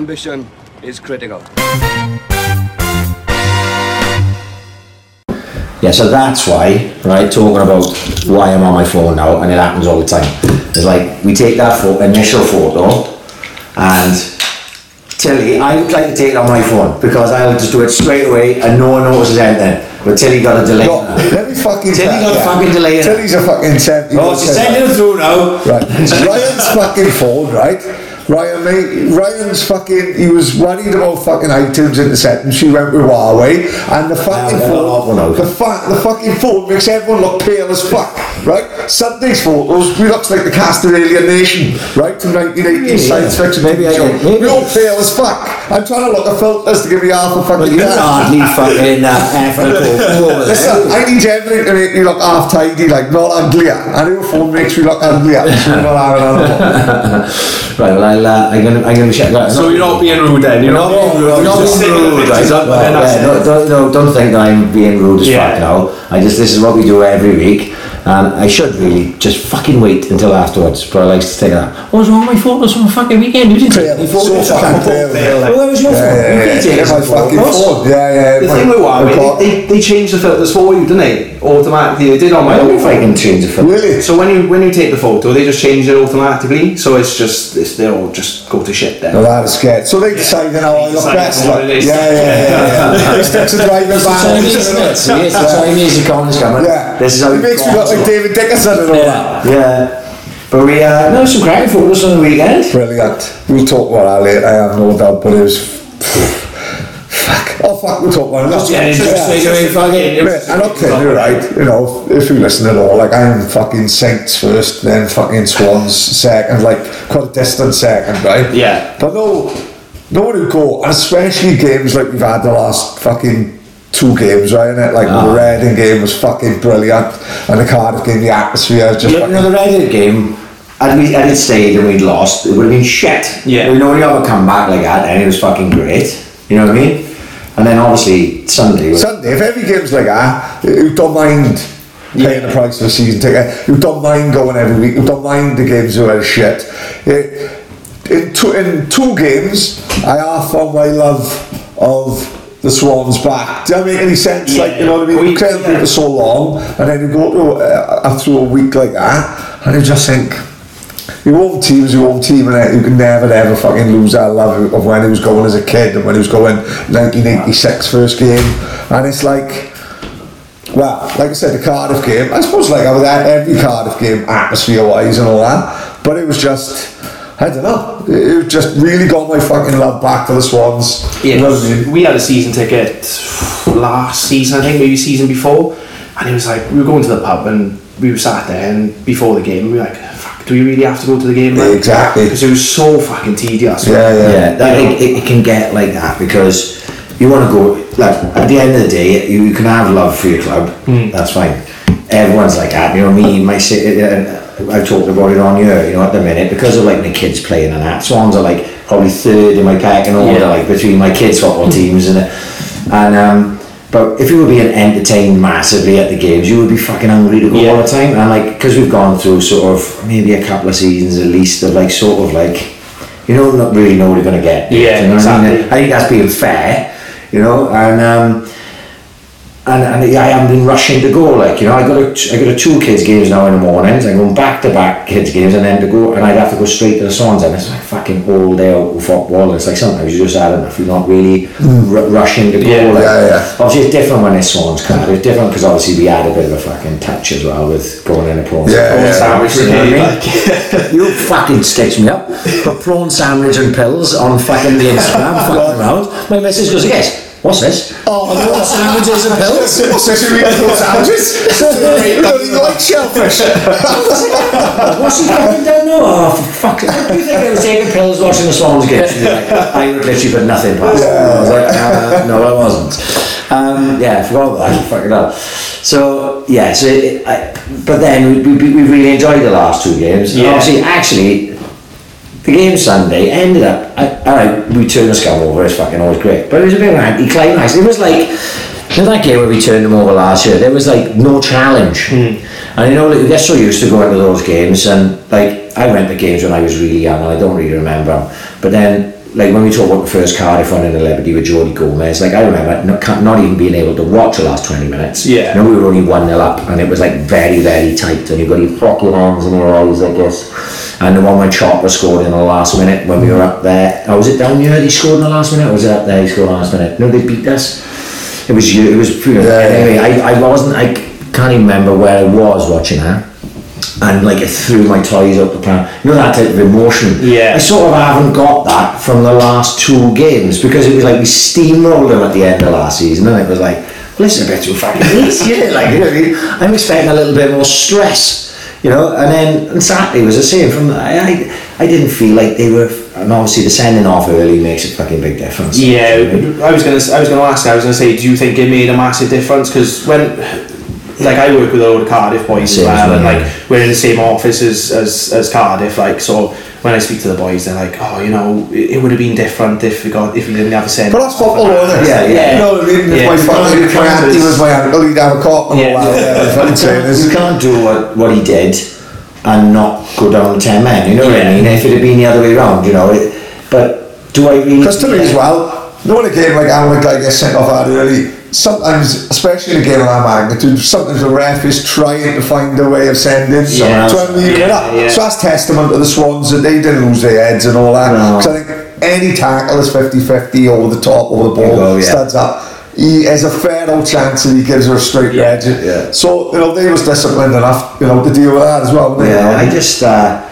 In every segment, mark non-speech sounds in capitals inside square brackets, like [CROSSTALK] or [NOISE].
ambition is critical. Yeah, so that's why, right, talking about why I'm on my phone now, and it happens all the time. It's like, we take that pho- initial photo, and Tilly, I would like to take it on my phone, because I'll just do it straight away, and no one notices anything. But Tilly got a delay. No, let me fucking Tilly tell got a fucking delay it. Tilly's a fucking 70 Oh, she's sending it through now. Right. Ryan's fucking phone, right? Ryan, mate, Ryan's fucking, he was worried about fucking iTunes in the setting. She went with Huawei, and the fucking Yeah, they're not one phone, the, fa- the fucking phone makes everyone look pale as fuck, right? Sunday's photos, we looks like the cast of Alien Nation, right? From 1980s Yeah, science fiction. Maybe I maybe- We're all pale as fuck. I'm trying to look at filters to give me half a fucking You year. hardly fucking uh, go [LAUGHS] Listen. I need everything to make me look half tidy, like not uglier. I know phone makes me look uglier. [LAUGHS] So I'm not having another one. Right, well, I'll, uh, I'm gonna, I'm gonna check that. So you're not being rude then? You're not, being rude. I'm not being rude, right? pictures up and then Well, yeah, don't, don't, no, don't think that I'm being rude as Yeah. fuck now. I just, this is what we do every week. And I should really just fucking wait until afterwards, but I like to take that. Oh, What's wrong with my photos from a fucking weekend? You didn't take any So fucking pale. Well, where was your Yeah, phone? yeah, You yeah. can't take Yeah, my fucking photos. phone. Yeah, yeah. The my- thing with my Huawei, they, they, they changed the filters for you, didn't they? Eh? Automatically, they did on my I don't own know if I can change the film. Really? So when you when you take the photo, they just change it automatically. So it's just it's, they all just go to shit then. No, that is scared. So they decided how I look best. Like, it is. yeah, yeah, yeah, yeah. [LAUGHS] They stuck to driving Chinese, isn't it? ban. See, it's the Chinese economy's coming. Yeah. This is how it makes me look like David Dickinson and all that. Yeah. Yeah. But we, uh, no, some cracking photos on the weekend. Brilliant. We'll talk about that later. I have no doubt, but it was. Fuck. Oh, fuck, we'll talk about it. Just getting into it straight away, fucking. Mate, I'm not kidding you, right? You know, if you listen at all, like I'm fucking Saints first, then fucking Swans second, like quite a distant second, right? Yeah. But no, no one would go, and especially games like we've had the last fucking two games, right? innit? Like Ah. the Reading game was fucking brilliant, and the Cardiff game, the atmosphere is just You fucking. know, the Reading game, had we had it stayed and we'd lost, it would have been shit. Yeah. You know, when you have a comeback like that, and it was fucking great. You know what I mean? And then obviously Sunday was. Sunday, if every game's like that, you don't mind paying the price of a season ticket, you don't mind going every week, you don't mind the games are very shit. Eh, In two, in two games, I half found my love of the Swans back. Does that make any sense? like, you know what I mean? We- You train yeah. for so long, and then you go to uh, through a week like that, and you just think, your own team's your own team, and you can never ever fucking lose that love of when he was going as a kid and when he was going 1986 first game, and it's like. Well, like I said, the Cardiff game, I suppose like I was at every Cardiff game atmosphere wise and all that, but it was just, I don't know, it just really got my fucking love back for the Swans. Yeah, You know what I mean? we had a season ticket last season, I think, maybe season before, and it was like we were going to the pub and we were sat there, and before the game, we were like, "Fuck, do we really have to go to the game?" Yeah, exactly. because it was so fucking tedious. Yeah, yeah. Yeah, that, it, it, it can get like that because you want to go, like, at the end of the day, you, you can have love for your club, hmm. that's fine. Everyone's like that, you know, me, my city, uh, uh I've talked about it on here, you know, at the minute, because of like my kids playing and that, Swans are like probably third in my pecking order, Yeah. like between my kids' football teams and, and, um, but if you were being entertained massively at the games, you would be fucking hungry to go Yeah. all the time. And like, because we've gone through sort of maybe a couple of seasons at least of like sort of like, you know, not really know what you're gonna get. Yeah, you know what I mean? exactly. I think that's being fair, you know, and um, and, and I haven't been rushing to go. Like you know, I got a, I got a two kids games now in the mornings. I'm going back to back kids games, and then to go, and I'd have to go straight to the Swans, and it's like fucking all day out with football. It's like sometimes you just had enough. You're not really mm. r- rushing to go. Yeah, like, yeah, yeah. Obviously, it's different when it's Swans card. It's different because obviously we had a bit of a fucking touch as well with going in a prawn Yeah, prawn yeah. sandwich. You know what I mean? Like- You fucking stitch me up. Put prawn sandwich and pills on fucking the Instagram, fucking around. My message goes, yes, what's this? Oh, prawn sandwiches and pills. What's this? You eat those sandwiches? You don't even like shellfish. What's he fucking done now? Oh, for fuck. You think I was taking pills watching the Swans game? She's like, I would literally put nothing past her. I was like, uh, no, I wasn't. Um, yeah, I forgot about that. Fucking hell. So, yeah, so it, I, but then we, we, we really enjoyed the last two games. And Yeah. obviously, actually, the game Sunday ended up, I, alright, we turned the scum over, it's fucking always great. But it was a bit of an anti-climax. It was like, in that game where we turned them over last year, there was like no challenge. Hmm. And you know, like, you get so used to going to those games, and like, I went to games when I was really young, and I don't really remember them. But then, like when we talk about the first Cardiff run in the Liberty with Jordi Gomez, like I remember not, can't- even being able to watch the last 20 minutes. Yeah. You know, we were only 1 0 up and it was like very, very tight and you've got your fucking hands in your eyes, I guess. And the one when Chopper scored in the last minute when we were up there. Oh, was it down here he scored in the last minute or was it up there he scored in the last minute? No, they beat us. It was you, it was, you know, yeah. anyway, I, I wasn't, I can't even remember where I was watching that. And like it threw my toys out the pram. You know that type of emotion. Yeah. I sort of haven't got that from the last two games because it was like we steamrolled them at the end of last season, and it was like, well, this is a bit too fucking [LAUGHS] easy, isn't it? Like, you know I mean? I'm expecting a little bit more stress, you know. And then and Saturday was the same. From I, I, I didn't feel like they were, and obviously the sending off early makes a fucking big difference. Yeah, You know I mean? I was gonna, I was gonna ask. I was gonna say, do you think it made a massive difference? Because when, like, I work with a load of Cardiff boys Same as as well, and me, like we're in the same office as, as as Cardiff. Like, so when I speak to the boys, they're like, oh, you know, it, it would have been different if we got if we didn't have a send. But that's football, isn't it? Yeah, yeah. You know what I mean? If Yeah. my fucking if my auntie was my uncle, he'd have a cop and Yeah. all that. Yeah, fucking You can't do what, what he did and not go down to 10 men, you know what I mean? If it had been the other way around, you know. It, but do I really. Because to me as well, you know when a game like that, when a guy gets sent off out early, sometimes, especially in a game of that magnitude, sometimes the ref is trying to find a way of sending Someone else. to up. Yeah, yeah. So that's testament to the Swans that they didn't lose their heads and all that. No. I think any tackle is 50-50 over the top, over the ball, go, yeah. studs up. He has a fair old chance that he gives her a straight Yeah, edge. yeah. So, you know, they was disciplined enough, you know, to deal with that as well. Yeah, I just, uh,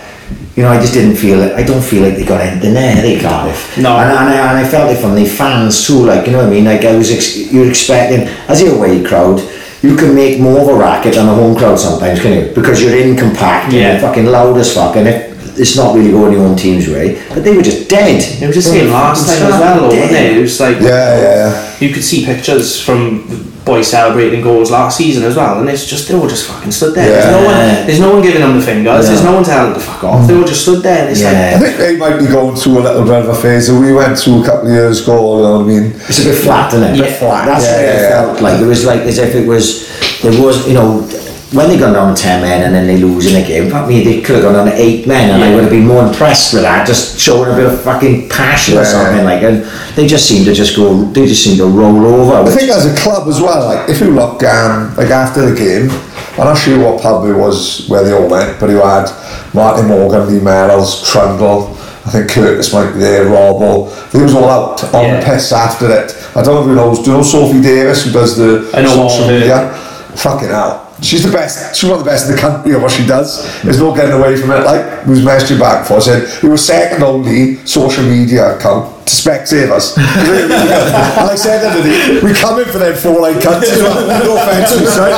you know, I just didn't feel it. I don't feel like they got anything there, they Cardiff. No. And, and, I, and I felt it from the fans too, like, you know what I mean? Like, I was, ex- you're expecting, as a away crowd, you can make more of a racket than a home crowd sometimes, can you? Because you're in compact, Yeah. and you're fucking loud as fuck, and it, it's not really going your own team's way. But they were just dead. It was the same last time as well, though, wasn't it? It was like Yeah, yeah, yeah. you could see pictures from the boys celebrating goals last season as well, and it's just they all just fucking stood there. There's no one, there's no one giving them the fingers. There's No. no one telling them to fuck off. They all just stood there, and it's I think they might be going through a little bit of a phase that we went through a couple of years ago, you know what I mean? It's a bit flat, isn't it? Yeah. Bit flat. That's Yeah, what yeah, it yeah. felt like. It was like as if it was, there was, you know, when they gone down to 10 men and then they lose in a game, fuck me, they could have gone down to 8 men and I would have been more impressed with that, just showing a bit of fucking passion or something like And they just seem to just go, they just seem to roll over. I think as a club as well, like if you look, um, like after the game, I'm not sure what pub it was where they all went, but you had Martin Morgan, Lee Merrills, Trundle, I think Curtis might be there, Robble. They was all out on Yeah. the piss after it. I don't know if you know, do you know Sophie Davis who does the I know social of her. media? Fucking hell. She's the best. She's one of the best in the country at what she does. There's no getting away from it. Like, who's messaged you back for? Said it was second only social media account to Specsavers. [LAUGHS] and I said we come in for them four line cunts. No offence, we say.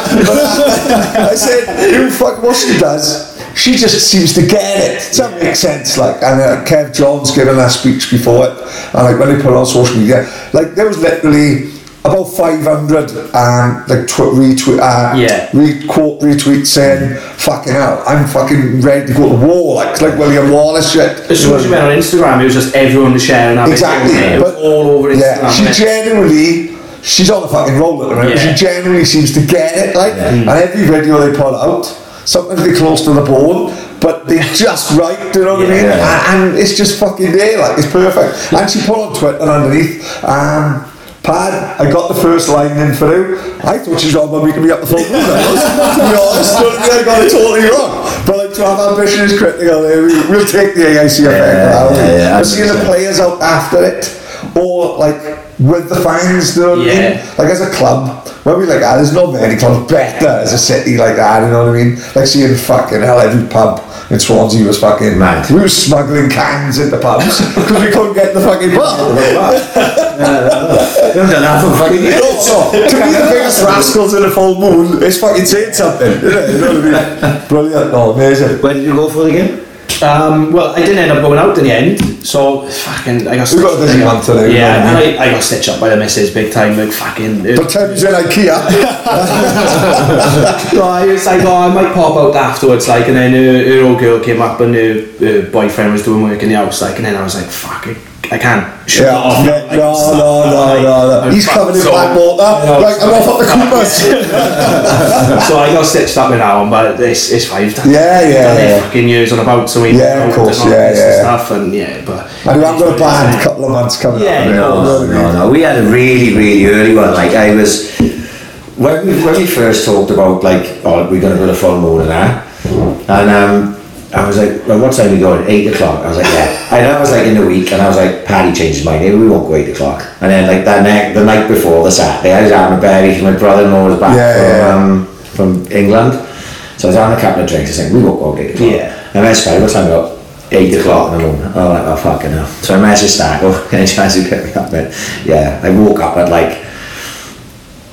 But I said, you fuck what she does. She just seems to get it. Does that make sense? Like, and uh, Kev Johns given that speech before it, and like when they put it on social media, like there was literally about 500 um, like tw- retweet, uh, Yeah. re-quote, retweet saying, fucking hell, I'm fucking ready to go to war, like, like William Wallace shit. As soon as you went on Instagram, it was just everyone sharing that. Exactly. It was all over Instagram. Yeah, she genuinely, she's on the fucking roll at the moment. Yeah. She genuinely seems to get it, like, and every video they put out, sometimes they close to the bone, but they [LAUGHS] just right, do you know what I mean? Yeah. And, and it's just fucking there, like, it's perfect. And she put on Twitter and underneath, um, Pad, I got the first line in for you. I thought she was on about meeting me up the phone. to be honest, don't I got it totally wrong. But like to have ambition is critical. there. We, we'll take the AIC effect. Yeah, now. yeah, yeah, But seeing the players out after it, or like with the fans, do you know what I mean? Like as a club, when we like that, there's not many clubs better as a city like that, you know what I mean? Like seeing fucking hell, every pub in Swansea was fucking Mad. We were smuggling cans into pubs because we couldn't get the fucking pub. They've done that [LAUGHS] for fucking years. [LAUGHS] So, to be the biggest rascals in the full moon, it's fucking saying something, isn't it? You know what I mean? [LAUGHS] Brilliant, no, amazing. Where did you go for the game? Um, well, I didn't end up going out in the end, so fucking I got. We've got a busy stitched- month today, Yeah, haven't and I, I got stitched up by the missus big time, like fucking. But Tim's in IKEA. So I was like, oh, I might pop out afterwards, like, and then her, her old girl came up and her, her boyfriend was doing work in the house, like, and then I was like, fuck, I, I can't. Yeah, off, no, like, no, stop, no, no, like, no, no. He's covered in so- black water. know. Like, I'm off at the [LAUGHS] Coopers. so I got stitched up in that one, but it's, it's fine. I've Yeah, yeah, done yeah. fucking years on about, so we Yeah, of course, the yeah, and yeah. stuff, and yeah, but And I'm going to band a couple of months coming Yeah, up. know, no, you know what I No, no, we had a really, really early one. Like I was when we when we first talked about like, oh, we're gonna go to full moon and that, and um, I was like, well, what time are we going? Eight o'clock. I was like, yeah. And [LAUGHS] I was like in the week, and I was like, Paddy changed his mind. Maybe we won't go eight o'clock. And then like that night, the night before the Saturday, I was having a berry because my brother-in-law was back Yeah, from yeah. um, from England, so I was having a couple of drinks. I said, we won't go eight o'clock. Yeah. And I said, what time we got? Eight o'clock in the morning. I'm like, oh fucking hell. So I messaged Stackle, any chance you pick me up? And yeah, I woke up at like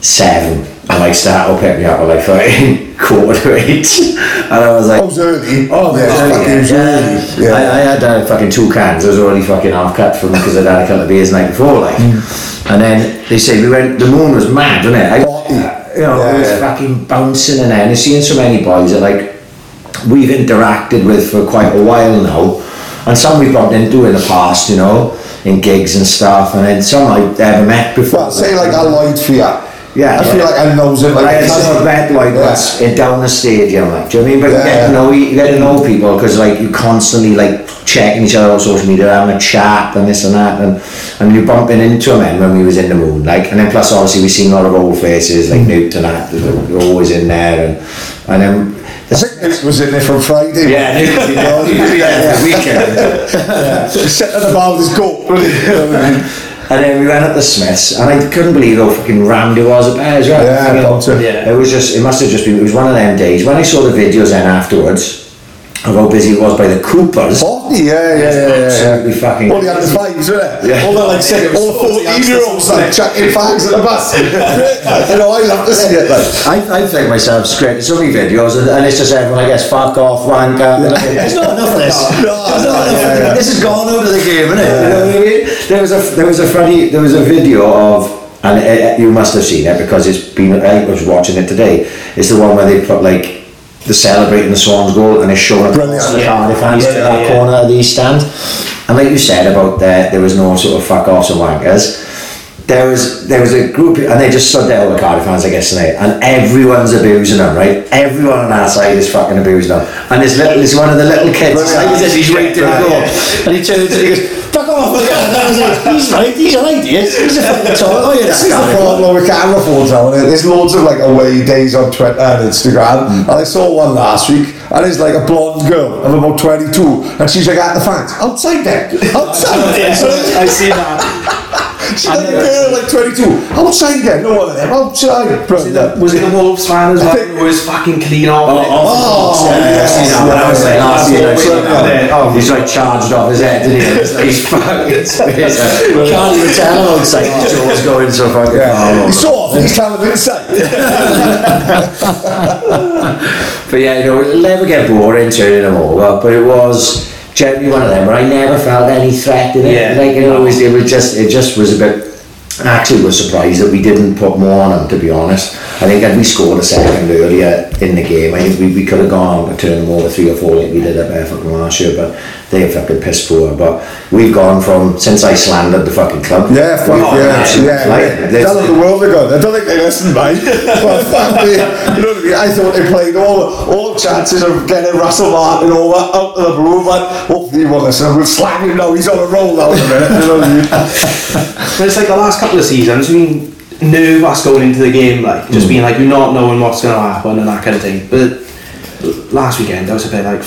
seven and like Stackle picked me up at like fucking [LAUGHS] quarter [LAUGHS] to eight. And I was like, Oh, it was early. Oh, yeah, yeah, fucking it was early. I, I had uh, fucking two cans. I was already fucking half cut from because I'd had a couple of beers the night before, like. And then they say we went. The moon was mad, wasn't it? I, you know, Yeah, it was yeah. fucking bouncing. And I've seen so many boys that like we've interacted with for quite a while now, and some we've bumped into in the past, you know, in gigs and stuff, and then some I've never met before. Well, say like I lied for you. Yeah, I feel like I knows him. But Like, I had met like Yeah. in down the stadium, like, do you know what I mean? But you Yeah, get to know you get to know people because like you constantly like checking each other on social media, having a chat and this and that, and and you bumping into them when we was in the moon, like, and then plus obviously we seen a lot of old faces like mm. Newt and that, that were always in there, and and then. I think was in there from Friday. Yeah, Newt was in there. He was in there for the weekend. He's sitting at the bar with his goat. [LAUGHS] wasn't he? You know what I mean? And then we went up the Smiths, and I couldn't believe how fucking rammed it was at Bears, right? Yeah, Fucking- about. Yeah. It was just, it must have just been, it was one of them days. When I saw the videos then afterwards, of how busy it was by the Coopers, Forty, yeah, yeah, yeah, yeah. absolutely fucking. All the under fives, wasn't it? Yeah. All the like say, all the fourteen year olds like chucking fags at the bus. [LAUGHS] you know, I love to see it. Like, I, I think myself scraped so many videos, and, and it's just everyone, I guess, fuck off, wanker. There's not enough of this. No, There's not enough yeah, yeah. This has gone out of the game, isn't it? You know what I mean? There was a there was a funny there was a video of. And uh, you must have seen it because it's been. I was watching it today. It's the one where they put like the celebrating the Swans goal and it's showing Brilliant. across the Yeah. Cardiff fans to Yeah, that yeah. corner of the East Stand. And like you said about there, there was no sort of fuck offs and wankers. There was there was a group and they just stood there all the Cardiff fans I guess tonight and everyone's abusing them, right? Everyone on our side is fucking abusing them. And this little this one of the little kids Brilliant. like this, he's waiting to Right, go. yeah. And he turns and he goes, Fuck off like, he's right, he's he is. He's a fucking total oh, yeah, this is the problem with camera phones There's loads of like away days on Twitter and Instagram. And I saw one last week, and it's like a blonde girl of about 22, and she's like at the fans outside there, outside there. I see that. She's like a girl like 22, outside there. No one of them outside. Brilliant. Was it the Wolves fan as well? think- Who was fucking clean off? Oh, it? Oh, oh, oh Yeah, yes, I've seen that one. I was like, last year, yeah, I've seen yeah. that one. He's like charged off his head, didn't he? It's like he's fucking space. Can't even tell him outside. Joe's going so fucking Yeah, far. he's so off. He's kind of inside. [LAUGHS] But yeah, you know, it'll never get boring turning them over, but it was generally one of them where I never felt any threat in it. Yeah. Like, you know, it was, it was just, it just was a bit, I actually was surprised that we didn't put more on them, to be honest. I think had we scored a second earlier in the game, I think we, we could have gone on to turn them over three or four like we did at fucking last year, but they are fucking piss poor. But we've gone from, since I slandered the fucking club. Yeah, fuck we've yeah, yeah. flight. yeah. Tell the world ago. I don't think they listen, mate. [LAUGHS] But fuck me. You know what I mean? I thought they played all all chances of getting Russell Martin over out of the blue, but hopefully he won't listen. We'll slap him now. He's on a roll now in a minute. You know what I mean? [LAUGHS] But it's like the last couple of seasons, we nerve us going into the game, like just hmm. being like, you're not knowing what's going to happen and that kind of thing. But last weekend, I was a bit like,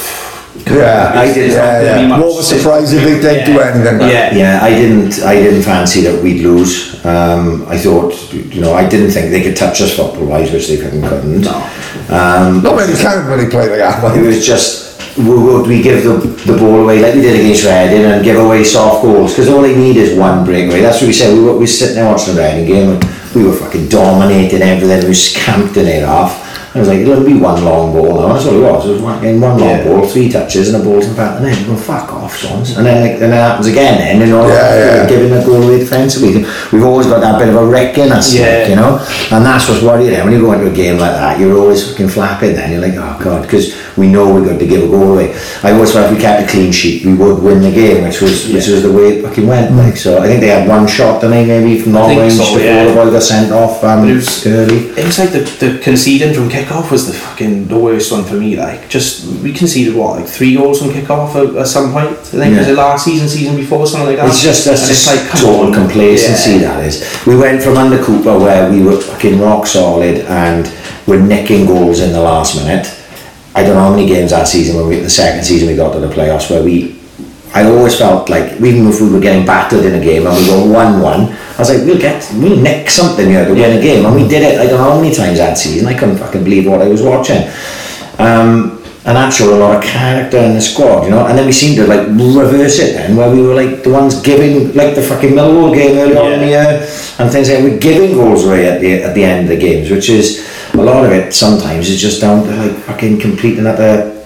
Yeah, I did- Yeah, yeah. More of a surprise if they didn't do anything. but- Yeah. Yeah, I didn't. I didn't fancy that we'd lose. Um, I thought, you know, I didn't think they could touch us football-wise, which they fucking couldn't. No. Um, Not many can when he played like that. it was just would we give the, the ball away like we did against Reading and give away soft goals because all they need is one breakaway. That's what we said. We were, we were sitting there watching the Reading game and we were fucking dominating everything. We was it off. I was like, it'll be one long ball now. That's all it was. It was one, in one long Yeah. ball, three touches, and a ball's in front of the net. You go, fuck off, Swans. And then, like, then it happens again, then, you know, Yeah, yeah. giving a goal away defensively. We've always got that bit of a wreck in us, Yeah. like, you know, and that's what's worrying. When you go into a game like that, you're always fucking flapping. Then you're like, oh god, because we know we're going to give a goal away. I always felt if we kept a clean sheet, we would win the game, which was which was the way it fucking went. Like, so I think they had one shot, didn't they, maybe from long range so, before yeah. the ball got sent off um, it was- early. It was like the, the conceding from kick-off was the fucking the worst one for me. Like, just we conceded what like three goals from kick-off at, at some point. I think it was Yeah. it last season, season before, something like that. It's just that's just like, total on. complacency. Yeah. That is. We went from under Cooper where we were fucking rock solid and we're nicking goals in the last minute. I don't know how many games that season when we the second season we got to the playoffs where we. I always felt like even if we were getting battered in a game and we go one one, I was like, we'll get we'll nick something here to win a game, and we did it. I don't know how many times that season. I couldn't fucking believe what I was watching. Um, and that showed a lot of character in the squad, you know. And then we seemed to like reverse it then, where we were like the ones giving, like the fucking Millwall game early on in the year, and things like we're giving goals away at the at the end of the games, which is a lot of it. Sometimes is just down to like fucking completing at the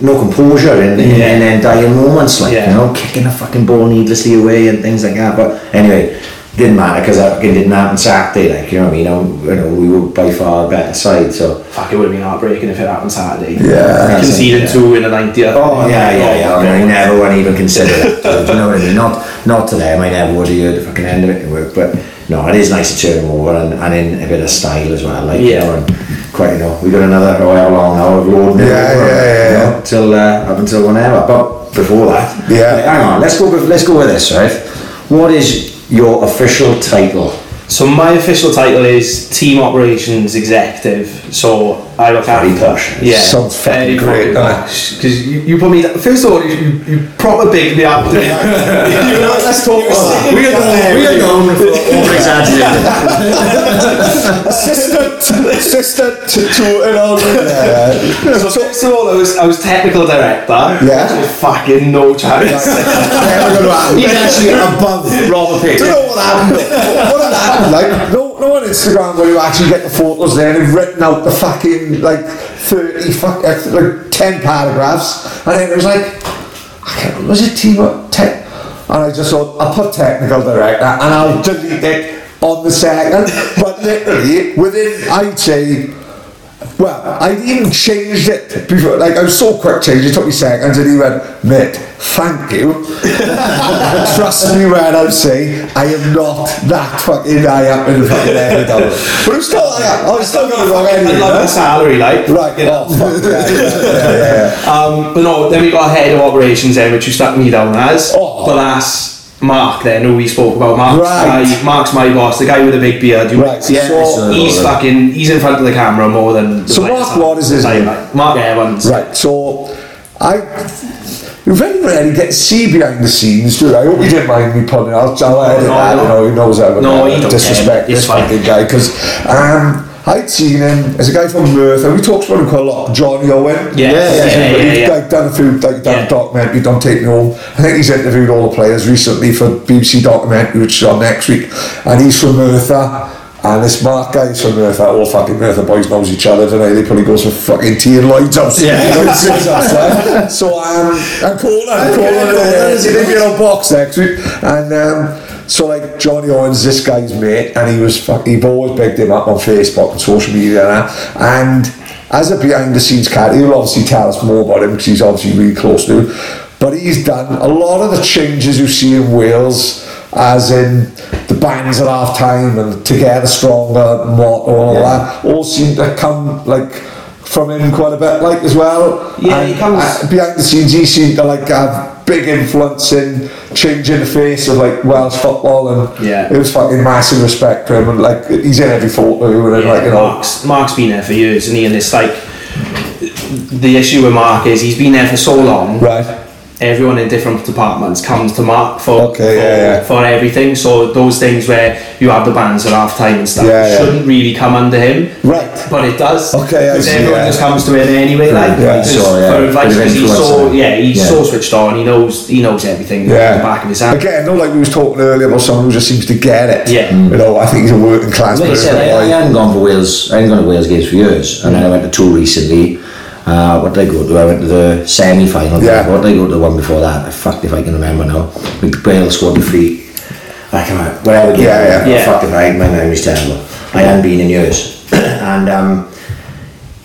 no composure in, in, in, in dying moments, like Yeah. you know, kicking a fucking ball needlessly away and things like that. But anyway. Didn't matter because that fucking didn't happen Saturday, like you know what I mean. Um, You know, we were by far the better side, so Fuck, it would have been heartbreaking if it happened Saturday. Yeah. conceding Yeah. two in the 90th. Oh yeah, yeah, yeah. I, mean, I never would even consider that. do you know what I mean? Not, not to them. I never would have heard the fucking end of it in work. But no, it is nice to turn them over and, and in a bit of style as well. Like you Yeah. know, and quite you know, we got another how long now of loading it Yeah, over, yeah, yeah, you yeah. know, till uh, up until whenever. But before that, Yeah. like, hang on. Let's go. with- Let's go with this, right? What is your official title? So my official title is Team Operations Executive. So I look Very after. posh. Yeah, Sounds very fucking great, fucking doesn't it? posh. Because you, you put me. First of all, you, you, you proper big me up. [LAUGHS] you know, let's talk. We are known, we are known for over exaggerating. Assistant, assistant to, to you know. Yeah. So first of all, I was I was technical director. Yeah. Which is fucking no chance. Never gonna happen. He's actually above Robert Do you Pitt. know what happened? What had happened? Like, no, no on Instagram where you actually get the photos there and they've written out the fucking like thirty fuck uh, like ten paragraphs, and then it was like, I can't, remember was it team up tech? And I just thought I'll put technical director and I'll delete it on the second. But literally within I'd say. Well, I'd even changed it before, like I was so quick change, it took me seconds and he went, mate, thank you. [LAUGHS] Trust me when I say I am not that fucking high up in the fucking air. But I'm still high up, I was still it wrong I anyway. love the salary, like. Right, You know. oh, [LAUGHS] yeah, yeah, yeah, yeah, yeah. Um, but no, then we got head of operations then, which you stuck me down as. Oh. But that's Mark then, who we spoke about. Mark's, Right. my, Mark's my boss, the guy with the big beard. You Right, Yeah, so, so- He's fucking, he's in front of the camera more than. So players Mark are. what is his name? like, Mark Evans. Right, so I you very rarely get to see behind the scenes, do I? I hope you didn't mind me putting it out. I'll edit No, that, no. you know, he knows I would No, he don't disrespect care. This fine. fucking guy because um, I'd seen him as a guy from Merthyr. We talked about him quite a lot. Jonny Owen. Yeah, yeah, He's yeah, yeah, he's yeah. like done a few, like done Yeah. a documentary, Don't Take Me Home. I think he's interviewed all the players recently for BBC documentary, which is on next week. And he's from Merthyr. And this Mark guy is from Merthyr, all fucking Merthyr boys knows each other, don't they? They probably go for fucking tea and Lloyd's house. Yeah. [LAUGHS] so, um, and Colan, Colan, uh, he's in your box next week. And, um, so like Jonny Owens, this guy's mate, and he was he've always bigged him up on Facebook and social media and that. And as a behind the scenes cat, he'll obviously tell us more about him because he's obviously really close to him. But he's done a lot of the changes you see in Wales, as in the bands at half time and together stronger, and all that, all seem to come like from him quite a bit like as well. Yeah, he comes- uh, behind the scenes he seemed to like have big influence in changing the face of like Welsh football and Yeah. it was fucking massive respect for him and like he's in every photo and Yeah, like you know Mark's, Mark's been there for years, and he and it's like the issue with Mark is he's been there for so long. right everyone in different departments comes to Mark for Okay, for, yeah, yeah. for everything. So those things where you have the bands at half time and stuff Yeah, yeah. shouldn't really come under him. Right. But it does. Okay, I Because see, everyone yeah. just comes to him anyway. Like Yeah. just So, yeah, for advice because he's so yeah he's yeah. so switched on. He knows he knows everything at the Yeah. back of his hand. Again, not like we was talking earlier about someone who just seems to get it. Yeah. Mm. You know, I think he's a working class Like I person. said, I, I like- hadn't gone for Wales. I hadn't gone to Wales games for years, and then I went to two recently. Uh, what did I go to? I went to the semi-final. Yeah. What did I go to the one before that? I fucked if I can remember now. We Wales scored the free. I can't remember. Whatever game. Yeah, yeah. I Yeah. fucked if I. My memory's terrible. I hadn't been in years, [COUGHS] and um,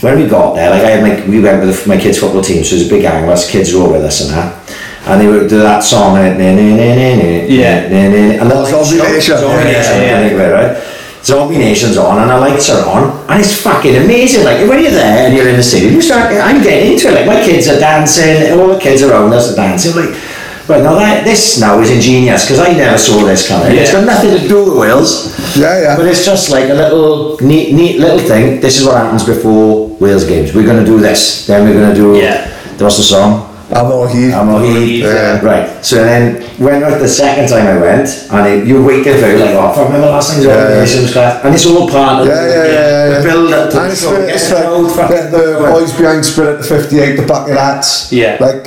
when we got there, like I had my, we went with my kids' football team, so it was a big gang of us. Kids were all with us and that. And they would do that song, and it, Yeah. and the Zombie lights- Nation. Yeah, yeah, yeah. I think of it, right? Zombie Nation's on and the lights are on and it's fucking amazing. Like when you're there and you're in the city, you start. I'm getting into it. Like my kids are dancing, all the kids around us are dancing. Like, right now that this now is ingenious because I never saw this coming. It's got nothing to do with Wales. Yeah, yeah. But it's just like a little neat, neat little thing. This is what happens before Wales games. We're gonna do this. Then we're gonna do. Yeah. What's the song? I'm all here. I'm a heat. Yeah. Right. So then, when the second time I went, and it, you're waiting for like, oh, I remember last time Yeah, yeah, yeah. yeah. class, and it's all part of Yeah, yeah, yeah, yeah, yeah. the build up to And the it's, show. it's the fucking- the, the boys behind Spirit of 58, the bucket hats. Yeah. Like,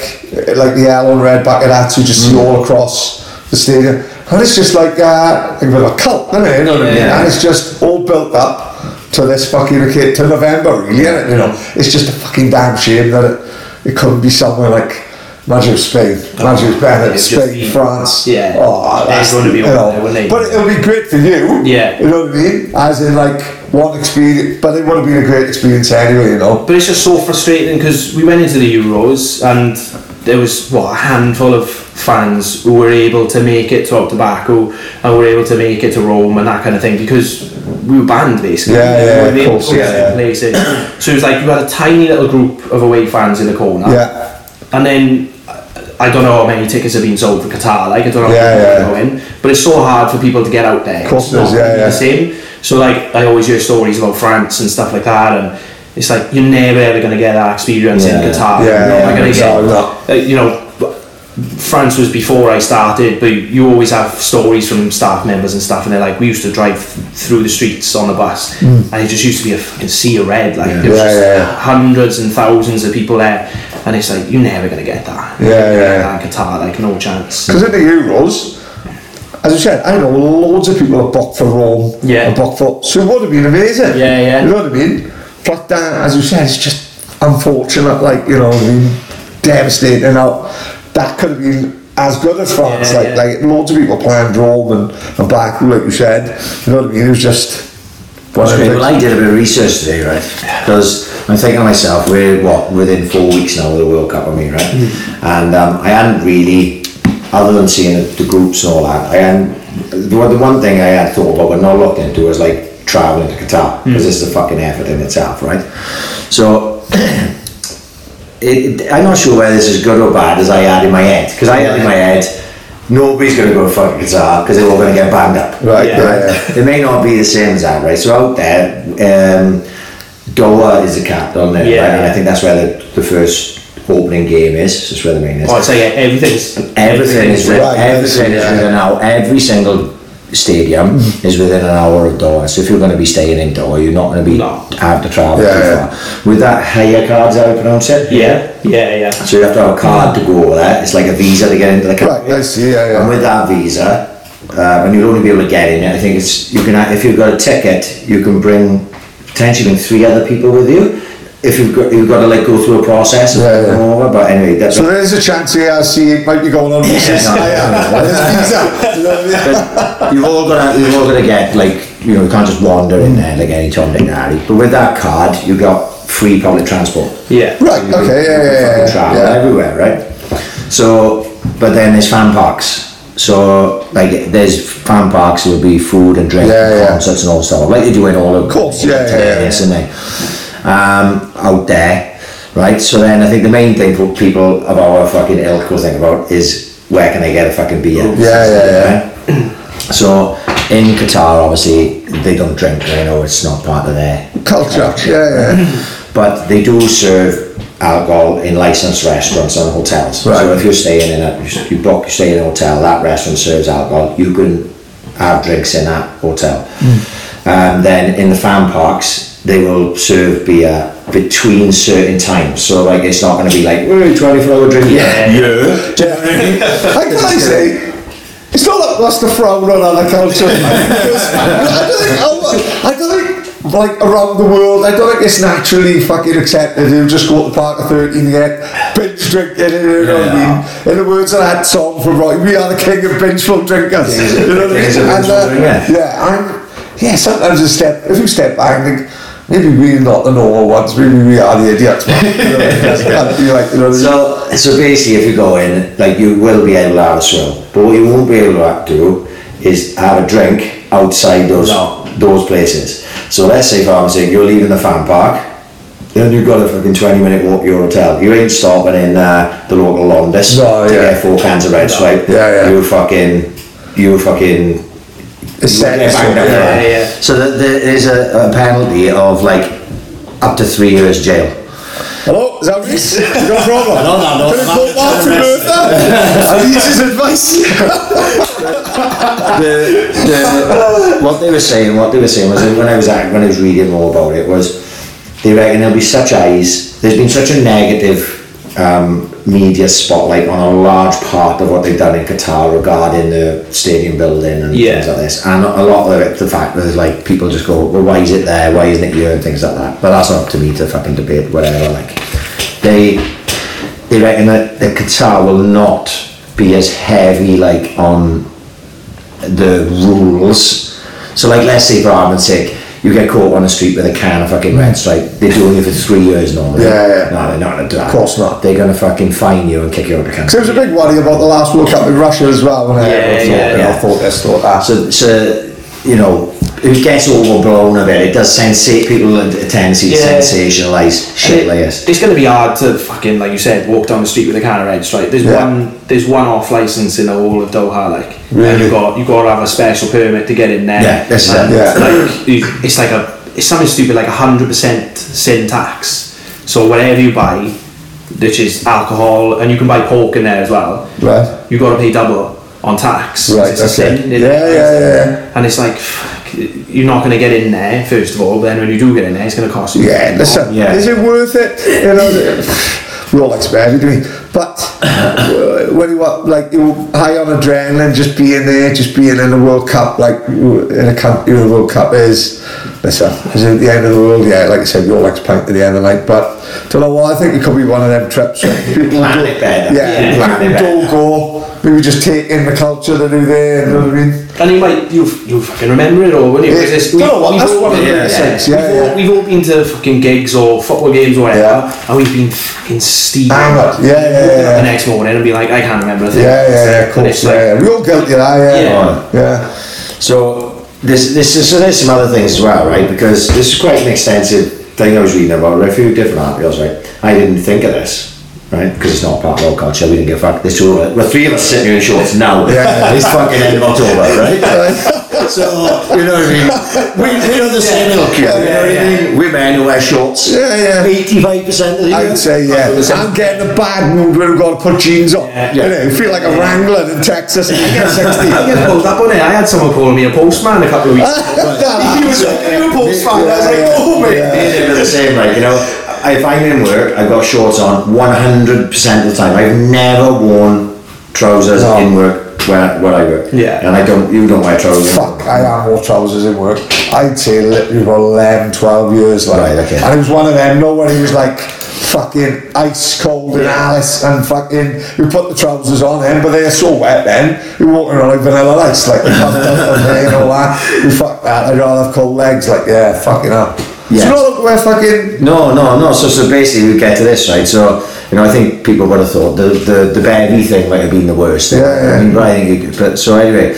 like the yellow and red bucket hats you just Mm. see all across the stadium. And it's just like, uh, like a bit of a cult, isn't it? You know what I mean? And it's just all built up to this fucking, to November, really, isn't it? You know, it's just a fucking damn shame that it, it couldn't be somewhere like, Imagine Spain, oh, imagine if Bennett, Spain, France. yeah. Oh, that's gonna be you know. there, wouldn't they? But it'll be great for you. Yeah. You know what I mean? As in like one experience, but it would have been a great experience anyway, you know. But it's just so frustrating because we went into the Euros and there was what a handful of fans who were able to make it to Tobacco and were able to make it to Rome and that kind of thing because we were banned basically. Yeah, yeah, We of weren't able course, yeah, yeah. places. So it was like you had a tiny little group of away fans in the corner. Yeah. And then I don't know how many tickets have been sold for Qatar. Like I don't know Yeah, how yeah. are going, but it's so hard for people to get out there. Of course It's not yeah, yeah. The same. So like I always hear stories about France and stuff like that, and it's like you're never ever gonna get that experience Yeah. in Qatar. Yeah, you're yeah, gonna exactly. get. Uh, you know, France was before I started, but you always have stories from staff members and stuff, and they're like, we used to drive th- through the streets on a bus, and it just used to be a fucking sea of red. Like there was. Yeah, just yeah, yeah. hundreds and thousands of people there, and it's like you're never gonna get that. Yeah, yeah, yeah. In Qatar, like no chance. Because in the Euros, as I said, I know loads of people have booked for Rome. Yeah. And booked for, so it would have been amazing. Yeah, yeah. You know what I mean? But uh, as you said, it's just unfortunate, like, you know I mean? Devastating. Now, that could have been as good as France. Yeah, like, yeah. like loads of people planned Rome and, and Baku, like you said. You know what I mean? It was just. one of That's the great. Well, I did a bit of research today, right? Because I'm thinking to myself, we're what within four weeks now of the World Cup, I mean, right? And um, I hadn't really, other than seeing the, groups and all that, I hadn't. The, one- the one thing I had thought about but not looked into was like traveling to Qatar because this is a fucking effort in itself, right? So. It, [CLEARS THROAT] it- I'm not sure whether this is good or bad as I had in my head because I had in my head nobody's going to go to fucking Qatar because they're all going to get banned up Right, Yeah. yeah, yeah. it may not be the same as that, right? So out there, um, Doha is the capital, isn't it? Yeah, right? And I think that's where the, the first opening game is. That's where the main is. Oh, it's like everything's everything is written, Right, everything is yeah. within now. Every single stadium is within an hour of Doha. So if you're going to be staying in Doha, you're not going to be No. have to travel Yeah, too yeah. far. With that Hayya card, is how you pronounce it? Yeah, yeah, yeah. So you have to have a card to go over there. It's like a visa to get into the country. Right, I see, yeah, yeah. And with that visa, uh, and you'll only be able to get in. I think it's you can if you've got a ticket, you can bring potentially bring three other people with you. If you've got you've got to like go through a process and Yeah, yeah. over. But anyway, that's So there's a chance here I see it might be going on visas. Yeah, no, yeah, visa. You know what I mean? you've all got to you've all got to get like you know you can't just wander in there like any Tom Dick and Harry. But with that card, you've got free public transport. Yeah. Right, You can- okay, yeah, yeah, yeah. travel yeah. everywhere, right? So, but then there's fan parks. So, like, there's fan parks. There will be food and drink, Yeah, and yeah. concerts and all stuff, like they do in all of course, yeah, yeah, yeah. isn't they? Um, out there, right? So then I think the main thing for people of our fucking ilk will think about is where can I get a fucking beer? Yeah, yeah, Right? So in Qatar, obviously, they don't drink. I know it's not part of their Culture, yeah, yeah. [LAUGHS] but they do serve alcohol in licensed restaurants and hotels. Right. So if you're staying in a, you book, you stay in a hotel, that restaurant serves alcohol, you can have drinks in that hotel. Um, then in the fan parks, they will serve beer between certain times. So like it's not going to be like, we're 24 hour drink. Yeah. Yeah. Do you know what I mean? Like, can I say, it's not like that's the frown on other culture. I don't think, I don't think, like, around the world, I don't think it's naturally fucking accepted. You just go to the park at 13 and get binge drinking, you know what I mean? In the words of that song from Roy, we are the king of bingeful drinkers. You know what I mean? And, uh, drinkers. yeah, I'm, yeah, sometimes you step, if you step back and think, maybe we're not the normal ones, maybe we are the idiots. man. You know, it like, you know, So, so basically, if you go in, like you will be able to have a swim, but what you won't be able to do is have a drink outside those No. those places. So let's say, for argument's sake, you're leaving the fan park, then you've got a fucking twenty minute walk to your hotel. You ain't stopping in uh, the local Londis No, to yeah. get four cans of red stripe. Yeah, yeah. You fucking, you fucking it's set, Yeah, bang, bang, Yeah, yeah. So that there is a, a penalty of like up to three years jail. Hello, is that Reese? [LAUGHS] You got a problem? No, no, no, Can I no, call no, Martin no, Bertha? [LAUGHS] His advice. [LAUGHS] the, the, what they were saying, what they were saying was that when I was at, when I was reading more about it was they reckon there'll be such eyes. There's been such a negative um, media spotlight on a large part of what they've done in Qatar regarding the stadium building and Yeah. things like this, and a lot of it, the fact that like people just go, well, why is it there? Why isn't it here? And things like that. But that's not up to me to fucking debate whatever. Like they they reckon that, that Qatar will not be as heavy like on the rules. So like let's say for argument's sake, you get caught on the street with a can of fucking red stripe, they're doing you for three years normally. Yeah, yeah. No, they're not gonna do that. Of course not. They're gonna fucking fine you and kick you out of the country. There country. was a big worry about the last World Cup in Russia as well. When I, Yeah, yeah, you know, yeah. thought this, thought that. So, so you know, it gets overblown a bit. It does sensate people a tendency to Yeah. sensationalise shit like this. It's going to be hard to fucking, like you said, walk down the street with a can of red stripe. There's Yeah. one, there's one off license in the whole of Doha, like, Really? and you got you got to have a special permit to get in there. Yeah, And it. Yeah. Like, you- it's like a, it's something stupid like a hundred percent sin tax. So whatever you buy, which is alcohol, and you can buy pork in there as well. Right. You got to pay double on tax. 'cause Right, It's a okay. sin. Yeah, yeah, yeah, yeah. And it's like. You're not going to get in there first of all. Then when you do get in there, it's going to cost you. Yeah, listen, Yeah. is it worth it? You know, we all expect it, do we? But when you are like you high on adrenaline, just being there, just being in the World Cup, like in a country, the World Cup is. Listen, is it the end of the world? Yeah, like I said, we all like to pint at the end of the night, but don't know what I think it could be one of them trips. where People Plan don't- it better. Yeah, Yeah, people it better. don't go. Maybe just take in the culture that are there. You know what I mean? And you might you you fucking remember it all, wouldn't you? Yeah. Because it's- Do you know what? we've That's all- one of the yeah, biggest yeah. Yeah, we've, yeah. All, we've all been to fucking gigs or football games or whatever, Yeah. and we've been fucking steaming. Yeah, yeah, yeah, yeah. The next morning and be like, I can't remember a thing. Yeah, yeah, yeah, of course. it's Yeah, like, yeah. We all guilty of that. Yeah, Yeah. yeah. So this this is so there's some other things as well, right? Because this is quite an extensive thing I was reading about a few different articles, right? I didn't think of this, right? Because it's not part of our culture. We didn't give a fuck. There's two. Well, three of us sitting here in shorts now. Yeah. [LAUGHS] It's fucking end of October, right? [LAUGHS] so you know what I mean? We we're the same ilk here. You know what I mean? We're men who wear shorts. Yeah, yeah. Eighty-five percent of the year. I'd say yeah. I'm getting a bad mood when I've got to put jeans on. Yeah. You know, feel like a wrangler in Texas. [LAUGHS] I get 60. I get pulled up on it. I had someone calling me a postman a couple of weeks ago. he was like, "Are you a postman?" I was like, Yeah, "Oh, mate." yeah. They're the same, like, you know, if I'm in work, I've got shorts on 100% of the time. I've never worn trousers No. in work where, where I work. Yeah. And I don't, you don't wear trousers. Fuck, I have more trousers in work. I'd say literally about 11, 12 years. Like, Right, okay. And it was one of them, no one who was like fucking ice cold in Alex and fucking, you put the trousers on him, but they are so wet then, you're walking around like vanilla ice, like [LAUGHS] the pumped out and rain and all that. You fuck that, I'd rather have cold legs, like, yeah, fucking up. Yes. So you know, we're fucking No, no, no. So, so basically, we get to this, right? So, you know, I think people would have thought the the the Bevy thing might have been the worst. Yeah, yeah. I mean, but I think, it, but so anyway,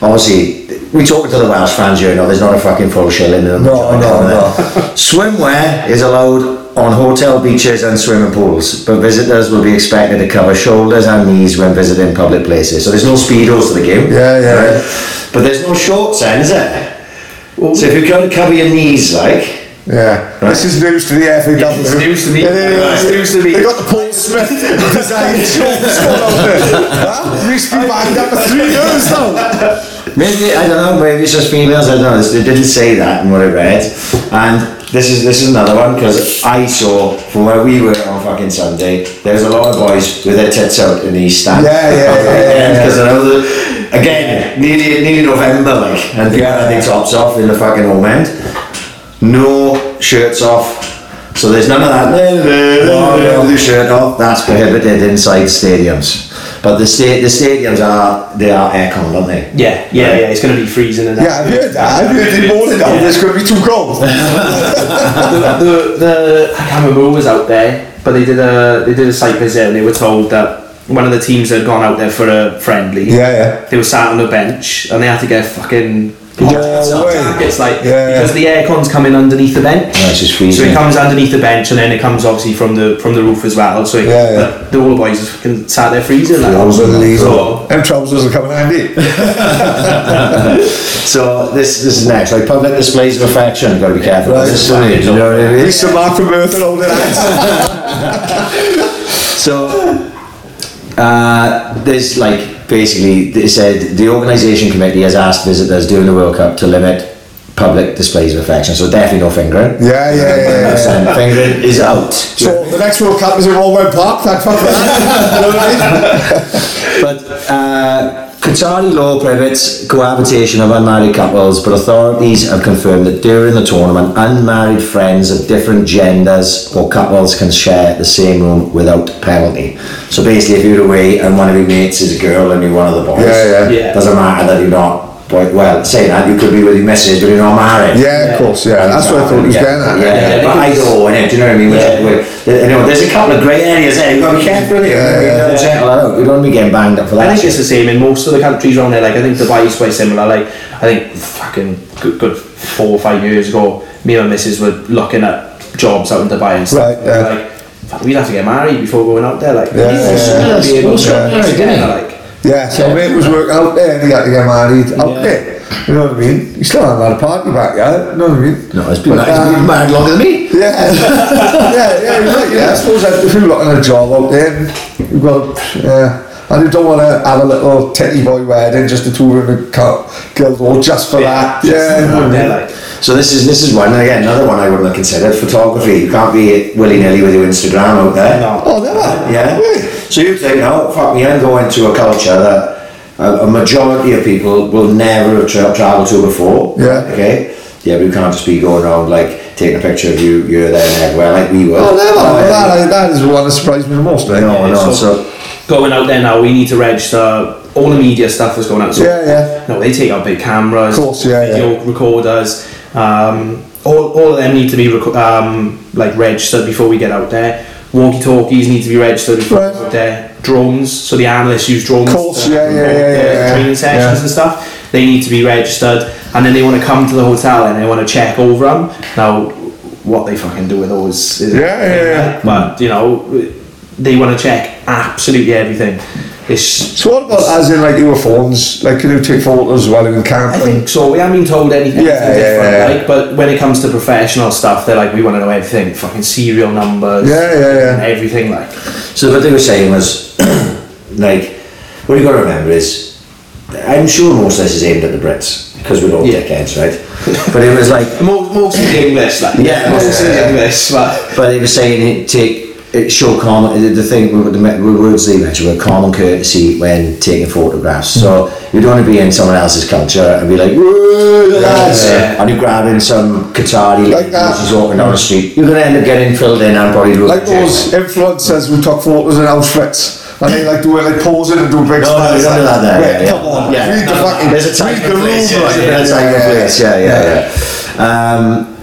obviously, we talking to the Welsh fans here. No, there's not a fucking full shilling in them. No, no, no. Swimwear is allowed on hotel beaches and swimming pools, but visitors will be expected to cover shoulders and knees when visiting public places. So there's no speedos to the game. Yeah, yeah, right? But there's no shorts then, is it? so if you're going to cover your knees, like, Yeah, this is news to the FAW. It's news to is. It's news to me. They got the Paul Smith design going out there. Huh? Used to be banged up for three years now. Maybe I don't know. Maybe it's just females. I don't know. It didn't say that in what I read. And this is this is another one because I saw from where we were on fucking Sunday. There's a lot of boys with their tits out in the East Stand. Yeah, yeah, yeah, yeah, yeah. Because I know that again, nearly nearly November, like, and yeah. everything tops off in the fucking home end. No shirts off. So there's none of that. No, no, the shirt off. That's prohibited inside stadiums. But the sta- the stadiums are they are aircon, aren't they? Yeah, yeah, yeah. It's going to be freezing and that. Yeah, I've heard that. I've heard it morning now. There's going to be too cold. [LAUGHS] the, the, the I can't remember who was out there, but they did a they did a site visit and they were told that one of the teams had gone out there for a friendly. Yeah, yeah. They were sat on the bench and they had to get fucking No hot way. jackets, like Yeah, because the aircon's coming underneath the bench. Yeah, it's just So it comes underneath the bench and then it comes obviously from the from the roof as well. So it, Yeah, yeah. but the all boys just fucking sat there freezing. Like, Unbelievable. So, Them trousers are coming handy. [LAUGHS] So this this is next, like public displays of affection. Got to be careful. Right. This is funny, you know what I mean? Lisa Mark from Earth and all that. [LAUGHS] So uh, there's like basically they said the organisation committee has asked visitors during the World Cup to limit public displays of affection. So definitely no fingering. Yeah, yeah, yeah. yeah, yeah. Fingering is out. So the next World Cup is in Wellwell Park. Thank that. [LAUGHS] You know what I mean? But uh, Qatari law prohibits cohabitation of unmarried couples, but authorities have confirmed that during the tournament, unmarried friends of different genders or couples can share the same room without penalty. So basically, if you're away and one of your mates is a girl and you're one of the boys, Yeah, yeah. Yeah. doesn't matter that you're not. Boy, well, saying that you could be with your missus, but you're not married. Yeah, of course. Yeah, that's what I thought he was yeah, getting at. Yeah, Yeah, but I go in it, do you know what I mean? Which- Yeah. which- you know, there's a couple of grey areas there, you've got to be careful with it. Yeah, you yeah, know, settle that out. You don't want to be getting banged up for that. I think shit. it's the same in most of the countries around there. Like I think Dubai is quite similar. Like I think fucking good, good four or five years ago, me and my missus were looking at jobs out in Dubai and stuff. Right, yeah. Like we'd have to get married before going out there. Like Yeah, we'd yeah, still yeah. be able Most to got married, didn't he? like Yeah, so mate was working out there and he had to get married out Yeah. there. You know what I mean? He still hasn't had a party back yet. You know what I mean? No, it's been, But, been um, married longer than me. Yeah, [LAUGHS] yeah, yeah, right, yeah. I suppose that if you're looking at a job out there, you've got, yeah. And you don't want to have a little titty boy wedding, just the two of them in Gu- Guildhall, just for that. just Yeah, out there, like So this is this is one again another one I wouldn't have considered photography. You can't be willy nilly with your Instagram out there. no. Oh, never. Yeah. Really? So you think, no, fuck me, I'm going to a culture that a, a majority of people will never have tra- travelled to before. Yeah. Okay. Yeah, but you can't just be going around like taking a picture of you, you're there and everywhere like we were. Oh, never. Oh, that, yeah. that is the one that surprised me the most, mate. No, no. so- So going out there now, we need to register all the media stuff that's going out. So, Yeah, yeah. No, they take out big cameras, Of course, yeah, video recorders. Um, all, all of them need to be reco- um, like registered before we get out there. Walkie talkies need to be registered before we Right. get out there. Drones, so the analysts use drones. Of course, yeah, yeah, yeah, yeah, yeah. Training sessions Yeah. and stuff. They need to be registered, and then they want to come to the hotel and they want to check over them. Now, what they fucking do with those is Yeah, yeah, yeah. But you know, they want to check absolutely everything. It's So what about as in like your phones? Like can you take photos while you're in camp? I think so. We haven't been told anything Yeah, yeah, different, yeah. like. But when it comes to professional stuff, they're like, we want to know everything, fucking serial numbers, Yeah, yeah, yeah. and everything. Like, So what they were saying was, [CLEARS THROAT] like, what you got to remember is, I'm sure most of this is aimed at the Brits because we're all Yeah. dickheads, right? But it was like, [LAUGHS] most mostly English, like, Yeah, mostly yeah, yeah. English, but but they were saying it take it show common the thing with the me- with words they mentioned were common courtesy when taking photographs. So you don't want to be in someone else's culture and be like, "Whoa, the lads," yeah. and you're grabbing some Qatari Like lady that. who's walking down the street. You're gonna end up getting filled in and probably like those influencers who took photos in Auschwitz. And they like doing like posing and doing big No, no, smiles. you don't like, that yeah, yeah. Come on, Yeah. read the fucking There's a time read and place. room, Yeah, there's a time and place. Yeah, yeah, yeah. Um,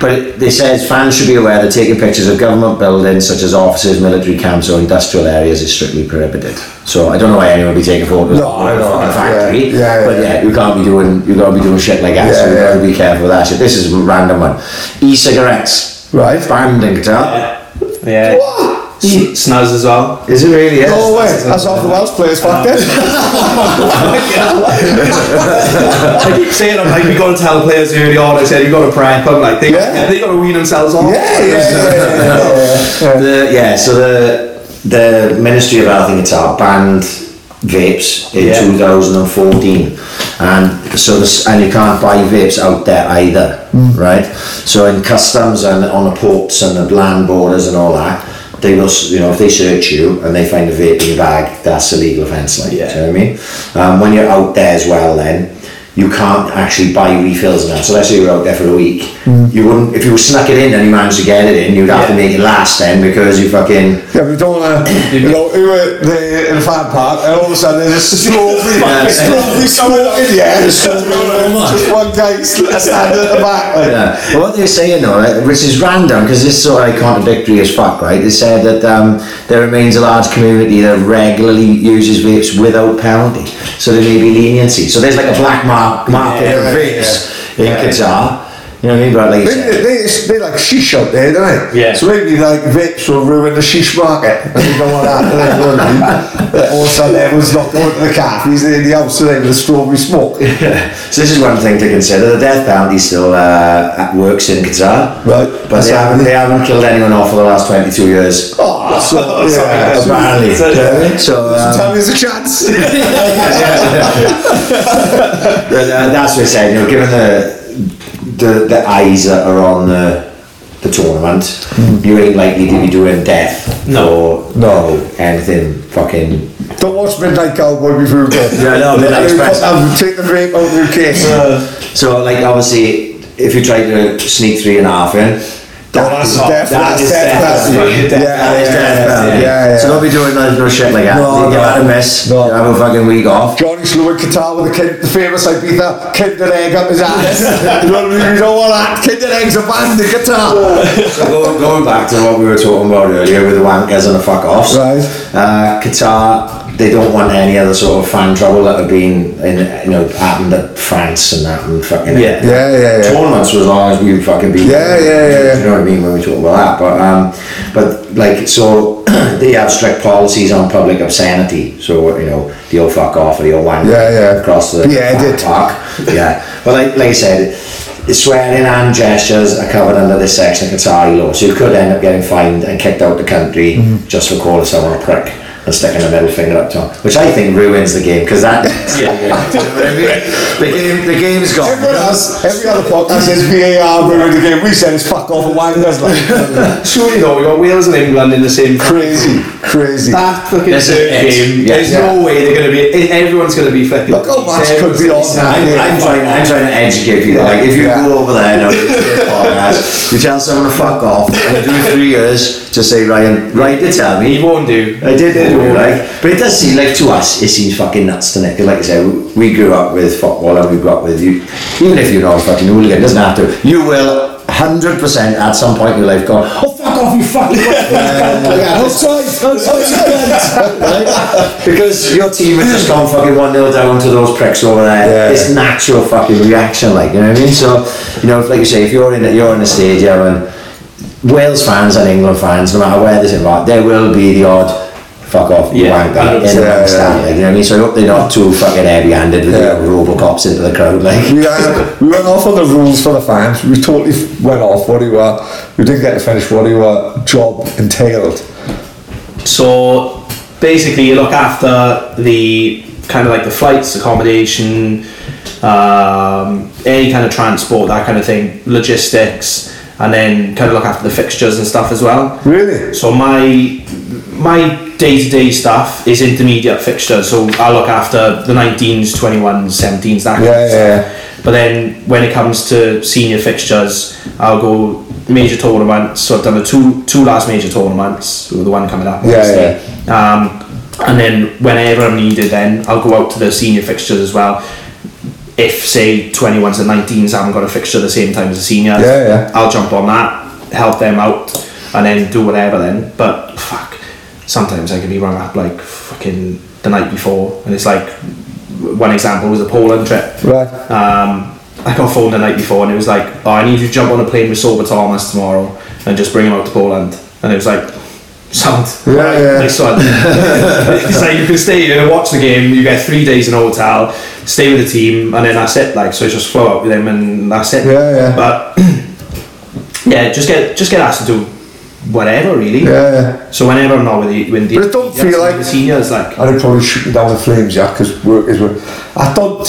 but it, they says fans should be aware that taking pictures of government buildings such as offices, military camps, or industrial areas is strictly prohibited. So I don't know why anyone would be taking photos No, of a no, fucking yeah, factory. yeah, but yeah. yeah, you can't be doing you got to be doing shit like that. so Yeah, you got to be careful with that shit. This is a random one. E-cigarettes Right. banned in Qatar. yeah. What? S- hmm. Snaz as well. Is it really? Yes. No way. That's off the Welsh players uh, back then. [LAUGHS] I keep saying, I'm like, we got to tell players early on. I said, you got to prep them. Like, they, Yeah. they got to wean themselves off. Yeah, yeah, yeah, yeah, yeah. [LAUGHS] The, yeah, so the the Ministry of Health and Qatar banned vapes in Yeah. 2014, and so this, and you can't buy vapes out there either, hmm. right? So in customs and on the ports and the land borders and all that, they will, you know, if they search you and they find a vaping bag, that's a legal offence. Like, Yeah. you know what I mean? Um, when you're out there as well, then you can't actually buy refills now. So let's say you're out there for a week, you wouldn't if you snuck it in and you managed to get it in, you'd have to make it last then because you fucking Yeah, we don't want to, you know, we were there in a fan park and all of a sudden there's a strawberry, [LAUGHS] Yeah. strawberry smoking, [LAUGHS] yeah, just one guy standing at the back. Like, Yeah. Well, what they're saying though, right, which is random because this is sort of like contradictory as fuck, right? They said that um, there remains a large community that regularly uses vapes without penalty, so there may be leniency. So there's like a black mark market Yeah, of yeah, in Qatar. You know what I mean? But like you They, said, they, they like sheesh out there, don't they? Yeah. So maybe like vapes will ruin the sheesh market. And they don't want that. They don't want to. All of a sudden everyone's not going to the cafes, they're in the house today with a strawberry smoke. [LAUGHS] so this is one thing to consider. The death penalty still uh, works in Qatar, Right. But they haven't, they haven't killed anyone off for the last 22 years. Oh, so, yeah. Apparently. So, So, so um, tell me there's a chance. [LAUGHS] But, uh, that's what I said, you know, given the the, the eyes that are on the the tournament, hmm. you ain't likely to be doing death No. or no anything fucking. Don't watch Midnight Cowboy before you go. Yeah, no, Midnight Express. I'll take the vape out of your case. Uh, so, like, obviously, if you try to sneak three and a half in, that that's that that's death penalty. penalty. Yeah, yeah, yeah. So don't be doing no, no shit like that. No, you no. that a miss. No. You have a fucking week off. Johnny Slew in Qatar with the, kid, the famous Ibiza Kinder Egg up his ass. [LAUGHS] you know what I mean? You don't want that. Kinder Egg's a banned in Qatar. So going, going back to what we were talking about earlier with the wankers and the fuck offs. Right. Uh, Qatar, they don't want any other sort of fan trouble that have been in, you know, happened at France and that and fucking Yeah. Yeah, yeah, yeah. tournaments for as long as we fucking been. Yeah, yeah, yeah, yeah. You know what I mean when we talk about that, but um, but like so [CLEARS THROAT] they have strict policies on public obscenity. So you know the old fuck off or the old wank Yeah, yeah. across the Beheaded. park. Yeah, but like like I said. Swearing and gestures are covered under this section of Qatari law, so you could end up getting fined and kicked out the country Mm-hmm. just for calling someone a prick and sticking a middle finger up to them, which I think ruins the game because that [LAUGHS] Yeah. [LAUGHS] Do you know I mean? the game the game's gone. Everyone else, every other podcast says VAR ruined the game. We said it's fuck off and wankers. Like, [LAUGHS] Surely though, we got Wales and England in the same crazy, crazy. That fucking This is third game. Yeah. There's Yeah. no way they're gonna be. Everyone's gonna be flicking. Look how much could be on that. I'm, I'm trying. I'm trying to educate people. Like, if you Yeah. go over there and podcast, you tell someone to fuck off, and do three years, to say Ryan, right to tell He me. won't do. I did He do it, won't. right? But it does seem like to us, it seems fucking nuts to Nick. Like I said, we- grew up with football and we grew up with you. Even if you're not a fucking hooligan, it doesn't have to. You will. 100% at some point in your life go, oh fuck off you fucking yeah, [LAUGHS] outside, outside, right? [LAUGHS] Because your team has just gone fucking 1 0 down to those pricks over there. Yeah. It's natural fucking reaction, like, you know what I mean? So, you know, like you say, if you're in, a- you're in a stadium and Wales fans and England fans, no matter where they're involved, there will be the odd fuck off you Yeah, wanker in 100%. Yeah, yeah. you know what I mean? So I hope they're not too fucking heavy handed with Yeah. the Robocops into the crowd, like. [LAUGHS] We, uh, we went off on the rules for the fans. We totally went off what you were. We didn't get to finish what your job entailed. So basically, you look after the kind of like the flights, accommodation, um, any kind of transport, that kind of thing, logistics, and then kind of look after the fixtures and stuff as well. Really? So my my day to day stuff is intermediate fixtures. So I look after the 19s, 21s, 17s, that kind Yeah, of yeah, yeah. But then when it comes to senior fixtures, I'll go major tournaments. So I've done the two two last major tournaments, the one coming up. Yeah, obviously. Um, and then whenever I'm needed, then I'll go out to the senior fixtures as well. If say 21s and 19s haven't got a fixture at the same time as the seniors, Yeah, yeah. I'll jump on that, help them out, and then do whatever then. But fuck, sometimes I can be rung up like fucking the night before, and it's like one example was a Poland trip. Right. Um, I got phoned the night before, and it was like, oh, I need you to jump on a plane with Sorba Thomas tomorrow and just bring him out to Poland. And it was like, Sound. Yeah, Right, yeah. Nice one. [LAUGHS] it's like you can stay here, watch the game, you get three days in a hotel, stay with the team, and then that's it. Like, so it's just flow out with them, and that's it. Yeah, yeah. But [CLEARS THROAT] yeah, just get just get asked to do whatever, really. Yeah, yeah. So whenever I'm not with the when the, But it don't feel so like- the seniors like I'd probably shoot me down the flames, yeah, because work is work. I don't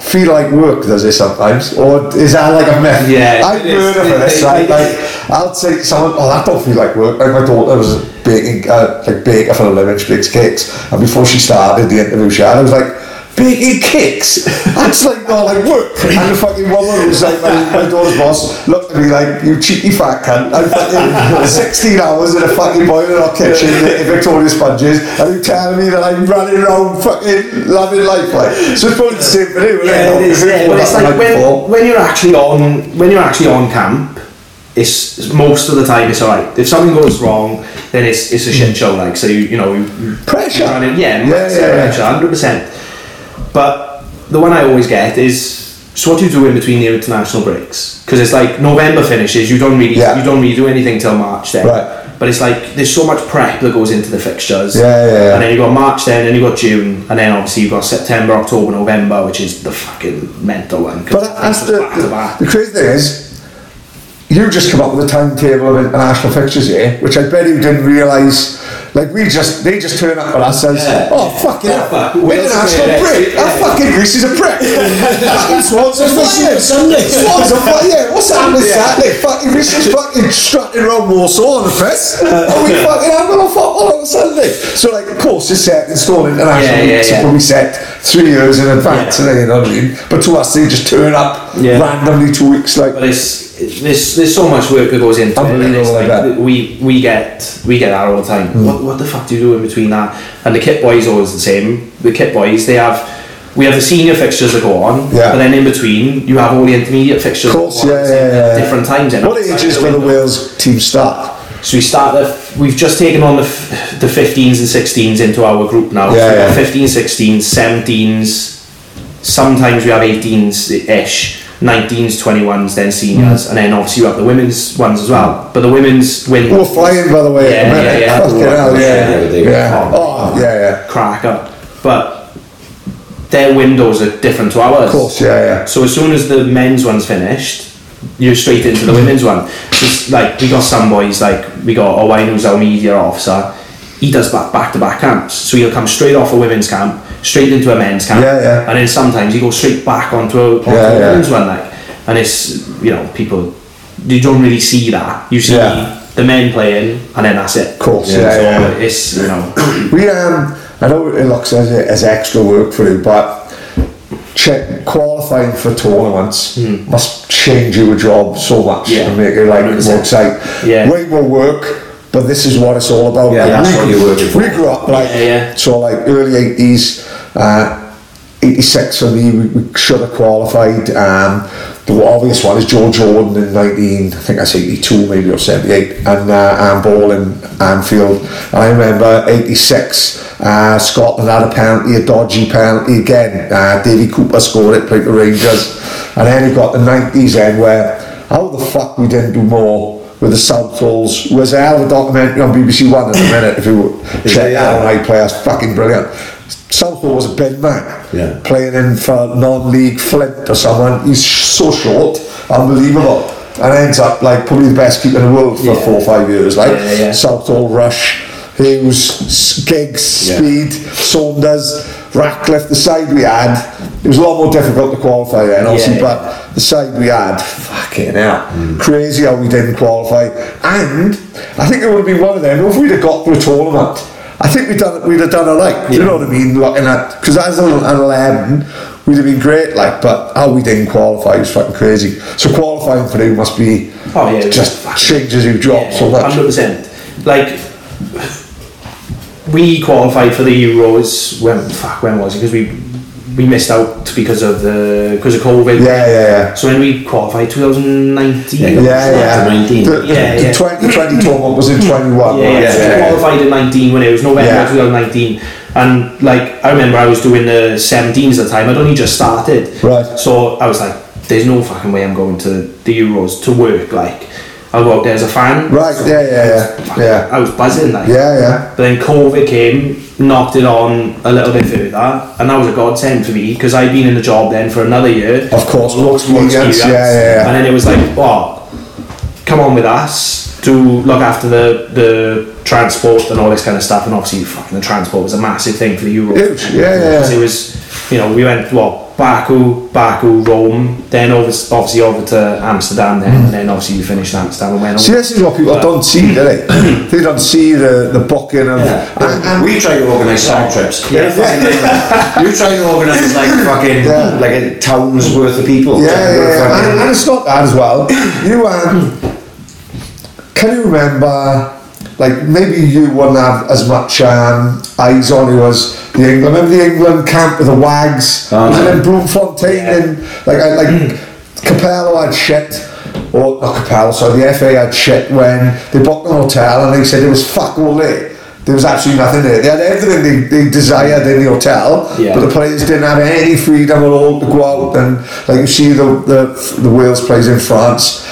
feel like work does it sometimes, or is that like a myth? Yeah, is. heard of this, right? [LAUGHS] Like, I'll say to someone, oh, that don't feel like work. Like, my daughter was baking, uh, like, baker for a living, she bakes cakes, and before she started the interview, she had, I was like, baking kicks. That's like not like work. And the fucking woman was like, my, my daughter's boss looked at me like, you cheeky fat cunt. I'm fucking [LAUGHS] 16 hours in a fucking boiler hot kitchen in Victoria Sponges, and you're telling me that I'm running around fucking loving life like. So it's probably the same for you, Yeah, it is. Yeah, but it's like when, when you're actually on when you're actually on camp, it's most of the time it's alright. If something goes wrong, then it's it's a shit show. Like so, you you know, you, you Pressure. you're running- yeah, Yeah, massive yeah, yeah. pressure, hundred percent. But the one I always get is. So what do you do in between the international breaks? Because it's like November finishes, you don't really Yeah. you don't really do anything till March then. Right. But it's like there's so much prep that goes into the fixtures. Yeah, yeah, yeah. And then you got March then, then you got June, and then obviously you've got September, October, November, which is the fucking mental one. But that's the, the, the crazy thing is, you just come up with a timetable of international fixtures here, which I bet you didn't realise. Like we just, they just turn up with us as, Yeah. oh fucking Wales international is a break. prick. Ah, fucking Greece is a prick. [LAUGHS] fucking Swans are flying. Sunday. Swans are flying. Yeah, what's happening Saturday? Fucking Greece is fucking strutting around Warsaw on the piss. and we fucking have a football on Sunday. So like, of course, it's set in stone international. Yeah, yeah, weeks, yeah. probably set three years in advance. Yeah. You know what I mean? But to us, they just turn up Yeah. randomly two weeks like. There's there's so much work that goes into it. Unbelievable, like we we get we get that all the time. Hmm. What what the fuck do you do in between that? And the kit boys always the same. The kit boys they have. We have the senior fixtures that go on, Yeah. but then in between you have all the intermediate fixtures. Of course, that go on yeah, at yeah, yeah. Different times. in What ages the will the. Wales team start? So we start the, we've just taken on the, the 15s and 16s into our group now. Yeah, so yeah. 15s, 16s, 17s, sometimes we have 18s-ish, 19s, 21s, then seniors, and then obviously you have the women's ones as well. But the women's win We're flying, by the way, at the Yeah, minute. yeah, yeah. [LAUGHS] Fucking hell, yeah. Yeah, they- Yeah. Oh, yeah, yeah. crack up. But their windows are different to ours. Of course, yeah, yeah. So as soon as the men's one's finished, you're straight into the women's one. Just like we got some boys, like we got Owain who's our media officer. He does back back to back camps, so he'll come straight off a women's camp, straight into a men's camp, Yeah, yeah. and then sometimes he goes straight back onto a, onto Yeah, a yeah. women's one, like. And it's you know people, you don't really see that. You see Yeah. the men playing, and then that's it. Of course, yeah, so yeah. It's you know. [CLEARS THROAT] We um, I know it looks as, as extra work for you, but check qualifying for tournaments must change your job so much. Yeah. and make it like 100%. more exciting. Yeah. Way more work, but this is what it's all about. Yeah, that's what you're working for. We grew up like Yeah, yeah. so like early eighties, uh, eighty six for me. We, we should have qualified. Um, the obvious one is Joe Jordan in nineteen, I think that's eighty two maybe or seventy eight, and uh, hand ball in Anfield. I remember eighty six. Uh, Scotland had a penalty, a dodgy penalty again. Uh, Davy Cooper scored it, played the Rangers, and then you got the nineties end where how the fuck we didn't do more with the Southall's was a hell of a documentary on BBC One in a minute if you [LAUGHS] check yeah. out I play that's fucking brilliant Southall was a big man. Yeah. playing in for non-league Flint or someone. He's so short unbelievable. And ends up like probably the best keeper in the world for Yeah. four or five years like Yeah, yeah. Southall Rush Hughes Giggs Yeah. Speed Saunders Ratcliffe the side we had. It was a lot more difficult to qualify then obviously but the side we had fucking hell. Mm. Crazy how we didn't qualify. And I think it would have been one of them if we'd have got to a tournament I think we'd done we'd have done alright do you know what I mean at because as an, an 11 we'd have been great like but how we didn't qualify was fucking crazy so qualifying for you must be Oh, yeah, just changes your job so much Hundred percent. Like we qualified for the Euros when fuck when was it? Because we we missed out because of the because of COVID. yeah yeah yeah So when we qualified 2019. Yeah, yeah, yeah. to 19. The, Yeah, the yeah. 2020 tournament was in 21. Yeah, yeah, right? so we yeah, yeah. qualified in 19 when it was November Yeah. 2019. And like, I remember I was doing the 17s at the time, I'd only just started. Right. So I was like, there's no fucking way I'm going to the Euros to work. Like, I'll go out there as a fan. Right, yeah, yeah, yeah. Yeah, I was buzzing like. yeah, yeah. But then COVID came, knocked it on a little bit further, and that was a godsend for me because I'd been in the job then for another year. Of course, Lots more experience, yeah, yeah, yeah. And then it was like, oh, come on with us to look after the the transport and all this kind of stuff. And obviously, fucking the transport was a massive thing for the Euro. Huge, yeah, yeah. It was, you know, we went what Baku, Baku, Rome, then over, obviously over to Amsterdam, then, and then obviously we finished Amsterdam and went. See, over. this is what people But- don't see, do they? [CLEARS THROAT] they don't see the, the booking of. Yeah. And, and we try to organise song trips. Yeah. you try to organise like fucking Yeah. like a town's worth of people. Yeah, yeah, yeah. And, and it's not that as well. You um, can you remember? Like maybe you wouldn't have as much um, eyes on you as the England. Remember the England camp with the Wags? Oh, it no. Bloemfontein? Yeah. And like I- like Capello had shit. Or not Capello, sorry, the FA had shit when they booked an hotel and they said it was fuck all there. There was absolutely nothing there. They had everything they, they desired in the hotel, Yeah. but the players didn't have any freedom at all to go out and like you see the the, the Wales players in France.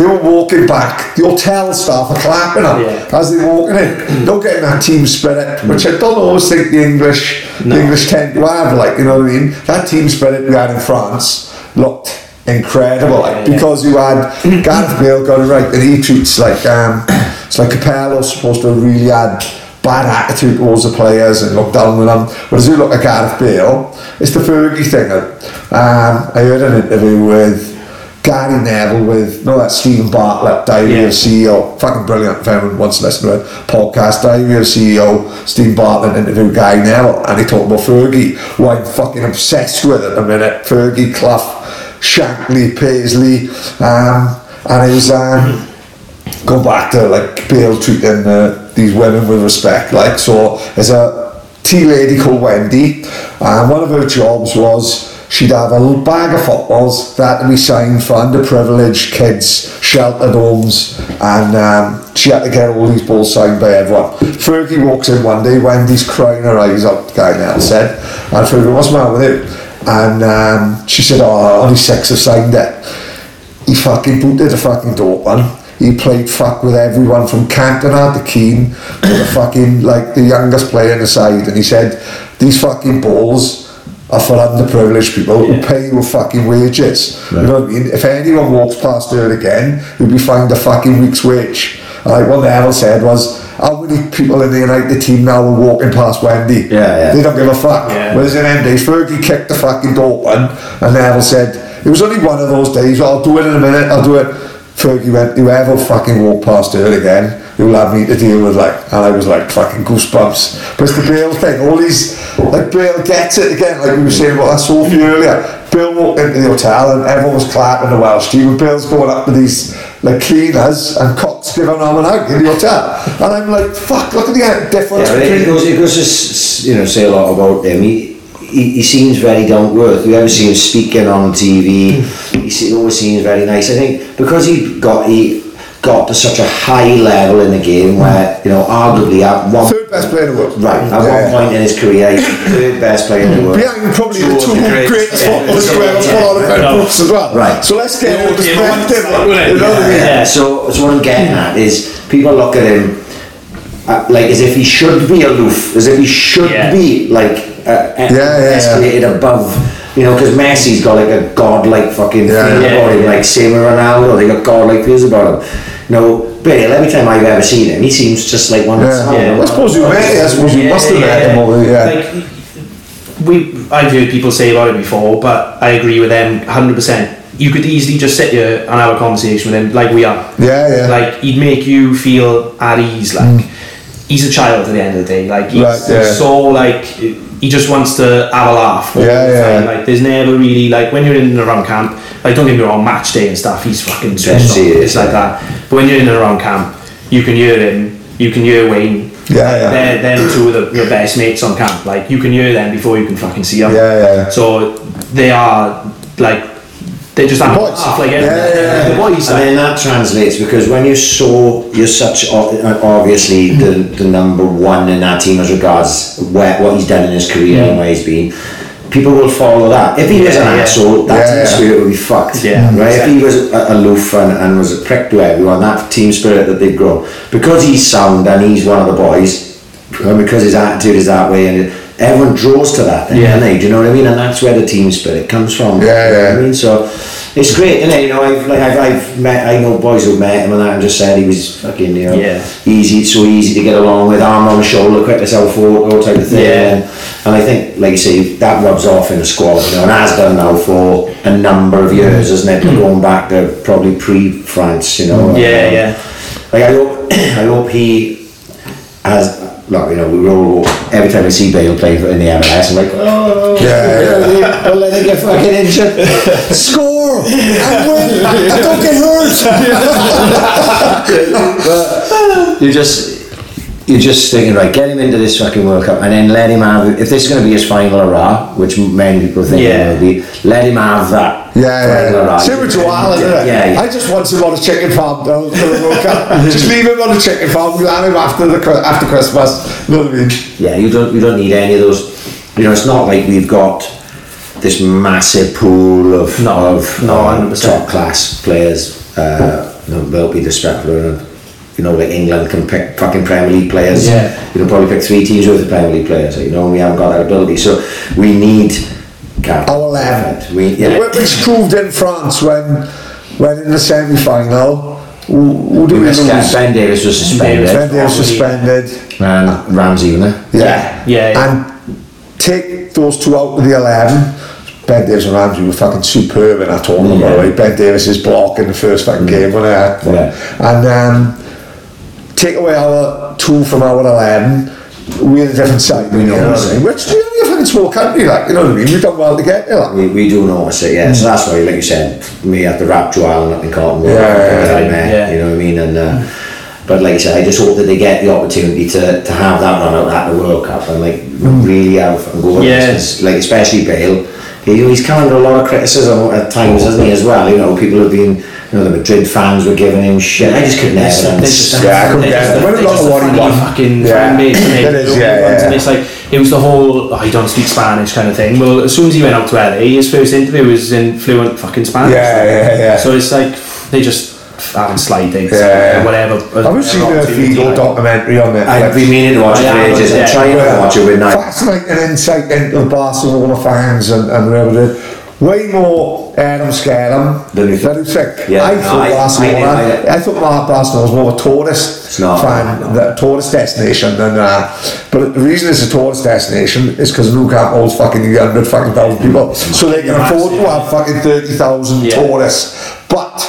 They were walking back. The hotel staff are clapping up Yeah. as they're walking in. They're getting that team spirit, which I don't always think the English No. the English tend to have. Like you know what I mean? That team spirit we had in France looked incredible. Like, Yeah, yeah. because you had Gareth Bale got it right, and he treats like um, it's like Capello's supposed to have really had bad attitude towards the players and look down on them. Whereas you look at Gareth Bale, it's the Fergie thing. Um, I heard an interview with Gary Neville with no that Steven Bartlett, Diary Yeah. of CEO, fucking brilliant. If anyone wants to listen to it, podcast Diary of CEO, Steven Bartlett interviewed Gary Neville, and he talked about Fergie, who I'm fucking obsessed with it at the minute. Fergie, Clough, Shankly, Paisley, um, and it was um, go back to like Bale treating uh, these women with respect. Like so, there's a tea lady called Wendy, and one of her jobs was she'd have a bag of footballs that be signed for underprivileged kids, sheltered homes, and um, she had to get all these balls signed by everyone. Fergie walks in one day, Wendy's crying her eyes out, guy now said, and Fergie, what's the matter with you? And um, she said, oh, only six have signed it he fucking booted the fucking door on. He played fuck with everyone from Cantona to Keane to the fucking like the youngest player in the side, and he said these fucking balls are for underprivileged people who pay you fucking wages. You know what I mean? If anyone walks past her again, he'll be fined a fucking week's wage. And like what Neville said was, how many people in the United team now are walking past Wendy? Yeah, yeah. They don't give a fuck. Yeah. Whereas in them days, Fergie kicked the fucking door open, and Neville said, it was only one of those days, I'll do it in a minute, I'll do it. Fergie went, whoever fucking walked past her again, you'll have me to deal with, like, and I was like, fucking goosebumps. But it's the Bale thing, all these, like, Bale gets it again, like we were saying about that Sophie earlier. Bill walked into the hotel and everyone was clapping the Welsh team, and Bill's going up to these, like, cleaners, and cops giving an hug in the hotel. And I'm like, fuck, look at the difference Yeah, but it goes, it goes to you know say a lot about him. He, he, he seems very down to earth. We ever see him speaking on TV. He always seems very nice. I think because he got he got to such a high level in the game where you know arguably at one Third best player in the world. right at Yeah. one point in his career he's the third best player in the world. behind probably the Two two of the greats. greatest Yeah. footballers who ever put on a pair as well. Right. So let's get Yeah, a perspective. yeah, yeah. You know what I mean? Yeah, so, so what I'm getting at is people look at him uh, like as if he should be aloof, as if he should Yeah. be like uh, Yeah, yeah, escalated above. You know, because Messi's got like a godlike fucking Yeah. feel Yeah. about him, like same with Ronaldo, they got godlike feels about him. No, Bale, every time I've ever seen him, he seems just like one of Yeah. the Yeah. I suppose you met it. I suppose you must have met him over yeah. Like, we, I've heard people say about it before, but I agree with them 100%. You could easily just sit here and have a conversation with him, like we are. Yeah, yeah. Like, he'd make you feel at ease. Like, he's a child at the end of the day. Like, he's, Mm. Right, yeah. he's so, like, he just wants to have a laugh. Yeah, yeah, yeah. Like, there's never really, like, when you're in and around camp, like, don't get me wrong, match day and stuff, he's fucking switched on. It's like that. But when you're in and around camp, you can hear him, you can hear Wayne. Yeah, yeah. They're, they're two of the, your best mates on camp. Like, you can hear them before you can fucking see them. Yeah, yeah. So, they are, like, they just have Boys. laugh, like, Yeah, yeah, yeah. the boys. And Like, then that translates because when you're so you're such o- uh, obviously the, the number one in that team as regards where what he's done in his career and where he's been. people will follow that. If he was an Yeah, yeah. asshole, that Yeah, team yeah. spirit would be fucked. Yeah, right. exactly. If he was a- aloof and, and was a prick to everyone, that team spirit that they'd grow because he's sound and he's one of the boys, and because his attitude is that way, and everyone draws to that. Then, Yeah. don't they? Do you know what I mean? And that's where the team spirit comes from. Yeah, You know what yeah. I mean, so. It's great, isn't it? You know, I've like I've, I've met I know boys who've met him and that and just said he was fucking you know Yeah. easy, so easy to get along with, arm on the shoulder, quick to self photo type of thing. Yeah. And, and I think, like you say, that rubs off in the squad, you know, and has done now for a number of years, isn't it? Going back to probably pre France, you know. Yeah, Um, yeah. Like I hope, [CLEARS THROAT] I hope he has. Like, you know, we all every time we see Bale playing in the MLS, I'm like, oh, Yeah, yeah. don't let him get fucking injured. [LAUGHS] Score! And win! And don't get hurt! [LAUGHS] [LAUGHS] you just you're just thinking right get him into this fucking World Cup and then let him have if this is going to be his final hurrah which many people think Yeah. it will be let him have that Yeah, yeah. hurrah. Similar to Alan, isn't it? yeah, yeah. I just want him on a chicken farm down for the World Cup. [LAUGHS] just leave him on a chicken farm, we'll him after, the, after Christmas. You know what I mean? yeah you don't you don't need any of those you know it's not like we've got this massive pool of No, of no, uh, 100%. top class players uh, no, they'll be disrespectful you know, like England can pick fucking Premier League players. Yeah. You can probably pick three teams worth of Premier League players. You know, and we haven't got that ability. So we need cap. Our eleven. We yeah. Wh- Which proved in France when, when in the semi final, who, who did We we missed lose? Gav- Ben Davies was suspended. Ben Davies suspended. And Ramsey, wasn't it? Yeah. Yeah, yeah. And take those two out of the 11. Ben Davies and Ramsey were fucking superb in that tournament, Yeah. by the way. Ben Davies's block in the first fucking game, wasn't it? Yeah. And um, take away our two from our 11, we're a different side. We know you know this, what I mean? Which we're a fucking small country, like, you know what I mean? We've done well to get there. Like. We, we do notice it, yeah. So that's why, like you said, me at the rap Island, up in Cotton, Yeah, yeah, yeah. met, Yeah. you know what I mean? And uh, but like I said, I just hope that they get the opportunity to, to have that run out at the World Cup and like really have and go. Yeah. Yeah. Like especially Bale, he, he's come under a lot of criticism at times, hasn't he? As well, you know, people have been, you know, the Madrid fans were giving him shit. I just could never They're just- understand. Yeah, I couldn't they're get it. When they're it got just to a what he funny won. fucking Yeah. fan base, mate. It is, yeah, yeah. And it's like it was the whole oh, you don't speak Spanish kind of thing. Well, as soon as he went out to LA, his first interview was in fluent fucking Spanish. Yeah, yeah, yeah. So it's like they just having slide dates, Yeah. or whatever. Have you seen the opportunity, Figo like- documentary on Netflix? I've been meaning to watch it Yeah, for ages and yeah. trying to watch it with night. Fascinating insight into the Barcelona fans and, and whatever it is. Way more Adam Scarum Than you than you think. Yeah, I no, thought I- Barcelona, I- I, I- thought Mar- Barcelona was more of a tourist It's not, fan, no. the tourist destination than uh, but the reason it's a tourist destination is because Nou Camp holds fucking 100 fucking thousand people so they can afford to have fucking 30,000 Yeah. tourists but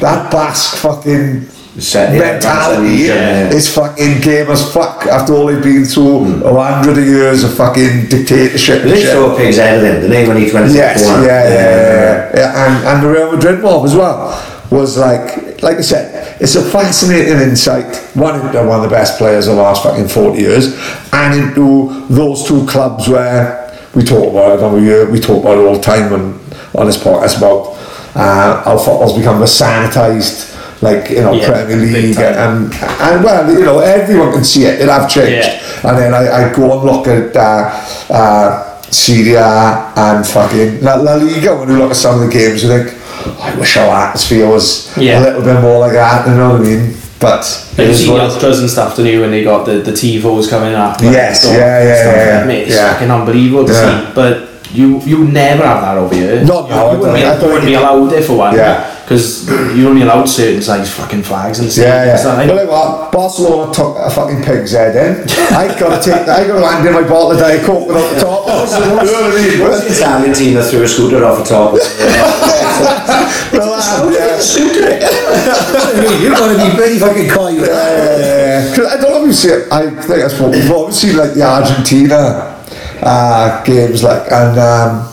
that Basque fucking Set- yeah, mentality yeah. is fucking game as fuck after all they've been through hmm. a hundred of years of fucking dictatorship They a pig's head at him, didn't they, when he went Yes, yeah, yeah, yeah, yeah. And, and the Real Madrid mob as well was like, like I said, it's a fascinating insight. One into one of the best players of the last fucking 40 years, and into those two clubs where we talk about it, and we, uh, we talk about it all the time on, on this podcast about uh, football's become a sanitised, like, you know, Yeah, Premier League, and, and well, you know, everyone can see it, it have changed. Yeah. And then I, I go and look at uh, uh, Serie A and fucking La, La Liga when you look at some of the games, you think, "Oh, I wish our atmosphere was Yeah. a little bit more like that, you know what I mean? But Like it you see ultras and stuff, don't you, when they got the, the tifos coming up. Yes, yeah, yeah, stuff yeah, yeah. Mate, it's Yeah. fucking unbelievable to Yeah. see. But you you never have that over here. No, no, you, wouldn't, be, I don't wouldn't be allowed it for one. Yeah. Because you're only allowed certain size fucking flags and stuff. Yeah, yeah. like- Well, like what? Barcelona took a fucking pig's head in. I gotta take, I gotta land in my bottle of Diet Coke without the top. [LAUGHS] you know what I mean? [LAUGHS] What's the Italian team that threw a scooter off the top? [LAUGHS] Well, yeah. You're to be very fucking coy with that. Yeah, 'Cause I don't know if you see it. I think I spoke before. Seen like the Argentina uh, games, like and um,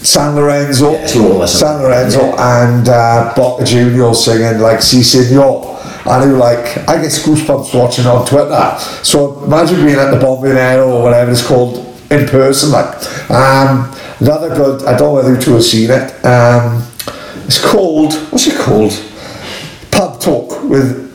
San Lorenzo, Yeah. San Lorenzo, and uh, Boca Juniors singing like "Si Senor." And were like, I get goosebumps watching on Twitter. So imagine being at the Bombonero or whatever it's called in person. Like, um, another good. I don't know whether you two have seen it. Um, it's called what's it called? Pub Talk with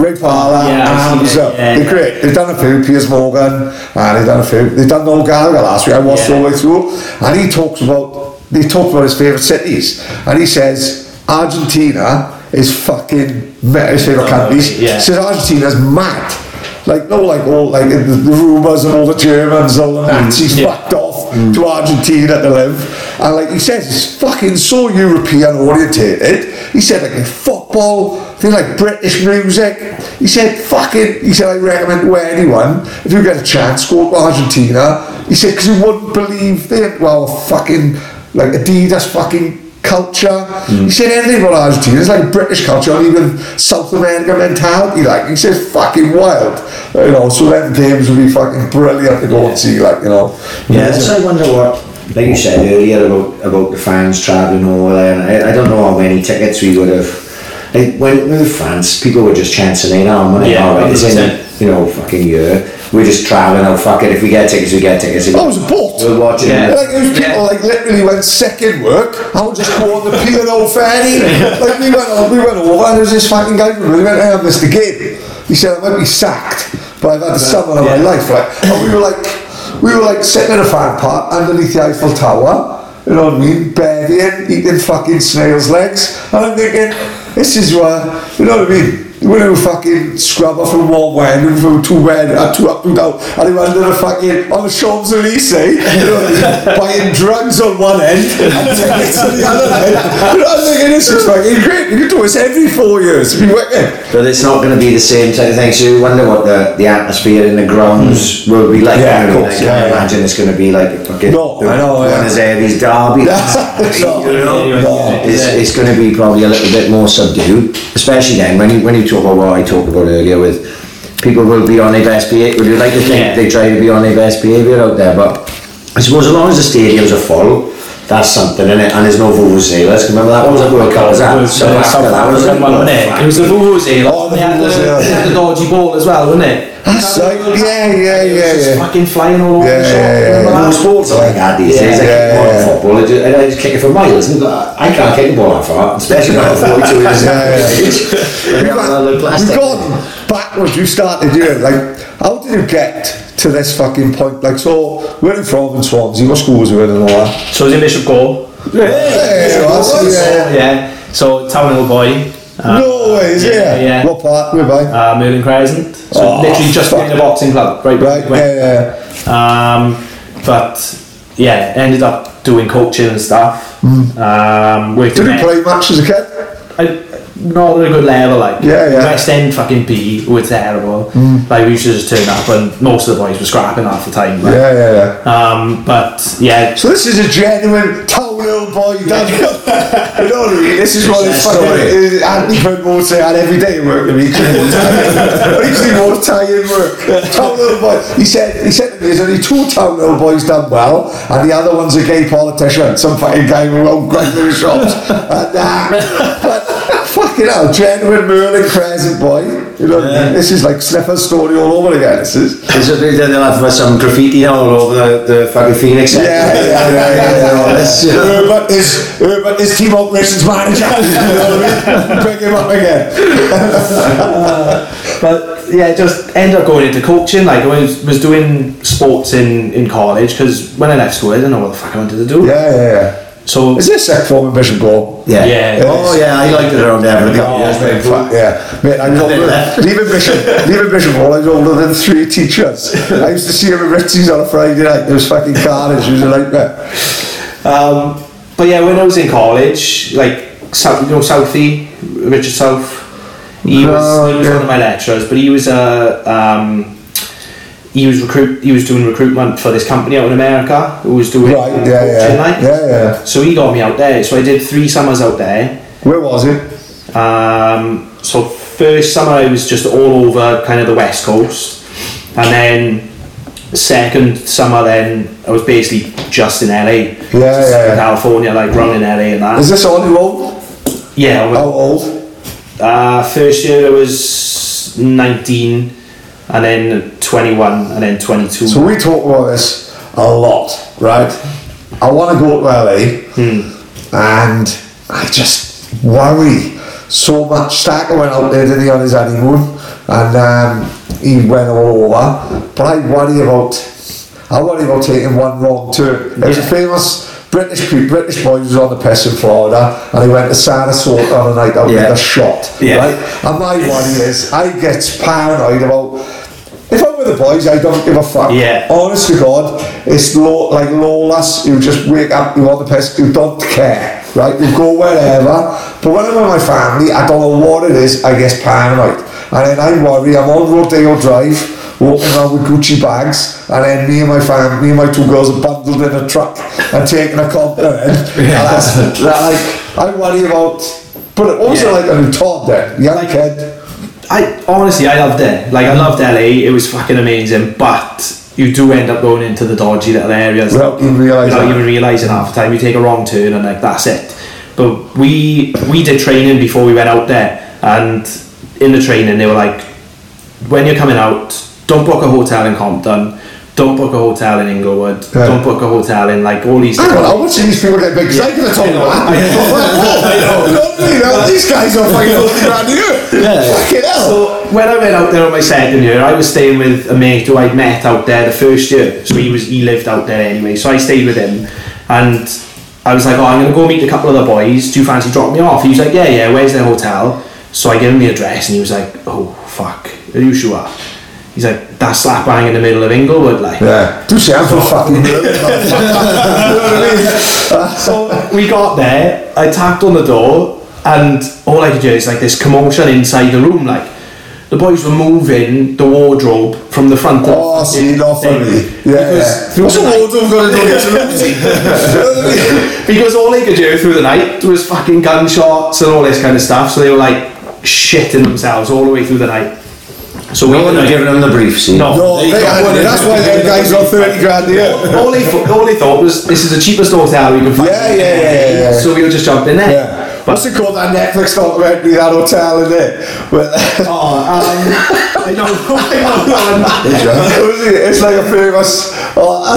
Ray Parlour, Yeah, arms up. yeah, They're yeah. great. They've done a few, Piers Morgan, and they've done a few. They've done Noel Gallagher last week. I watched Yeah. all the way through, and he talks about they talk about his favourite cities, and he says Argentina is fucking his favourite yeah. He says Argentina's mad. Like no, like all like the, rumours and all the Germans, all the Nazis Mm. Yeah. fucked off to Argentina to live, and like he says, it's fucking so European orientated. He said like football, things like British music. He said fucking. He said I recommend to anyone if you get a chance go to Argentina. He said because you wouldn't believe they well fucking like Adidas fucking culture. He said anything about Argentina. It's like British culture, or even South American mentality. Like he says, fucking wild. You know, so them games would be fucking brilliant to go and see. Like you know, Yeah, so I wonder what, like you said earlier about about the fans travelling over there, and I, I don't know how many tickets we would have. Like when with France, people were just chancing in on money. Yeah, all right, it's in you know fucking year. We're just travelling Oh Fuck it, if we get tickets, we get tickets. Oh, it was a boat. We're watching. Yeah. Like there was people Yeah. like literally went sick in work. I would just go on the P&O ferry. [LAUGHS] like we went, on, we went over and there was this fucking guy. We went, "Hey, I missed the game." He said, "I might be sacked, but I've had the summer of my life." Like, and we were like, we were like sitting in a fan park underneath the Eiffel Tower. You know what I mean? Bedding, eating fucking snails' legs, and I'm thinking, this is where you know what I mean. When you fucking scrubber from one way and from two red and two up, two down, and he went to the fucking on the Champs Elysees, you know I [LAUGHS] buying drugs on one end and tickets on the other end. You know, I'm thinking this is fucking great. You can do this every four years. It'd be wicked. But it's not going to be the same type of thing. So you wonder what the, the atmosphere in the grounds hmm. will be like. Yeah, I, of course, I yeah, imagine it's going to be like fucking No, I know, yeah. Buenos Aires derby. [LAUGHS] Know, it's, it's going to be probably a little bit more subdued, especially then when you when you talk about what I talked about earlier with people will be on their best behaviour. Would you like to think Yeah. they try to be on their best behaviour out there? But I suppose as long as the stadiums are full. that's something, isn't it? And there's no vuvuzelas. remember that was a World Cup, was that? So yeah, after that was a one, Cup. It was a Vuvuzela, oh, and they had, the, they had the dodgy ball as well, wasn't it? That's right, yeah, yeah, yeah, yeah. fucking flying all over yeah, the shop. Yeah, yeah, yeah. No sports are like that these days. Yeah, yeah, yeah. football, I just, I just kick it for miles. And I can't kick a ball that far, especially when I'm [LAUGHS] 42 years Yeah, yeah, age. [LAUGHS] We've gone backwards, you started doing. Like, how did you get to this fucking point? Like, so where are you from in Swansea? What school was you in and all that? So I was in Bishop Gore. Yeah, yeah. Yeah. So Town Hill boy. Uh, No way, is yeah, it? yeah. What part? Where by? uh, Merlin Crescent. So Oh, literally just fuck. in the boxing club, right? Right, where we yeah. Um, but yeah, ended up doing coaching and stuff. Um, Did in you play much as a kid? Not at a good level, like Yeah, yeah. West End fucking PE were terrible. Like we used to just turn up, and most of the boys were scrapping half the time. Like. Yeah, yeah, yeah. Um, but yeah, So this is a genuine town hill boy, Daniel. you know what I mean? This is what It's fucking uh, Andy say had every day work with me. I usually more tie-in work. Town hill boy. He said he said to me, there's only two town hill boys done well, and the other one's a gay politician, some fucking guy who owned Gregory shops. And uh, [LAUGHS] but fucking hell, genuine Merlin Crescent boy. You know what I mean? This is like Sniffer's story all over again. This is. Is it, they'll have some graffiti all over the, the fucking Phoenix. Yeah, yeah, yeah, yeah, yeah, yeah. [LAUGHS] That's, you know. Herbert is Herbert is team operations manager. [LAUGHS] you know what I mean? Bring him up again. [LAUGHS] but yeah, just ended up going into coaching. Like I was, was doing sports in in college because when I left school, I didn't know what the fuck I wanted to do. Yeah, yeah, yeah. So Is this sec form in Bishop Gore? Yeah. Yeah. Oh yeah, I liked it around there for a couple of mate. Fuck, yeah, mate. I'm older. Leaving Bishop, leaving Bishop Hall. I was older than three teachers. I used to see him at Ritzy's on a Friday night. There was fucking carnage. It was a nightmare. Um, but yeah, when I was in college, like South, you know, Southie, Richard South, he was Oh, he was yeah. one of my lecturers, but he was a um, he was recruit he was doing recruitment for this company out in America who was doing Right. um, Yeah, yeah, like. yeah, yeah. So he got me out there. So I did three summers out there. Where was it? Um, so first summer I was just all over kind of the west coast, and then second summer then I was basically just in LA, yeah, yeah. California, like running in LA and that. Is this all you own? yeah, How old? uh, first year I was 19, and then 21, and then 22. So we talk about this a lot, right? I want to go to LA, and I just worry so much. Stacker went out there, did he, on his honeymoon? and um, he went all over. But I worry about, I worry about taking one wrong turn. There's a famous British British boy who was on the piss in Florida, and he went to Sarasota on a night out Yeah. with a shot. Yeah. Right? And my worry is, I get paranoid about. With the boys, I don't give a fuck. Yeah. Honest to God, it's low, like lawless. You just wake up, you want the piss, you don't care, right? You go wherever. But when I'm with my family, I don't know what it is, I get paranoid. And then I worry, I'm on Rodeo Drive, walking around with Gucci bags, and then me and my family, me and my two girls are bundled in a truck and taking a continent. And that's, that, like, I worry about. But also Yeah. like on Todd then? Young kid. I honestly, I loved it. Like I loved LA. It was fucking amazing. But you do end up going into the dodgy little areas Without even realising. without even realizing half the time. You take a wrong turn and like that's it. But we we did training before we went out there, and in the training they were like, when you're coming out, don't book a hotel in Compton. Don't book a hotel in Inglewood. Yeah. Don't book a hotel in like all these. I don't know how much these people get big because I could have told them that. You know, these guys are fucking 40 grand a year. Yeah. Fucking hell. So when I went out there on my second year, I was staying with a mate who I'd met out there the first year. So he was he lived out there anyway. So I stayed with him, and I was like, "Oh, I'm gonna go meet a couple of the boys. Do you fancy dropping me off?" He was like, "Yeah, yeah. Where's their hotel?" So I gave him the address, and he was like, "Oh fuck, are you sure?" He's like, that slap bang in the middle of Inglewood, like." Yeah. Do say I'm from fucking brilliant. You know what I mean? So we got there, I tapped on the door, and all I could hear is like this commotion inside the room. Like the boys were moving the wardrobe from the front. Oh, see, not funny. Yeah, Because, yeah. What's the wardrobe going to do against the You know what I mean? because all they could hear through the night was fucking gunshots and all this kind of stuff. So they were like shitting themselves all the way through the night. So we No one were had given them the briefs. see. No. No, they, that's why their guys got 30 grand a year. all they, thought- all they thought was this is the cheapest hotel we can find. Yeah, yeah, yeah, yeah, yeah. So we were just jumped jumping there. Yeah. What's it called, that Netflix documentary, that hotel in there? Well, [LAUGHS] Oh, um, I don't know. I don't know. it's like a famous, oh, [LAUGHS]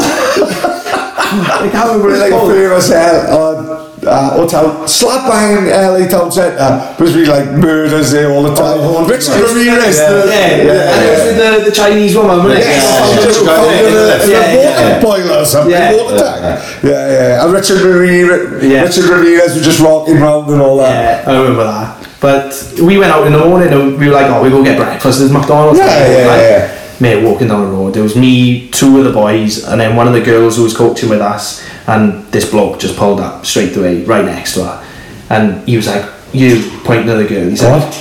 I can't remember it's it's like a called. famous uh, uh, hotel, slap bang LA town centre, was really like murders there all the time. Oh, Richard. Ramirez, Yeah. the, Yeah, yeah, and it was with the, the Chinese woman, wasn't it? Yes, Yeah, she yeah, just yeah. found in a, in Yeah, water yeah. boiler or something, Yeah. water tank. Yeah, yeah. And Richard Ramirez, Yeah. Richard Ramirez was just rocking round and all that. Yeah, I remember that. But we went out in the morning and we were like, oh, we go get breakfast. There's McDonald's. Yeah, down the yeah, road, yeah, like, Mate, walking down the road, there was me, two of the boys, and then one of the girls who was coaching with us, and this bloke just pulled up straight away, right next to her. And he was like, you, pointing to the girl. He's like,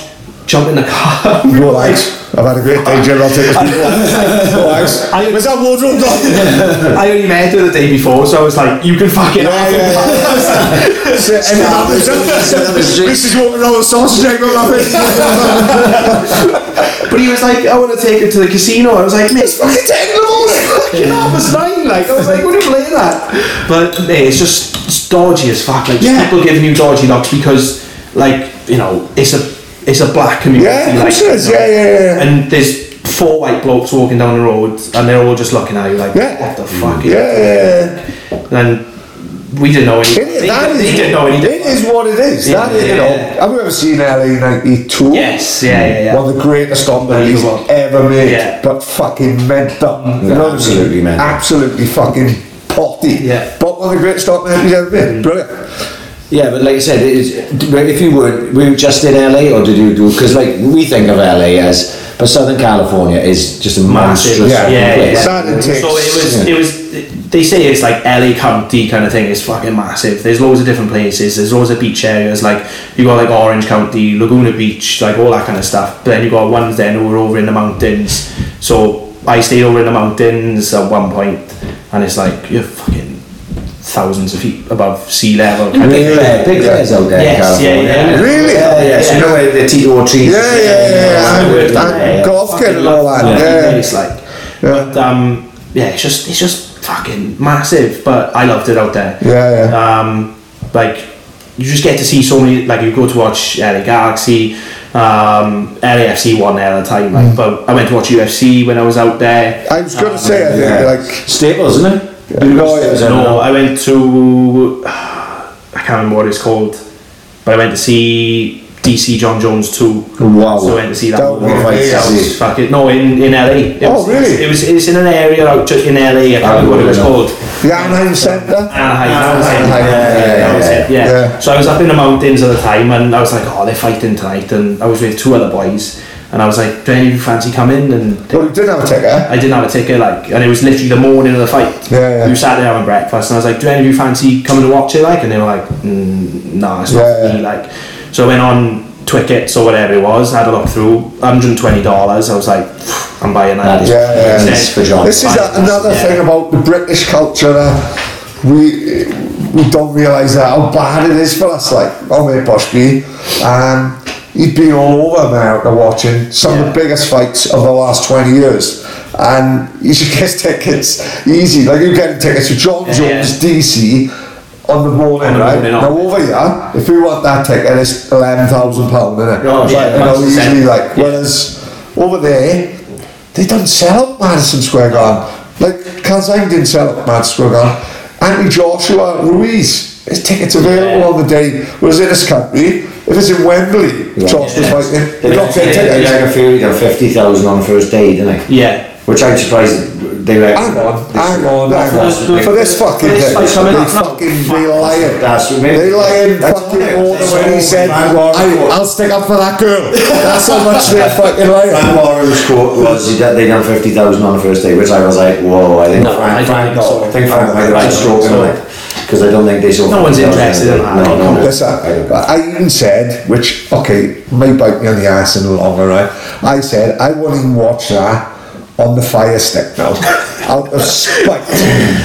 jump in the car. [LAUGHS] Go, thanks. I've had a great day, Jim. I'll take a few. Go. I- Where's that wardrobe gone? [LAUGHS] I only met her the day before, so I was like, you can fuck it Yeah, off. yeah, yeah. [LAUGHS] So, and then This is walking around with sausage egg on laughing. But he was like, I want to take her to the casino. I was like, mate, Fucking taking them all. fucking half past nine. Like, I was like, what are you playing that? But mate, it's just it's dodgy as fuck. Like, Yeah. people giving you dodgy looks because, like, you know, it's a it's a black community. Yeah, like, course it is. you know, Yeah, yeah, yeah. And there's four white blokes walking down the road, and they're all just looking at you like, Yeah. what the fuck? Yeah, yeah, yeah. And we didn't know anything. It, They, that they is, didn't know anything. it is what it is. Yeah, that is, you know, yeah. have you ever seen LA 92? Yes, yeah, yeah, yeah. One of the greatest documentaries Unbelievable. ever made, Yeah. but fucking meant up. You know what I mean? absolutely meant. Absolutely fucking potty. Yeah. But one of the greatest documentaries ever made. Mm. Brilliant. Yeah, but like I said, it is, if you were, were you just in LA or did you do? Because like we think of LA as, but Southern California is just a Massive, monstrous yeah, fucking yeah, yeah. Sad it takes. So it was, it was. They say it's like LA County kind of thing. It's fucking massive. There's loads of different places. There's loads of beach areas. Like you got like Orange County, Laguna Beach, like all that kind of stuff. But then you got ones then who are over in the mountains. So I stayed over in the mountains at one point, and it's like you're fucking thousands of feet above sea level. kind of Big thing. big bears out there Yes, in yeah, yeah. Really? Yeah, yeah. So you know where the Tito trees? Yeah, yeah, yeah, yeah. I worked And, down yeah. golf kid and all that. fucking Yeah. place, like. But um, yeah, it's just it's just fucking massive. But I loved it out there. Yeah, yeah. Um, like you just get to see so many. Like you go to watch LA Galaxy, um, LAFC one there at the time. Like, but I went to watch UFC when I was out there. I was going to say, I think, Yeah. like, Staples, isn't it? No, Staples, yeah. I No. I went to. I can't remember what it's called, but I went to see DC Jon Jones 2. Wow. So I went to see that. That would movie. amazing. That was fucking, no, in, in LA. It Oh, was, really? It was, it's in an area out just in LA, I can't remember what it was called. The Anaheim Centre. Anaheim, that was it. Anaheim, yeah, yeah, that was it, yeah. yeah. So I was up in the mountains at the time and I was like, oh, they're fighting tonight. And I was with two other boys. And I was like, do any of you fancy coming? And Well, you didn't have a ticket. I didn't have a ticket, like, and it was literally the morning of the fight. Yeah, yeah. We sat there having breakfast, and I was like, "Do any of you fancy coming to watch it?" Like, and they were like, mm, "Nah, it's not Yeah, for yeah. me." Like, so I went on Twickets or whatever it was. had a look through, hundred and twenty dollars. I was like, "I'm buying that." That is- Yeah, yeah. It's for John. This is a, another Yeah. thing about the British culture that we we don't realise that how bad it is for us. Like, oh mate, Bushby, um, he'd been all over America watching some of the biggest fights of the last twenty years, and you should get [LAUGHS] tickets easy. Like you get tickets to Jon Yeah, Jones yeah. DC. On the morning, On the right? morning, now on. over here, if we want that ticket, it's eleven thousand pound, isn't it? Oh, yeah, Like, you know, easily like. Yeah. Whereas over there, they don't sell Madison Square Garden. Like Calzine didn't sell Madison Square Garden. Anthony Joshua Ruiz, his tickets available all the day. Whereas in this country, if it's in Wembley, Joshua's Yeah. fighting, They they got don't get they tickets. got a Fury got fifty thousand on the first day, didn't they? Yeah. Which I'm surprised they were. Hang on, hang on, hang on. For this fucking For thing, fight coming they up, no. fucking they lying. That's what made- They lying fucking what- more than that's when he said, I, I'll stick up for that girl. That's how much they're [LAUGHS] fucking lying. Van Warren's quote was he they done fifty thousand on the first day, which I was like, whoa! I think No, I Frank, don't Frank, think so. I think Frank might have I had a don't stroke think in so. It because I don't think they saw. No one's interested in that. No, no, no. Listen, I I even said, which, okay, may bite me on the ass in the long run, right? I said, I won't even watch that on the fire stick now. Out of spite.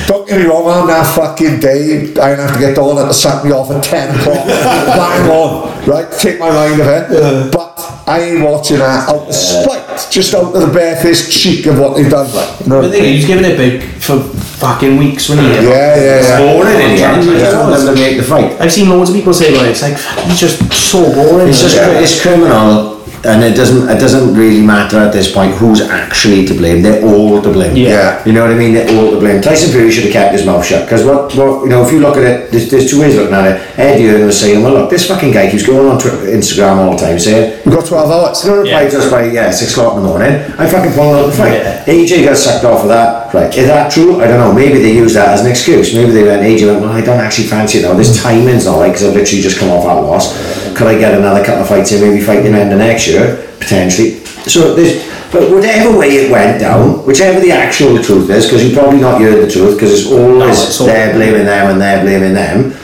Don't get me wrong, on that fucking day, I'd have to get Dawn to sat me off at 10 o'clock. [LAUGHS] Bang on, right? Take my mind of it. But I ain't watching that out of spite. Just out of the barefaced cheek of what they've done, like. You know? But the thing he was giving it big for fucking weeks when he Yeah, yeah, yeah. Boring in the end. Yeah. They them to make the fight. I've seen loads of people say about it. It's like he's just so boring. It's just Yeah. it's criminal, and it doesn't it doesn't really matter at this point who's actually to blame. They're all to blame. Yeah. You know what I mean? They're all to blame. Tyson Fury should have kept his mouth shut because what, what you know if you look at it, there's, there's two ways of looking at it. Eddie Hearn was saying, well look, this fucking guy keeps going on Twitter, Instagram all the time saying. We've got 12 hours. It's going to reply Yeah. to us by yeah, six o'clock in the morning. I'm fucking pulling out the fight. Yeah. AJ got sucked off of that. Right, is that true? I don't know. Maybe they use that as an excuse. Maybe they went, AJ went, well, I don't actually fancy it now. This timing's not right because I've literally just come off that loss. Could I get another couple of fights in, maybe fight the end of next year? Potentially. So there's, but whatever way it went down, whichever the actual truth is, because you probably not heard the truth because it's always it's all- they're blaming them and they're blaming them.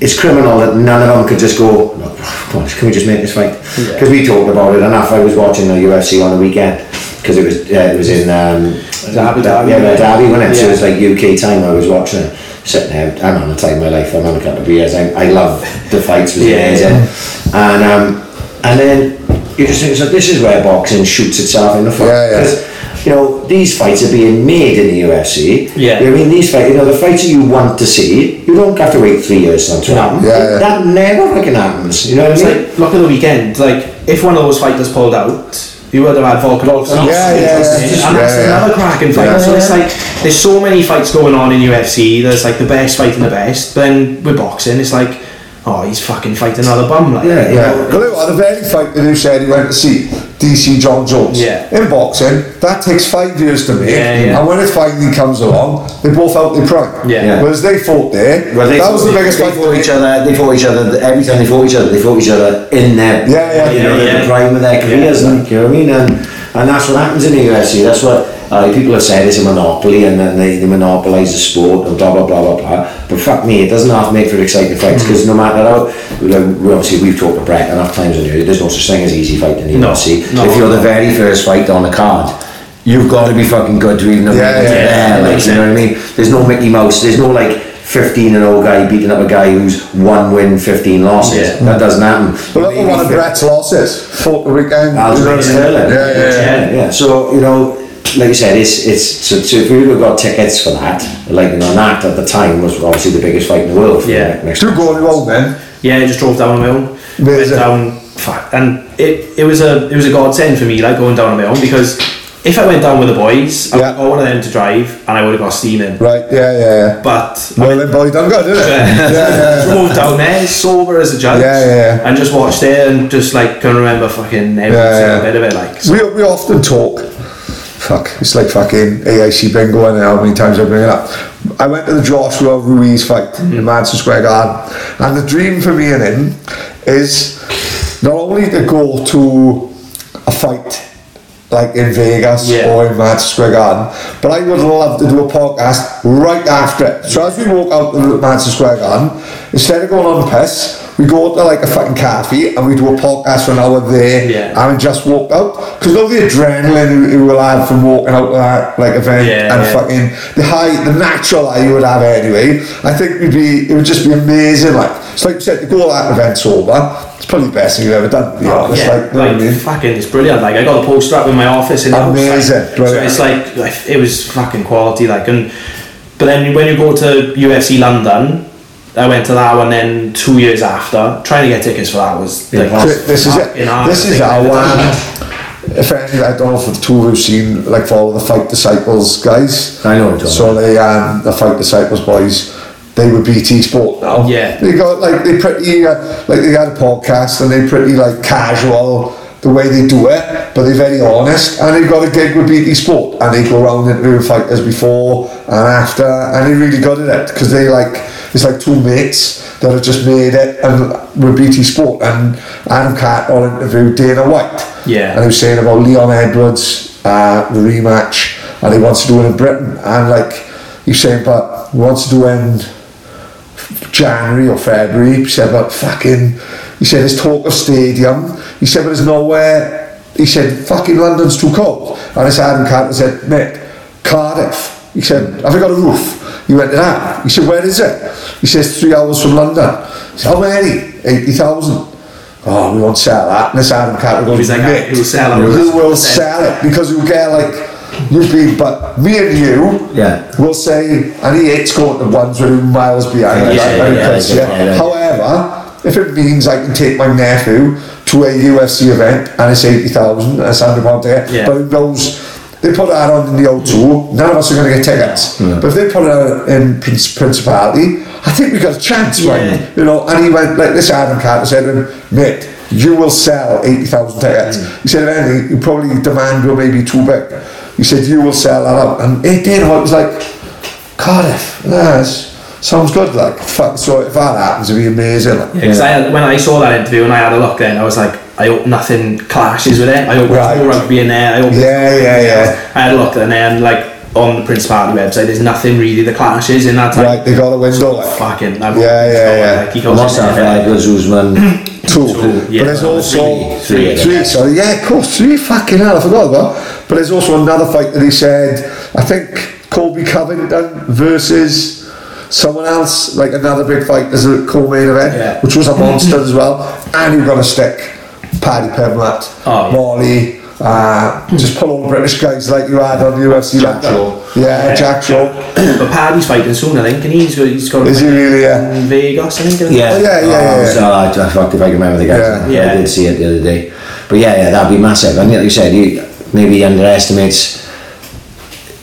It's criminal that none of them could just go, "Look, on, can we just make this fight? Because we talked about it enough. I was watching the UFC on the weekend because it was uh, it was in um, Abu Dhabi, yeah, yeah. Abu Dhabi, wasn't it? So it was like UK time. I was watching it, sitting there. I'm on the time of my life. I'm on a couple of beers. I, I love the fights. Was Yeah, amazing. And um, and then you just think, so this is where boxing shoots itself in the foot. Yeah, yeah. 'Cause, you know, these fights are being made in the UFC. Yeah. You know what I mean, these fights, you know, the fights that you want to see, you don't have to wait three years for them to happen. Yeah, yeah. That never fucking happens. You know what It's I mean? like, look at the weekend. Like, if one of those fighters pulled out, you would have had Volkanovski. Yeah, yeah, yeah. And that's Yeah, another cracking fight. Yeah. So it's like, there's so many fights going on in UFC. There's like the best fighting the best. Then with boxing, it's like, oh, he's fucking fighting another bum. Like, Yeah, Yeah, but look, at the very fight that you said he went to see, DC Jon Jones. Yeah. In boxing, that takes five years to make, Yeah, yeah. and when it finally comes along, they both out their prime. Yeah. Yeah. Whereas they fought there, Well, they that was fought- the biggest they fight. fought each other. They fought each other every time they fought each other. They fought each other in their Yeah, yeah. you know Yeah, the yeah. prime of their careers. Yeah. Like you know what I mean? And and that's what happens in the UFC. That's what uh, people have said it's a monopoly and then they, they monopolise the sport and blah blah blah blah blah. But fuck me, it doesn't have to make for exciting fights because no matter how, you know, we obviously we've talked to Brett enough times on here. There's no such thing as easy fight in the No, UFC. no, if you're the very first fight on the card. You've got to be fucking good to even have Yeah, made it yeah, there, like, you know what I mean? There's no Mickey Mouse, there's no like 15 and 0 guy beating up a guy who's one win, 15 losses. Yeah. That doesn't happen. But look at one of Brett's losses. Fought the weekend. Aljamain you know what I mean? Sterling. Yeah, yeah, yeah. yeah, yeah. So, you know, like you said, it's, it's so, so if we would have got tickets for that, like, you know, that at the time was obviously the biggest fight in the world. For Yeah. the next Two going wrong then. Yeah, I just drove down on my own. Went down, um, and it, it was a it was a godsend for me, like going down on my own because if I went down with the boys, I Yeah. would got one of them to drive, and I would have got steaming. Right, yeah, yeah, yeah. But Well, then, boy, done good, didn't it? [LAUGHS] yeah, yeah. drove down there sober as a judge, Yeah, yeah, yeah. and just watched it and just like can remember fucking every Yeah, single yeah. bit of it. Like, so, We, we often talk. Fuck, it's like fucking AIC bingo and how many times I bring it up. I went to the Joshua Ruiz fight in mm. Madison Square Garden, and the dream for me and him is not only to go to a fight like in Vegas Yeah. or in Madison Square Garden, but I would love to do a podcast right after it. So as we walk out of Madison Square Garden, instead of going on the piss, we go to like a fucking cafe and we do a podcast for an hour there Yeah. and just walk out. Because all the adrenaline you will have from walking out to that like event Yeah, and yeah. fucking the high, the natural high you would have anyway, I think would be, it would just be amazing. Like, it's like you said, to go to that event sober, it's probably the best thing you've ever done, oh, honest. yeah, like, what I mean? fucking, it's brilliant. Like, I got the poster up in my office in the house, Amazing, like, so it's like, like it was fucking quality. Like, and but then when you go to UFC London. I went to that one then two years after. Trying to get tickets for that was like, So this is it. This is our one. If any, I don't know if the two who've seen like follow the Fight Disciples guys. I know what you're So they um the Fight Disciples boys. They were BT Sport now. Yeah. They got like they pretty uh, like they had a podcast and they pretty like casual the way they do it, but they're very honest. And they got a gig with BT Sport and they go around interviewing fighters before and after, and they really got at it because they like it's like two mates that have just made it and with BT Sport and Adam Catterall interviewed Dana White. Yeah. And he was saying about Leon Edwards, uh, the rematch, and he wants to do it in Britain. And like he's saying, but he wants to do it in January or February. He said, but fucking, he said, there's talk of stadium. He said, but there's nowhere. He said, fucking London's too cold. And I said, Adam Catterall said, mate, Cardiff. He said, have you got a roof? He went to that. He said, where is it? He says, three hours from London. He said, how many? 80,000. Oh, we won't sell that. And this Adam Catterall goes, He's like, ah, "Mate, "Who'll sell it?" Who will sell it? Because you'll get like, you'll be, but me and you Yeah. will say, and he hates going to ones with miles behind. Yeah, yeah, yeah, yeah, yeah. However, if it means I can take my nephew to a UFC event and it's 80,000, that's 100 pound ticket, Yeah. but who knows, they put that on in the O2, none of us are going to get tickets. But if they put it on in Prince- Principality, I think we got a chance, Yeah. right? You know, and he went, like this Adam Catterall said to him, mate, you will sell 80,000 tickets. He said, if anything, you probably demand will maybe too big. He said, you will sell that out. And it did, it was like, Cardiff, yes, sounds good, like, fuck, so if that happens, it'd be amazing. Like. Yeah, 'cause I had, when I saw that interview and I had a look then, I was like, I hope nothing clashes with it. I hope Right. there's more rugby in there. I hope there's Yeah, yeah, yeah. else. I had a look and then like on the Principality website, there's nothing really that clashes in that time. Right, they got a window, like. Eh? Fucking, I'm, Yeah, yeah, yeah. Like, he goes must in have there. like Usman. Two. yeah. but there's also Three, three. sorry, yeah, of course, three. Fucking hell, I forgot about. But there's also another fight that he said. I think Colby Covington versus someone else, like another big fight as a co-main event, Yeah. which was a monster as well. And you've got to stick Paddy Pimblett, Oh, yeah. Molly. Uh, just pull all the British guys like you had on UFC. Jack like that. Shore. Yeah, Jack Shore. But Paddy's fighting soon, I think, and he's got, he's got a Is he really? Yeah. in Vegas, I think. isn't? Yeah, Oh, yeah, yeah, yeah, Oh, so I, I fucked if I can remember the guys. Yeah. Yeah. I did see it the other day. But yeah, yeah, that'd be massive. And like you said, you maybe underestimates.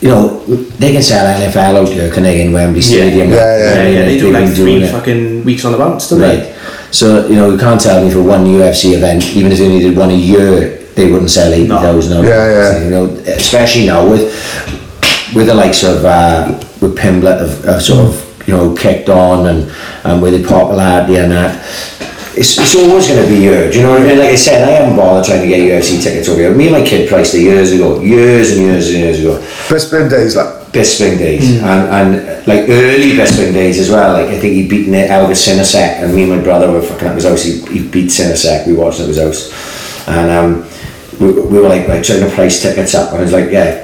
You know, they can sell NFL out here, can they, in Wembley Stadium? Yeah, yeah. Yeah, yeah, they do They've like been doing three it. fucking weeks on the bounce, don't Right. So, you know, you can't tell me for one UFC event, even if they needed one a year, they wouldn't sell 80,000 No. Yeah, yeah. You know, especially now with with the likes of, uh, with Pimblett have, have sort of, you know, kicked on and, and with the popularity and that. It's, it's always going to be here, do you know what I mean? Like I said, I haven't bothered trying to get UFC tickets over here. Me and my kid priced it years ago, years and years and years ago. Bisping days, like. Bisping days and, and like early Bisping days as well. Like I think he beaten Elvis Sinosic and me and my brother were fucking at his house. He, he beat Sinosic. We watched at his house, and um, we, we were like, like trying to price tickets up, and I was like, yeah.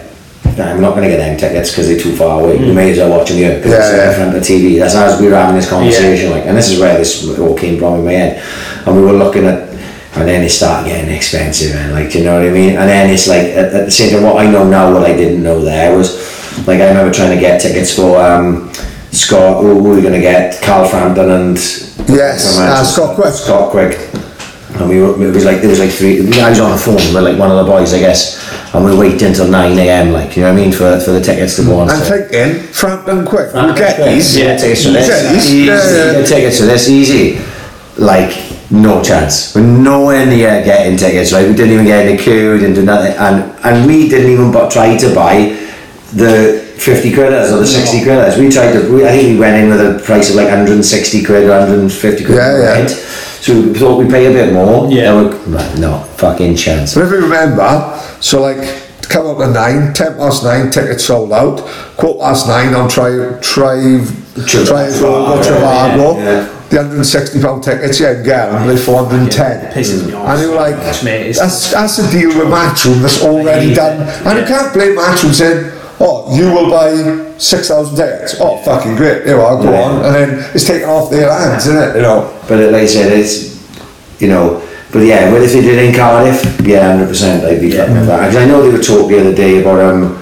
I'm not going to get them tickets because they're too far away. We may as well watch them here because Yeah, it's yeah. in front of the TV. That's as we were having this conversation, like, and this is where this all came from in my head. And we were looking at, and then it started getting expensive, and like, do you know what I mean? And then it's like at, at the same time, what I know now, what I didn't know there was, like, I remember trying to get tickets for um, Scott. Who were we going to get? Carl Frampton and Yes, uh, Scott Quigg. Scott Quigg. and we were, it was like there was like three. I was on the phone with like one of the boys, I guess, and we waited until nine a.m. Like you know what I mean for for the tickets to go on. I'm thinking, Frampton Quigg, Frampton get quick. these. Yeah, tickets for this. Get Easy. Yeah. Tickets for this easy. Like no chance. We're nowhere near getting tickets. Right, we didn't even get in the queue. We didn't do nothing, and and we didn't even try to buy the. 50 quidders or the 60 quidders. We tried to, we, I think we went in with a price of like 160 quid or 150 quid. Yeah, yeah. right? So we thought we'd pay a bit more. Yeah. We, no, fucking chance. But if you remember, so like come up at nine, ten past nine, tickets sold out. Quarter past nine on try try Tri- try as well, go Yeah, yeah. The hundred and sixty pound tickets, yeah, you get them, like four hundred and ten. pisses me off. And you're like, that's that's a deal with Matchroom that's already done. And you can't blame Matchroom saying, Oh, you will buy six thousand tickets. Oh fucking great, you are, go Yeah. on. And then it's taken off their hands, isn't it? You know. But it, like I said, it's you know. But yeah, well, if they did in Cardiff, yeah, hundred percent, I'd be fucking with that. 'Cause I know they were talking the other day about um,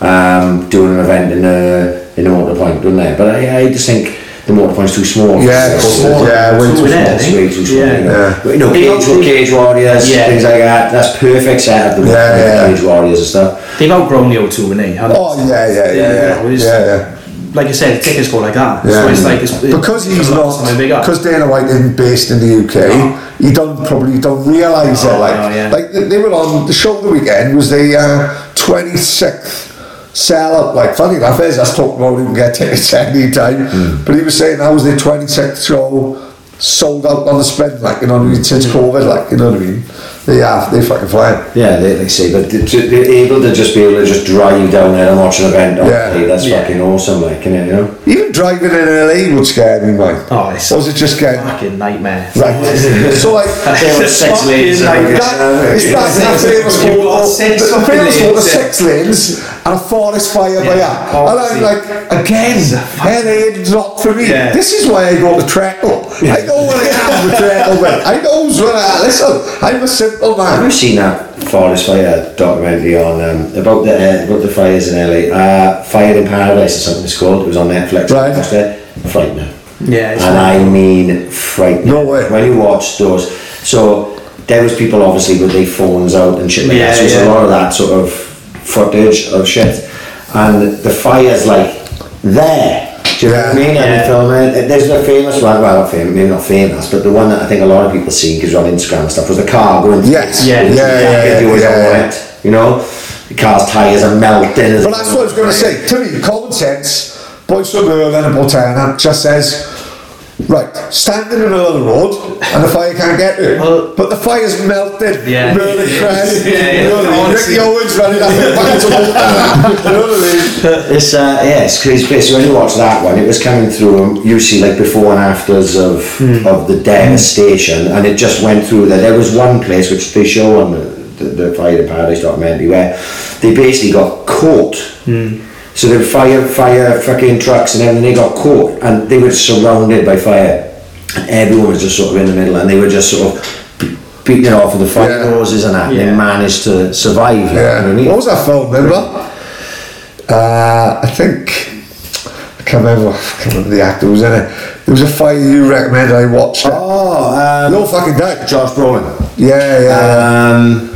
um doing an event in the in the Motorpoint, didn't they? But I, I just think the motor too small. Yeah, of course, Small. yeah, way Too too small. small. It's way too small. Yeah. You know, Yeah. You know They cage, got- cage warriors, Yeah. things like that. That's perfect setup. The Yeah, yeah. cage warriors and stuff. They've outgrown the O2 and they. Oh yeah, yeah, yeah, yeah, You yeah, yeah. Like I said, tickets go like that. Yeah. So it's like it's, because he's not because Dana White isn't based in the UK he don't probably don't realise it Oh, like no, yeah. like they, they were on the show the weekend was the uh, 26th sell out like funny enough is that's talking about you can get tickets any time Hmm. but he was saying that was their 26th show sold out on the sprint like you know what I mean since. COVID like you know what I mean they are they fucking flying Yeah, they, they say, but to, to, they're able to just be able to just drive down there and watch an event. Yeah. telly, that's Yeah. fucking awesome, like, you know. even driving in LA would scare me man Oh, it's or was it just getting fucking nightmare. right [LAUGHS] [LAUGHS] so like There were six lanes. and like. That, it's that, that famous You've photo, got six the, the famous photo, lanes, six lanes and a forest fire by Yeah, that. And I'm like, again, LA not for me. Yeah. This is why I go to Treckle. I know what I am with Treckle, but I know what I Listen, I'm a simple Have man. you seen that Forest Fire documentary on um, about the uh, about the fires in LA? Uh, Fire in Paradise or something it's called. It was on Netflix. Right. I watched it. Frightening. Yeah, it's and I mean frightening. No way. When you watch those, so there was people obviously with their phones out and shit like Yeah, that. So there's a lot of that sort of footage of shit, and the fire's like there. Do you know what I Yeah. mean? And Yeah. the film, uh, there's a famous one, well, famous, maybe not famous, but the one that I think a lot of people see because on Instagram and stuff was the car going. Yes. Yeah. yeah, yeah, yeah, yeah, yeah. you know, the car's tyres are melting. But that's what I was going to say. To me, common sense, boys from Merlin and Botana just says, right, standing in the middle of the road and the fire can't get to Well- But the fire's melted. Yeah. Merlin Crest. Yeah, yeah. You know what I mean? Honestly. Ricky Owens running up the back to Botana. You know what I mean? It's uh, yeah, it's crazy. So when you watch that one, it was coming through. and You see like before and afters of hmm. of the devastation, and it just went through there. There was one place which they show on the the, the Fire in Paradise documentary where they basically got caught. Hmm. So the fire fire fucking trucks and everything they got caught, and they were surrounded by fire, and everyone was just sort of in the middle, and they were just sort of. be- Beating it off with the fire Yeah. hoses and that, and they managed to survive. like, you know what I mean? What was that film, remember? Uh, I think. I can't remember, I can't remember the actor who was in it. There was a fire you recommended, I watched it. Oh, um, no fucking doubt. Josh Brolin. Yeah, yeah. Um,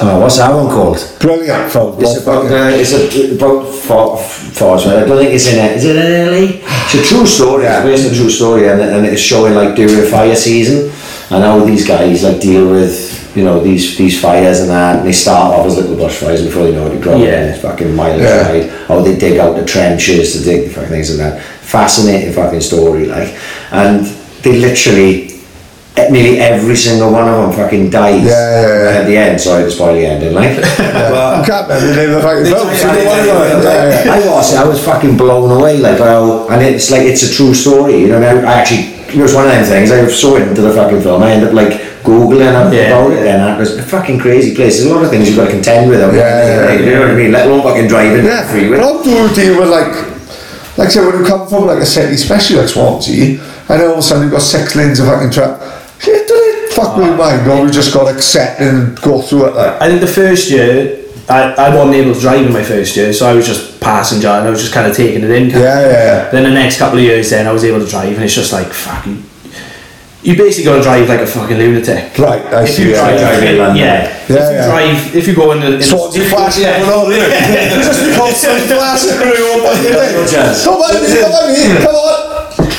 oh, what's that one called? Brilliant film. It's about uh, it's a, about for, Forest I don't think it's in it. Is it in LA? It's a true story. Yeah. It's based on a true story, and, and it's showing like during the fire season, and how these guys like deal with you know these these fires and that. And they start off as little bush fires before they know it, they grow Yeah. and it's fucking miles Yeah. wide. How they dig out the trenches to dig the fucking things and that. Fascinating fucking story, like, and they literally. Nearly every single one of them fucking dies Yeah, yeah, yeah. at the end. Sorry to spoil the ending, like. I [LAUGHS] can't remember the name of the fucking film. so don't it. Yeah, yeah. I was, I was fucking blown away, like, how, and it's like, it's a true story, you know, and I, I actually, it was one of them things, I was so into the fucking film, I ended up, like, googling up Yeah. about it, and it was a fucking crazy place, there's a lot of things you've got to contend with, out Yeah, yeah, you know what I mean, let alone fucking driving Yeah, the freeway. but how do you deal with like, like I said, when you come from like a city, especially like Swansea, and all of a sudden you've got six lanes of fucking traffic. Shit, do they fuck with your mind, or we just got to accept and go through it like. I think the first year, I, I wasn't able to drive in my first year, so I was just passenger and I was just kind of taking it in. Yeah, yeah, yeah. Then the next couple of years, then I was able to drive, and it's just like fucking. you basically got to drive like a fucking lunatic. Right, I If see. you yeah, drive, yeah. drive in London. yeah, Yeah, if you yeah. drive, if you go in the, in the Swansea flash yeah. going on there. Just because Swansea flash is going on. chance. Come on, me, come on, me, come on.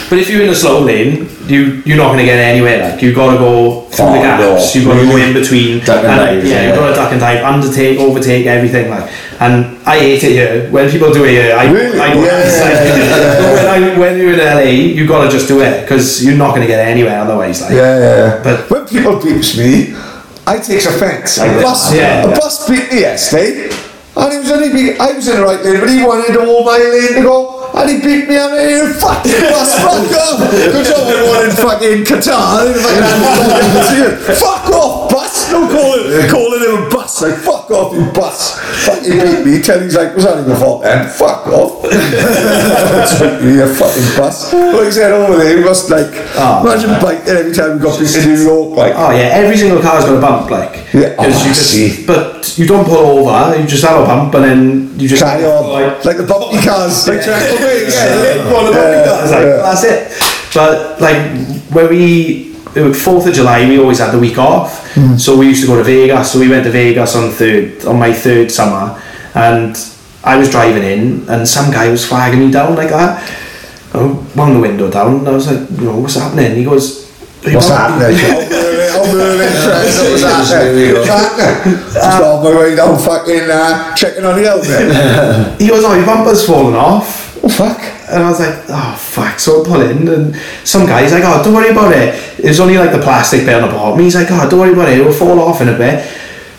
But if you're in a slow lane, you you're not going to get anywhere. Like you got to go through Oh, the gaps. no. You got to go in between. Duck and dive, Yeah, yeah. you got to duck and dive, undertake, overtake, everything. Like, and I hate it here. When people do it here, I Really? I Yeah, it's yeah, yeah, when I when you're in LA, you got to just do it because you're not going to get anywhere otherwise. Like, Yeah, yeah. But- when people beeps me, I take offence. A bus, Yeah. a bus beat me yesterday, and he was only beat, I was in the right lane, but he wanted all my lane to go. And he beat me on it, fucking bus, fuck off! Good job I won in fucking Qatar, I didn't fucking see [LAUGHS] it. Fuck off, bus! No calling, calling him a bus, like fuck off, you bus! Fucking beat me, tell he's like, was that your fault then? Fuck off! [LAUGHS] you a fucking bus. Like I said over there, he must like, Oh, imagine biting every time we got beat in New York, like. Oh yeah, every single car's got a bump, like. Yeah, oh, you just, see. But you don't pull over. You just have a bump, and then you just carry on Like, like the bumpy cars like track away yeah, yeah, one of the like, that's it. But like when we it was Fourth of July, we always had the week off. Hmm. So we used to go to Vegas. So we went to Vegas on third on my third summer, and I was driving in, and some guy was flagging me down like that. I wound the window down, and I was like, you know, what's happening? He goes, "Are you what's on- [LAUGHS] happening? I'm moving friends what's happening? what's happening. Just on my way down fucking uh, checking on the helmet [LAUGHS] He goes, oh, your bumper's fallen off. Oh fuck And I was like, oh fuck, so I pull in and some guy's like, oh don't worry about it. It was only like the plastic bit on the bottom. He's like, oh don't worry about it, it'll fall off in a bit.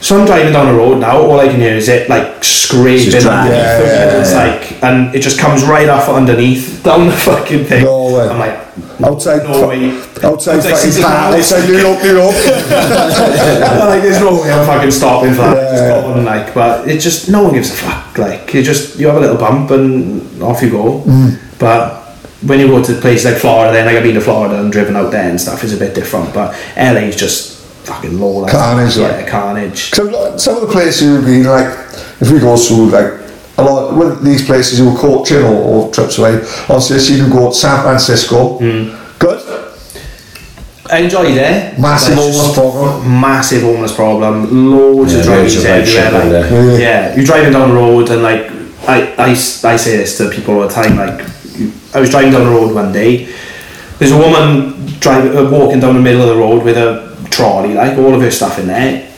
So I'm driving down the road now, all I can hear is it like scraping underneath. Yeah, yeah, and it's like and it just comes right off underneath down the fucking thing. No way. I'm like outside No way. outside Outside fucking Caesar's car Palace. outside New York New York [LAUGHS] like there's no way I'm fucking stopping for that. Yeah, yeah. like but it just no one gives a fuck. Like you just you have a little bump and off you go. Mm. But when you go to places like Florida, then like I've been to Florida and driven out there and stuff is a bit different. But LA's just fucking low. Like, Carnage, Yeah, like. carnage. So some of the places you've been, like, if we go through, like, a lot with these places you were coaching or, or trips away, obviously I see you can go to San Francisco. Good. I enjoyed it. Massive But it's homeless problem. Massive homeless problem. Loads Yeah, of loads drivers of red shit everywhere. Like, there. yeah, you're driving down the road and like I, I, I say this to people all the time. Like I was driving down the road one day. There's a woman driving, uh, walking down the middle of the road with a trolley, like all of her stuff in there,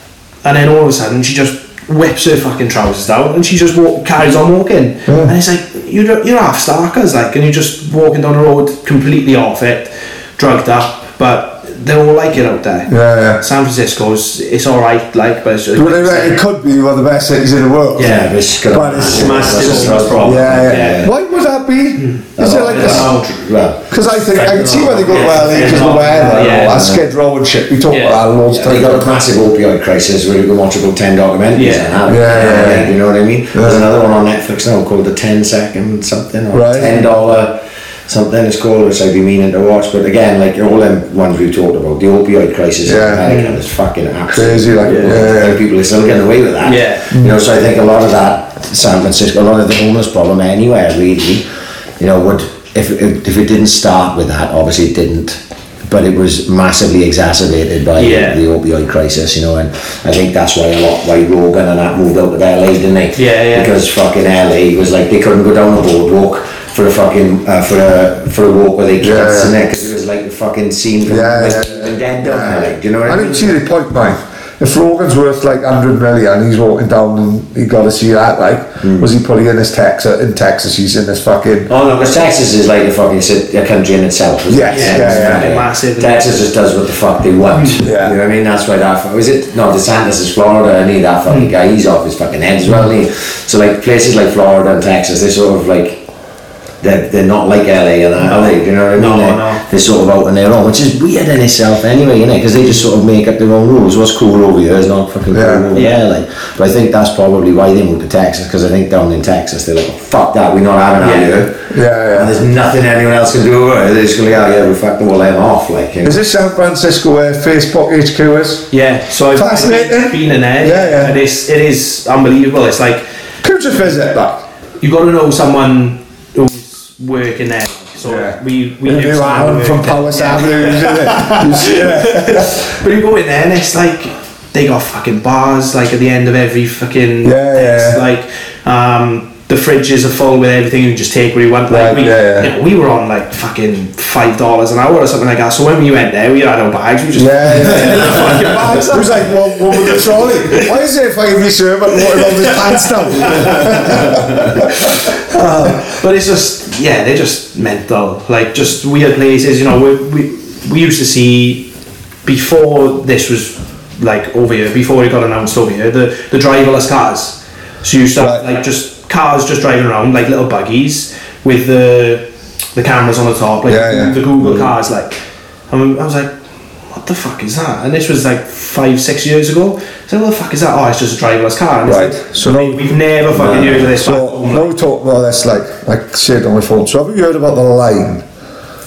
and then all of a sudden she just whips her fucking trousers down and she just walk, carries on walking. And it's like you're you're half starkers, like, and you're just walking down the road completely off it, drugged up, but. They're all like it out there. Yeah, yeah. San Francisco's, it's alright, like, but it's it, it could be one of the best cities in the world. Yeah, but it's got a But it's massive, massive massive problem. Yeah, yeah. Yeah. Why would that be? Hmm. Is it like oh, this? Well, Because I think I can see why they go Yeah. LA because the Yeah. weather Yeah. all that skid row and shit. We talk Yeah. about that loads of They times. got a massive opioid crisis where you can watch about 10 documentaries Yeah. and have it. Yeah, yeah, yeah. You know what I mean? There's another one on Netflix now called The 10 Second something or $10 something it's called which I've been meaning to watch but again like all them ones we've talked about the opioid crisis Yeah. in America is fucking absolute Crazy, like, yeah, yeah. And people are still getting away with that Yeah. you know so I think a lot of that San Francisco a lot of the homeless problem anywhere really you know would if, if, if it didn't start with that obviously it didn't but it was massively exacerbated by Yeah. the opioid crisis, you know, and I think that's why a lot why Rogan and that moved out of LA, didn't they? Yeah, yeah. Because fucking LA was like they couldn't go down the boardwalk for a fucking uh, for a for a walk with their kids Yeah, and yeah. that because it was like the fucking scene from Yeah, like, yeah, Evil Dead, don't Yeah. Like, do you know what I mean? I mean? didn't see the point, mate. If Rogan's worth like 100 million, he's walking down and he got to see that, like, Hmm. was he putting in his Texas, in Texas, he's in this fucking, Oh no, because Texas is like a fucking ci- a country in itself. isn't Yes, it? yeah, it's yeah, fucking- massive. Texas just does what the fuck they want. Yeah. You know what I mean? That's why that. Was it? No, DeSantis is Florida, and he that fucking guy. He's off his fucking head as well. He, so like places like Florida and Texas, they're sort of like. They're, they're not like LA and that, are they? Do you know what I mean? No, they're, no. they're sort of out on their own, which is weird in itself anyway, innit? Because they just sort of make up their own rules. What's cool over here is not fucking cool Yeah. over Yeah. there. Like, but I think that's probably why they moved to Texas, because I think down in Texas they're like, fuck that, we're not having that Yeah. here. yeah, yeah. And yeah. there's nothing anyone else can do about it. They're just going to go, yeah, we fucked all them off. Like, you know. Is this San Francisco where Facebook HQ is? Yeah, so I've Fascinating. been in there. Yeah, yeah. And it's, it is unbelievable. It's like Could just visit that. you got to know someone who's working there. So Yeah. we we You live do Alan from Powers Avenue, isn't it? [LAUGHS] You see it? [LAUGHS] But you go in there and it's like they got fucking bars like at the end of every fucking Yeah, yeah, yeah. like um the fridges are full with everything you can just take where you want like Right, we, yeah, yeah. you know, we were on like fucking five dollars an hour or something like that so when we went there we had our bags we just Yeah, yeah, [LAUGHS] yeah. fucking bags It was like, one one with the trolley. Why is it if I reserve it water on his pants now? [LAUGHS] Uh, but it's just yeah they're just mental like just weird places you know we, we, we used to see before this was like over here before it got announced over here the, the driverless cars so you start Right. like just cars just driving around like little buggies with the the cameras on the top like Yeah, yeah. the Google cars like and I was like what the fuck is that and this was like five six years ago so what the fuck is that oh it's just a driverless car and Right, like, so now- we've never fucking heard of this So, we talk about this, like, like said on my phone. So, have you heard about the line?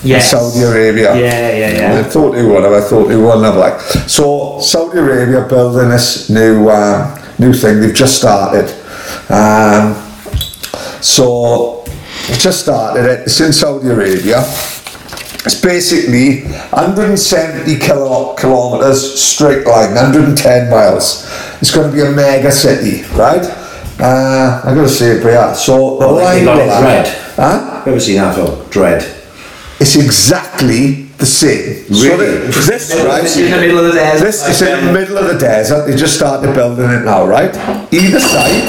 Yes. Saudi Arabia. Yeah, yeah, yeah. I thought they would have. I thought they wouldn't have. Like, so Saudi Arabia building this new um, new thing. They've just started. Um, so they've just started it. It's in Saudi Arabia. It's basically 170 kilo, kilometers straight line, 110 miles. It's going to be a mega city, right? Uh, I'm going to say it, yeah. So the Oh, like line got will it have- Dredd. Huh? Ever seen that film? Dredd. It's exactly the same. So Really? the- this, right? It's in the middle of the desert. This is in the middle of the desert. They just started building it now, right? Either side,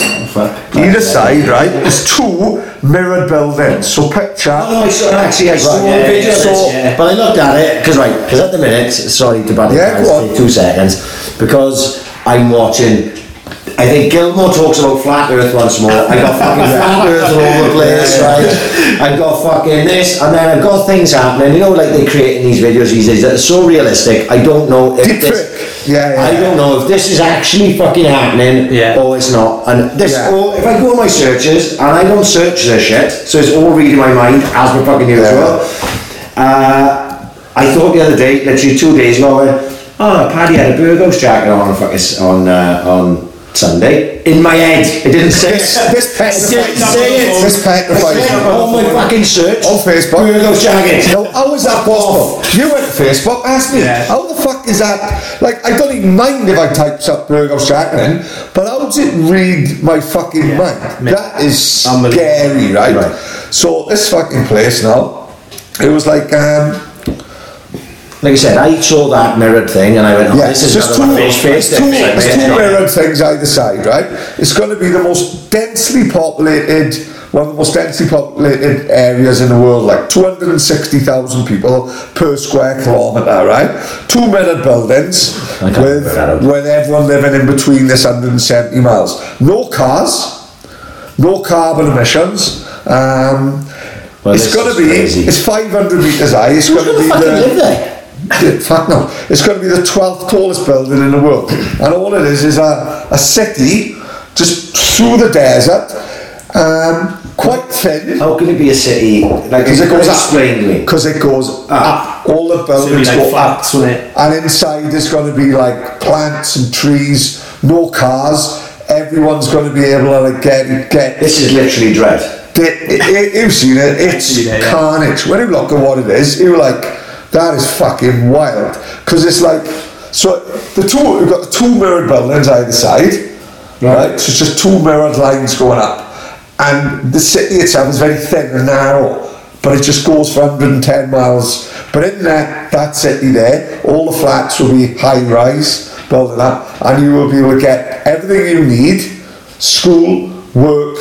either side, right? There's two mirrored buildings. So picture. Oh, no, I saw, actually, I saw Right, yeah, video yeah, of this, yeah. but I looked at it, because right, because at the minute, sorry to bad Yeah, guys, go on. take two seconds, because I'm watching, I think Gilmore talks about flat earth once more, I got fucking [LAUGHS] flat earth all over the place, right, I've got fucking this, and then I've got things happening, you know, like they're creating these videos these days that are so realistic, I don't know if this. Yeah, yeah, I don't know if this is actually fucking happening, Yeah. or it's not, and this, Yeah. or if I go on my searches, and I don't search this shit, so it's all reading my mind as per fucking usual. Uh, I thought the other day, literally two days ago, I went, oh, Paddy had a Burgos jacket on on fucking s- on uh, on Sunday. In my head, it didn't say This, this It didn't say it. This petrifies It's on my fucking search. On Facebook. Burgos jacket. No, how is that possible? You went to Facebook, ask me, Yeah. how the fuck is that? Like, I don't even mind if I type up Burgos in, but how does it read my fucking mind? That is scary, right? Right. So, this fucking place now, it was like, um, Like I said, I saw that mirrored thing, and I went, oh, yeah, this is just another two, fish face. it's two, [LAUGHS] mirrored things either side, right? It's going to be the most densely populated, one of the most densely populated areas in the world, like 260,000 people per square kilometre, right? Two mirrored buildings with, work that out. with everyone living in between this 170 miles. No cars, no carbon emissions. Um, Well, it's going to be, crazy. it's 500 metres high, it's going to be the... live there? Yeah, Fuck no. It's going to be the 12th tallest building in the world. And all it is is a, a city just through the desert, um, quite thin. How can it be a city? Like, Because it goes up. explain to me. Because it goes up. All the So buildings like go up. flats, it? And inside there's going to be like plants and trees, no cars. Everyone's going to be able to like get get. This is literally Dredd. It, it, it- you've seen it. It's seen it, yeah. carnage. When you look at what it is, you're like, that is fucking wild. Because it's like, so the two we've got the two mirrored buildings either side, right? So it's just two mirrored lines going up, and the city itself is very thin and narrow. But it just goes for 110 miles. But in that, that city there, all the flats will be high rise, building up, and you will be able to get everything you need school, work,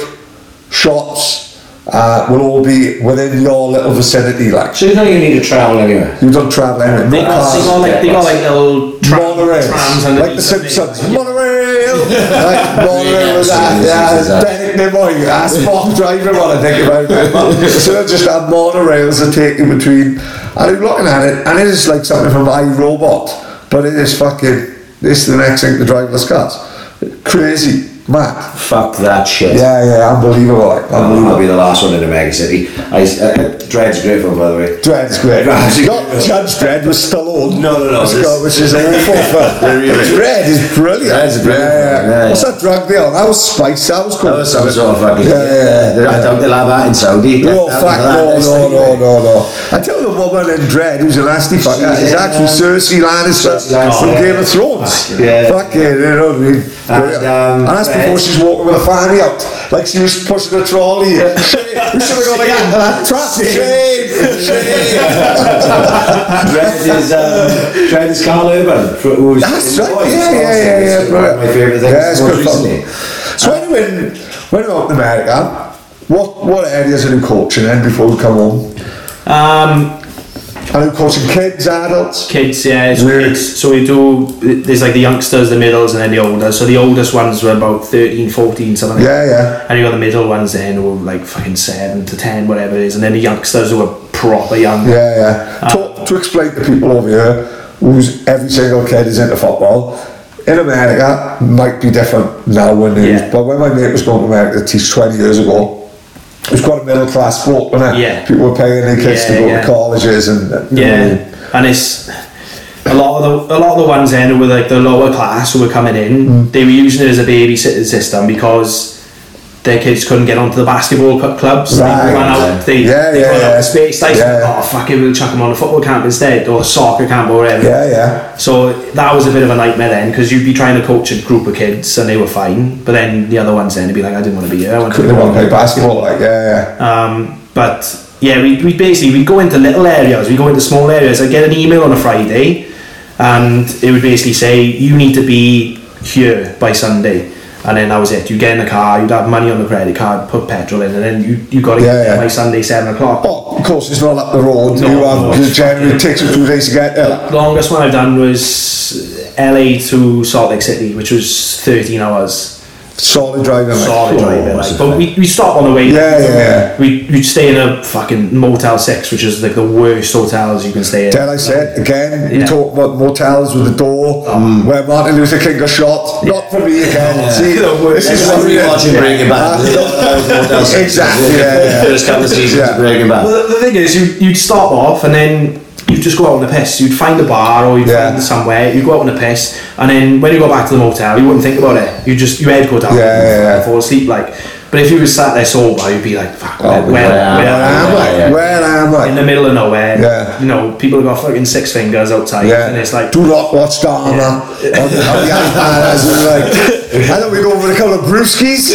shops uh, will all be within your little vicinity. Like So you don't even need to travel anywhere. you don't travel anywhere. They No got, they cars. got like they got like little tra- Monorails, trams like the underneath them, Simpsons. yeah. Monorail, [LAUGHS] like monorail with that. Yeah, Yeah, Derek Nimoy, that's Spock driving one. I think about it. [LAUGHS] so just have monorails that take you between. And I'm looking at it, and it is like something from iRobot, but it is fucking. This is the next thing to driverless cars. Crazy. Matt. Fuck that shit. Yeah, yeah, unbelievable, like, I'll unbelievable. be the last one in the Mega City. I, uh, Dredd's great film, by the way. Dredd's great. Not Judge Dredd was Stallone. No, no, no, Let's which is awful film. [LAUGHS] Really? Dredd is brilliant. Dredd's brilliant yeah, film, yeah, What's that drug deal? That was spice. That was cool. That was some sort of fucking. Yeah, yeah, yeah. I don't they'll have that in Saudi. No, That- fuck, no, no, no, no, no. I tell you, the woman in Dredd who's a nasty fuck, She's is in, actually um, Cersei Lannister from yeah. Game of Thrones. Yeah. Fuck yeah, you know what I mean? Um, and that's before she's walking with a fanny out, like she was pushing a trolley. We [LAUGHS] should have gone like, [LAUGHS] trust shame, shame. Dredd [LAUGHS] is um, Dredd is Karl Urban. fr- Who's That's right. Boys. Yeah, yeah, yeah, yeah. It's one of my favourite things. Yeah, it's most good fun. recently. So when you when you went out in America, what what areas are you coaching in before you come home? Um, Are you coaching kids, adults? kids, yeah, so Yeah. kids. So we do. There's like the youngsters, the middles, and then the oldest. So the oldest ones were about 13, 14, something like Yeah, yeah. And you got the middle ones then who were like fucking seven to ten, whatever it is, and then the youngsters who were proper young. Yeah, yeah. Uh, to, to explain to people over here who's every single kid is into football, in America might be different now when Yeah. but when my mate was going to America to teach 20 years ago, it was quite a middle class sport, wasn't it? Yeah. People were paying their kids to go yeah. to colleges and know Yeah, and it's a lot of the a lot of the ones then who were like the lower class who were coming in. Mm. They were using it as a babysitting system because their kids couldn't get onto the basketball clubs. Right. They run out. They, Yeah, they yeah, run out of space. Like, Yeah, yeah. oh fuck it, we'll chuck them on a football camp instead or a soccer camp or whatever. Yeah, yeah. So that was a bit of a nightmare then because you'd be trying to coach a group of kids and they were fine, but then the other ones then would be like, I didn't want to be here. I want to want to play basketball, like, yeah, yeah. um, but yeah, we we basically we go into little areas, we go into small areas. I get an email on a Friday, and it would basically say you need to be here by Sunday, and then that was it. You get in the car, you'd have money on the credit card, put petrol in, and then you you got to Yeah, yeah. by Sunday seven o'clock. Oh, of course, it's not up the road. No, you have, no. it takes you two days to get there. The Longest one I've done was LA to Salt Lake City, which was thirteen hours. Solid driving, like. solid driving. what's Like, but we, we stop on the way. Yeah, yeah, yeah. We we'd stay in a fucking Motel Six, which is like the worst hotels you can stay in. Dare I say it again? You Yeah. talk about motels with the door mm. where Martin Luther King got shot. Not for me again. See, The worst. this is what we rewatching [LAUGHS] Breaking Bad. Exactly, yeah, yeah. First couple of seasons Yeah. of Breaking Bad. Well, the, the thing is, you, you'd stop off and then you'd just go out on a piss. You'd find a bar or you'd Yeah. find somewhere, you'd go out on a piss, and then when you go back to the motel, you wouldn't think about it. You just, your head go down, Yeah, yeah, and yeah. fall asleep. Like, but if you were sat there sober, you'd be like, fuck, Oh, where, where, am where am I? I? yeah. Where am I? In the middle of nowhere. Yeah. You know, people have got fucking six fingers outside, Yeah. and it's like, do not watch Dahmer on, on the iPad as we're like, I thought we'd go over a couple of brewskis.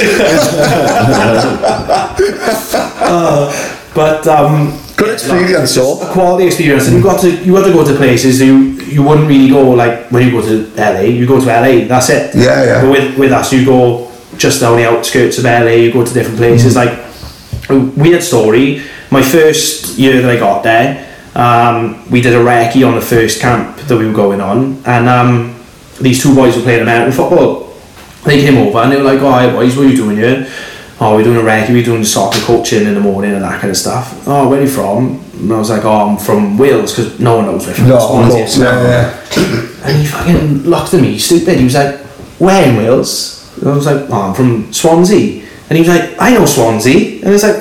[LAUGHS] but um, Good experience, so. a quality experience, and you got to you got to go to places you you wouldn't really go like when you go to LA. You go to LA, that's it. Yeah, yeah. But with with us, you go just down the outskirts of LA. You go to different places. Mm. Like a weird story. My first year that I got there, um, we did a recce on the first camp that we were going on, and um, these two boys were playing American football. They came over and they were like, "Oh, hi boys, what are you doing here?" Oh, we're doing a recce, we're doing soccer coaching in the morning and that kind of stuff. Oh, where are you from? And I was like, oh, I'm from Wales because no one knows where from. No, of Swansea. course, yeah, yeah. And he fucking looked at me, stupid. He was like, where in Wales? And I was like, oh, I'm from Swansea. And he was like, I know Swansea. And it's like,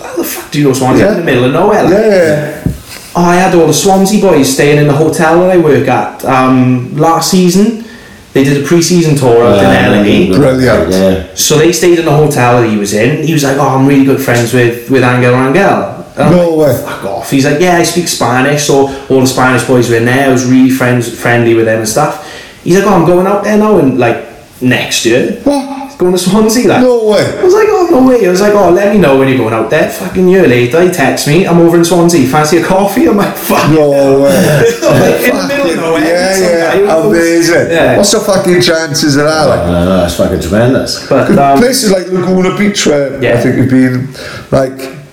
how the fuck do you know Swansea? Yeah. In the middle of nowhere. like. Yeah, yeah. Oh, I had all the Swansea boys staying in the hotel that I work at um, last season. They did a pre-season tour out in LA. Brilliant. Yeah. So they stayed in the hotel that he was in. He was like, "Oh, I'm really good friends with with Angel Rangel." And I'm No like, way. Fuck off. He's like, "Yeah, I speak Spanish." So all the Spanish boys were in there. I was really friends friendly with them and stuff. He's like, "Oh, I'm going out there now and like next year, What? Going to Swansea." Like. No way. I was like, oh, no way. I was like, oh, let me know when you're going out there. Fucking year later, he texts me, I'm over in Swansea, fancy a coffee? I'm like, fuck. No [LAUGHS] way. like, in the middle of nowhere. Yeah, yeah. Amazing. Yeah. What's the fucking chances of that? Like? No, know, that's fucking tremendous. But, um, places like Laguna Beach where I think we've been like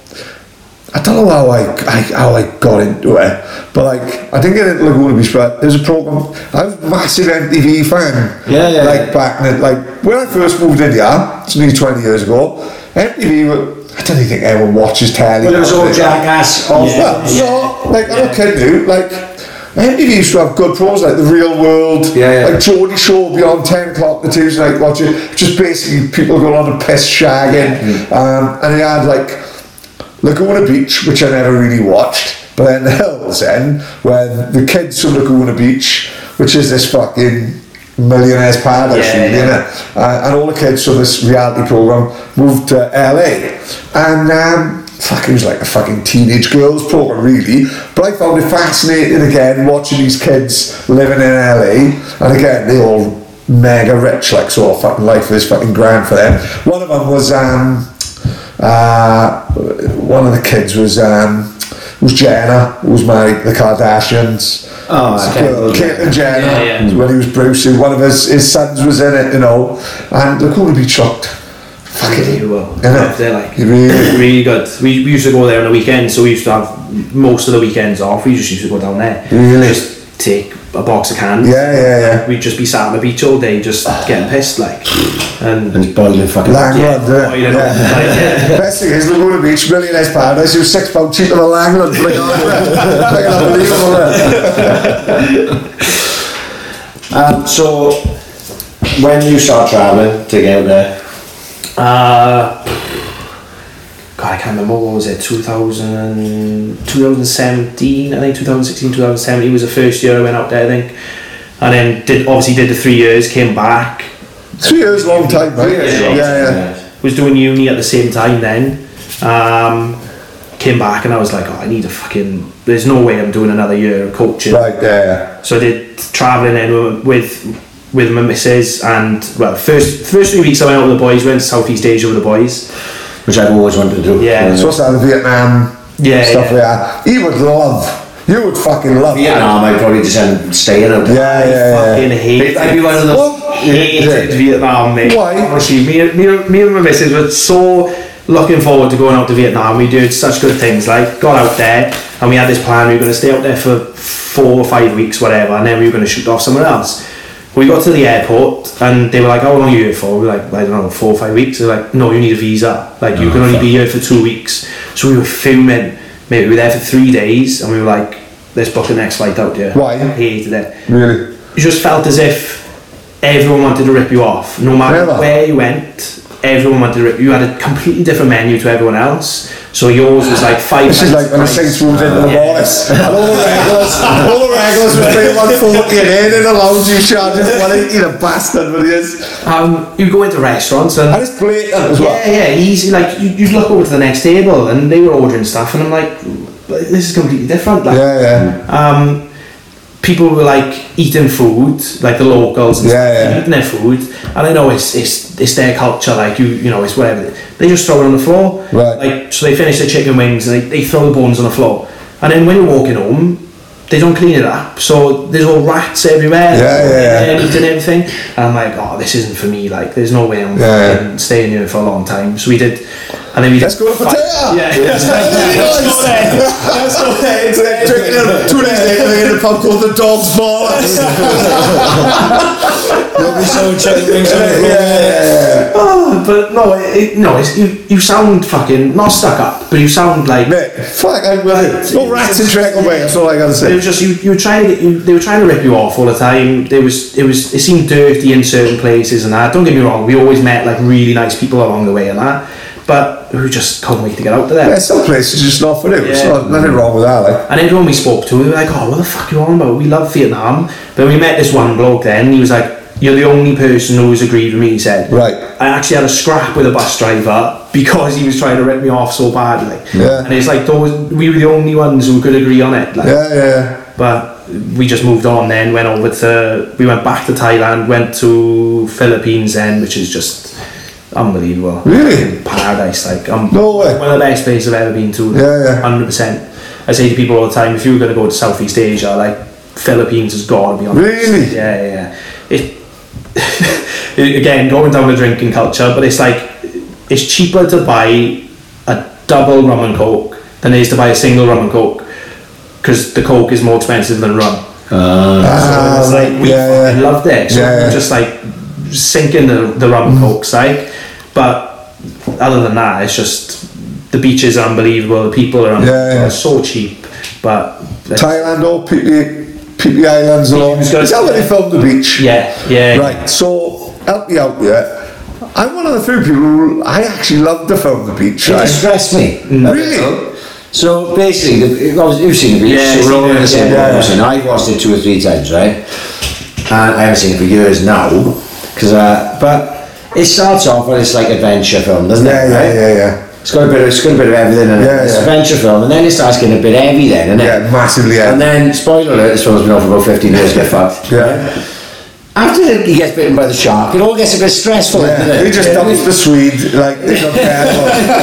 I don't know how I, I how I got into it but like I didn't get into Laguna Beach but there's a program I was a massive MTV fan Yeah, yeah, like yeah. back in it like when I first moved in here it's nearly 20 years ago MTV I don't even think anyone watches telly Well, it was all nowadays. jackass. All well, no, like I'm not kidding you like MTV used to have good programs like The Real World, Yeah, yeah. like Geordie Shore beyond 10 o'clock the Tuesday night watching, just basically people going on a piss shagging. Um, and they had like Laguna Beach, which I never really watched, but then The Hills End, where the kids from Laguna Beach, which is this fucking millionaire's paradise, Yeah, really, yeah. innit? Uh, and all the kids from this reality program moved to LA, and um, fuck, it was like a fucking teenage girls program, really. But I found it fascinating again watching these kids living in LA, and again they all mega rich, like sort of fucking life is fucking grand for them. One of them was um, uh, one of the kids was um, was Jenner, who was married to the Kardashians. Oh, So, Kendall Caitlyn Jenner, Yeah, yeah. when he was Bruce, and one of his, his sons was in it, you know, and they're going to be shocked. Fucking Unbelievable. Yeah. They're like Really? really good. We, we used to go there on the weekends, so we used to have most of the weekends off. We just used to go down there. Really? Just take a box of cans. Yeah, yeah, yeah. We'd just be sat on the beach all day, just getting pissed, like. And And it's boiling fucking. Langland, Yeah, yeah. boiling up, yeah. like, yeah. [LAUGHS] Best thing is, Laguna Beach, millionaire's paradise, it was six pound cheaper than Langland. Like, like unbelievable, eh? [LAUGHS] Um, so, when you start travelling to get there, Uh, God, I can't remember what was it, 2000, 2017, I think 2016, 2017 was the first year I went out there, I think. And then did obviously did the three years, came back, Three years, long time, right? years, long yeah, yeah. was doing uni at the same time then. Um, came back and I was like, oh, I need a fucking. There's no way I'm doing another year of coaching. Right, yeah, yeah. So I did travelling in with with my missus and well, first first three weeks I went out with the boys. Went to Southeast Asia with the boys. Which I've always wanted to do. Yeah. So what's that, the Vietnam Yeah, stuff yeah. yeah. He would love, you would fucking love Vietnam, I'd probably just end up staying out there. Yeah, yeah, yeah. Fucking hated. I'd be one of those. Well, hated yeah. Vietnam, mate. Why? Honestly, me, and- me, and- me and my missus were so looking forward to going out to Vietnam. We did such good things. Like got out there and we had this plan. We were going to stay out there for four or five weeks, whatever, and then we were going to shoot off somewhere else. We got to the airport and they were like, oh, "How long are you here for?" We were like, "I don't know, four or five weeks." They're like, "No, you need a visa. Like you oh, can only be here for two weeks." So we were filming. Maybe we were there for three days, and we were like, "Let's book the next flight out here." Why? Hated it Really? you just felt as if everyone wanted to rip you off. No matter Never. where you went, everyone wanted to rip you. had a completely different menu to everyone else. So yours was like five. This is pints like when the of Saints rice. moved into the Yeah. Morris. And all the regulars, all the regulars were paying 140 and in in the lounge you charging 180 the bastard but he is. Um, you go into restaurants and. And it's blatant as well. Yeah, yeah, easy. Like you, you look over to the next table and they were ordering stuff, and I'm like, this is completely different. Like, Yeah, yeah. um, people were like eating food, like the locals, and Yeah, stuff, yeah. eating their food. And I know it's it's it's their culture, like you you know it's whatever. They just throw it on the floor, Right. Like so they finish their chicken wings and they, they throw the bones on the floor, and then when you're walking home. They don't clean it up, so there's all rats everywhere. Yeah, yeah, yeah. and everything. And I'm like, oh, this isn't for me. Like, there's no way I'm Yeah, yeah. staying here for a long time. So we did, and then we Let's go to five- Pattaya. Yeah, Let's go there. Let's go there. It's like drinking a- Two days later, they're in a pub called the Dog's Ballers. You'll be so chicken wings yeah, yeah, yeah. Oh, but no, it, it- no, it's, you, you sound fucking not stuck up, but you sound like Mate, fuck, I'm with it. No rats in Treacle Bay, that's all I gotta say. it was just you. You were trying to you. They were trying to rip you off all the time. There was it was it seemed dirty in certain places and that. Don't get me wrong. We always met like really nice people along the way and that, but we just couldn't wait to get out to there. Yeah, some places just not for. It's Yeah. not, nothing wrong with that, like. And everyone we spoke to, we were like, "Oh, what the fuck you on about? We love Vietnam." But we met this one bloke then. He was like, "You're the only person who's agreed with me." He said, Right. I actually had a scrap with a bus driver because he was trying to rip me off so badly. Yeah. And it's like those we were the only ones who could agree on it. Like, Yeah, yeah. But we just moved on then, went over to we went back to Thailand, went to Philippines then, which is just unbelievable. Really? Paradise, like um, No way. one of the best places I've ever been to. Yeah, yeah. Hundred percent. I say to people all the time, if you were gonna go to Southeast Asia, like Philippines has gotta be on the list. Really? Yeah, yeah, yeah. It [LAUGHS] again going down the drinking culture, but it's like it's cheaper to buy a double rum and coke than it is to buy a single rum and coke because the coke is more expensive than rum. Ah, so it's like we yeah, fucking yeah. loved it. So Yeah, yeah. just like sinking the the rum mm. and coke side, but other than that, it's just the beaches are unbelievable. The people are unbelievable. Yeah, yeah. It's so cheap, but Thailand, all people, Phi Phi Islands along. was gonna- Is that where they filmed the beach? Yeah, yeah. Right, so help me out here. I'm one of the few people who I actually love to film the beach, It right? distressed me. Mm. Really? So basically, the, obviously you've seen the beach, Yeah, so we're all in the same yeah, boat, yeah. I've watched it two or three times, right? And I haven't seen it for years now, because uh, but it starts off with this like adventure film, doesn't Yeah, it? yeah, right? yeah, yeah. It's got a bit of it's got a bit of everything in it. Yeah, it's yeah. adventure film, and then it starts getting a bit heavy then, isn't it? Yeah, massively heavy. And then spoiler alert, this film's been on for about fifteen years, get fucked. Yeah. After he gets bitten by the shark, it all gets a bit stressful, doesn't Yeah, it? he just dumps the Swede, like, they don't care.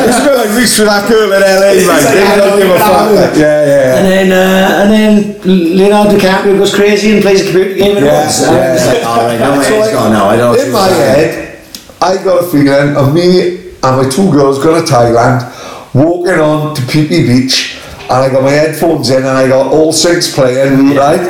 It's a bit like Reese with that girl in LA, man. They don't give a fuck. Like, yeah, yeah, And then, uh, and then Leonardo DiCaprio goes crazy and plays a computer game in Yeah, once. And I'm yeah. like, all right, no way, So, it's like, gone now. I don't. In my head, I got a feeling of me and my two girls going to Thailand, walking on to Phi Phi Beach, and I got my headphones in and I got all six playing, right?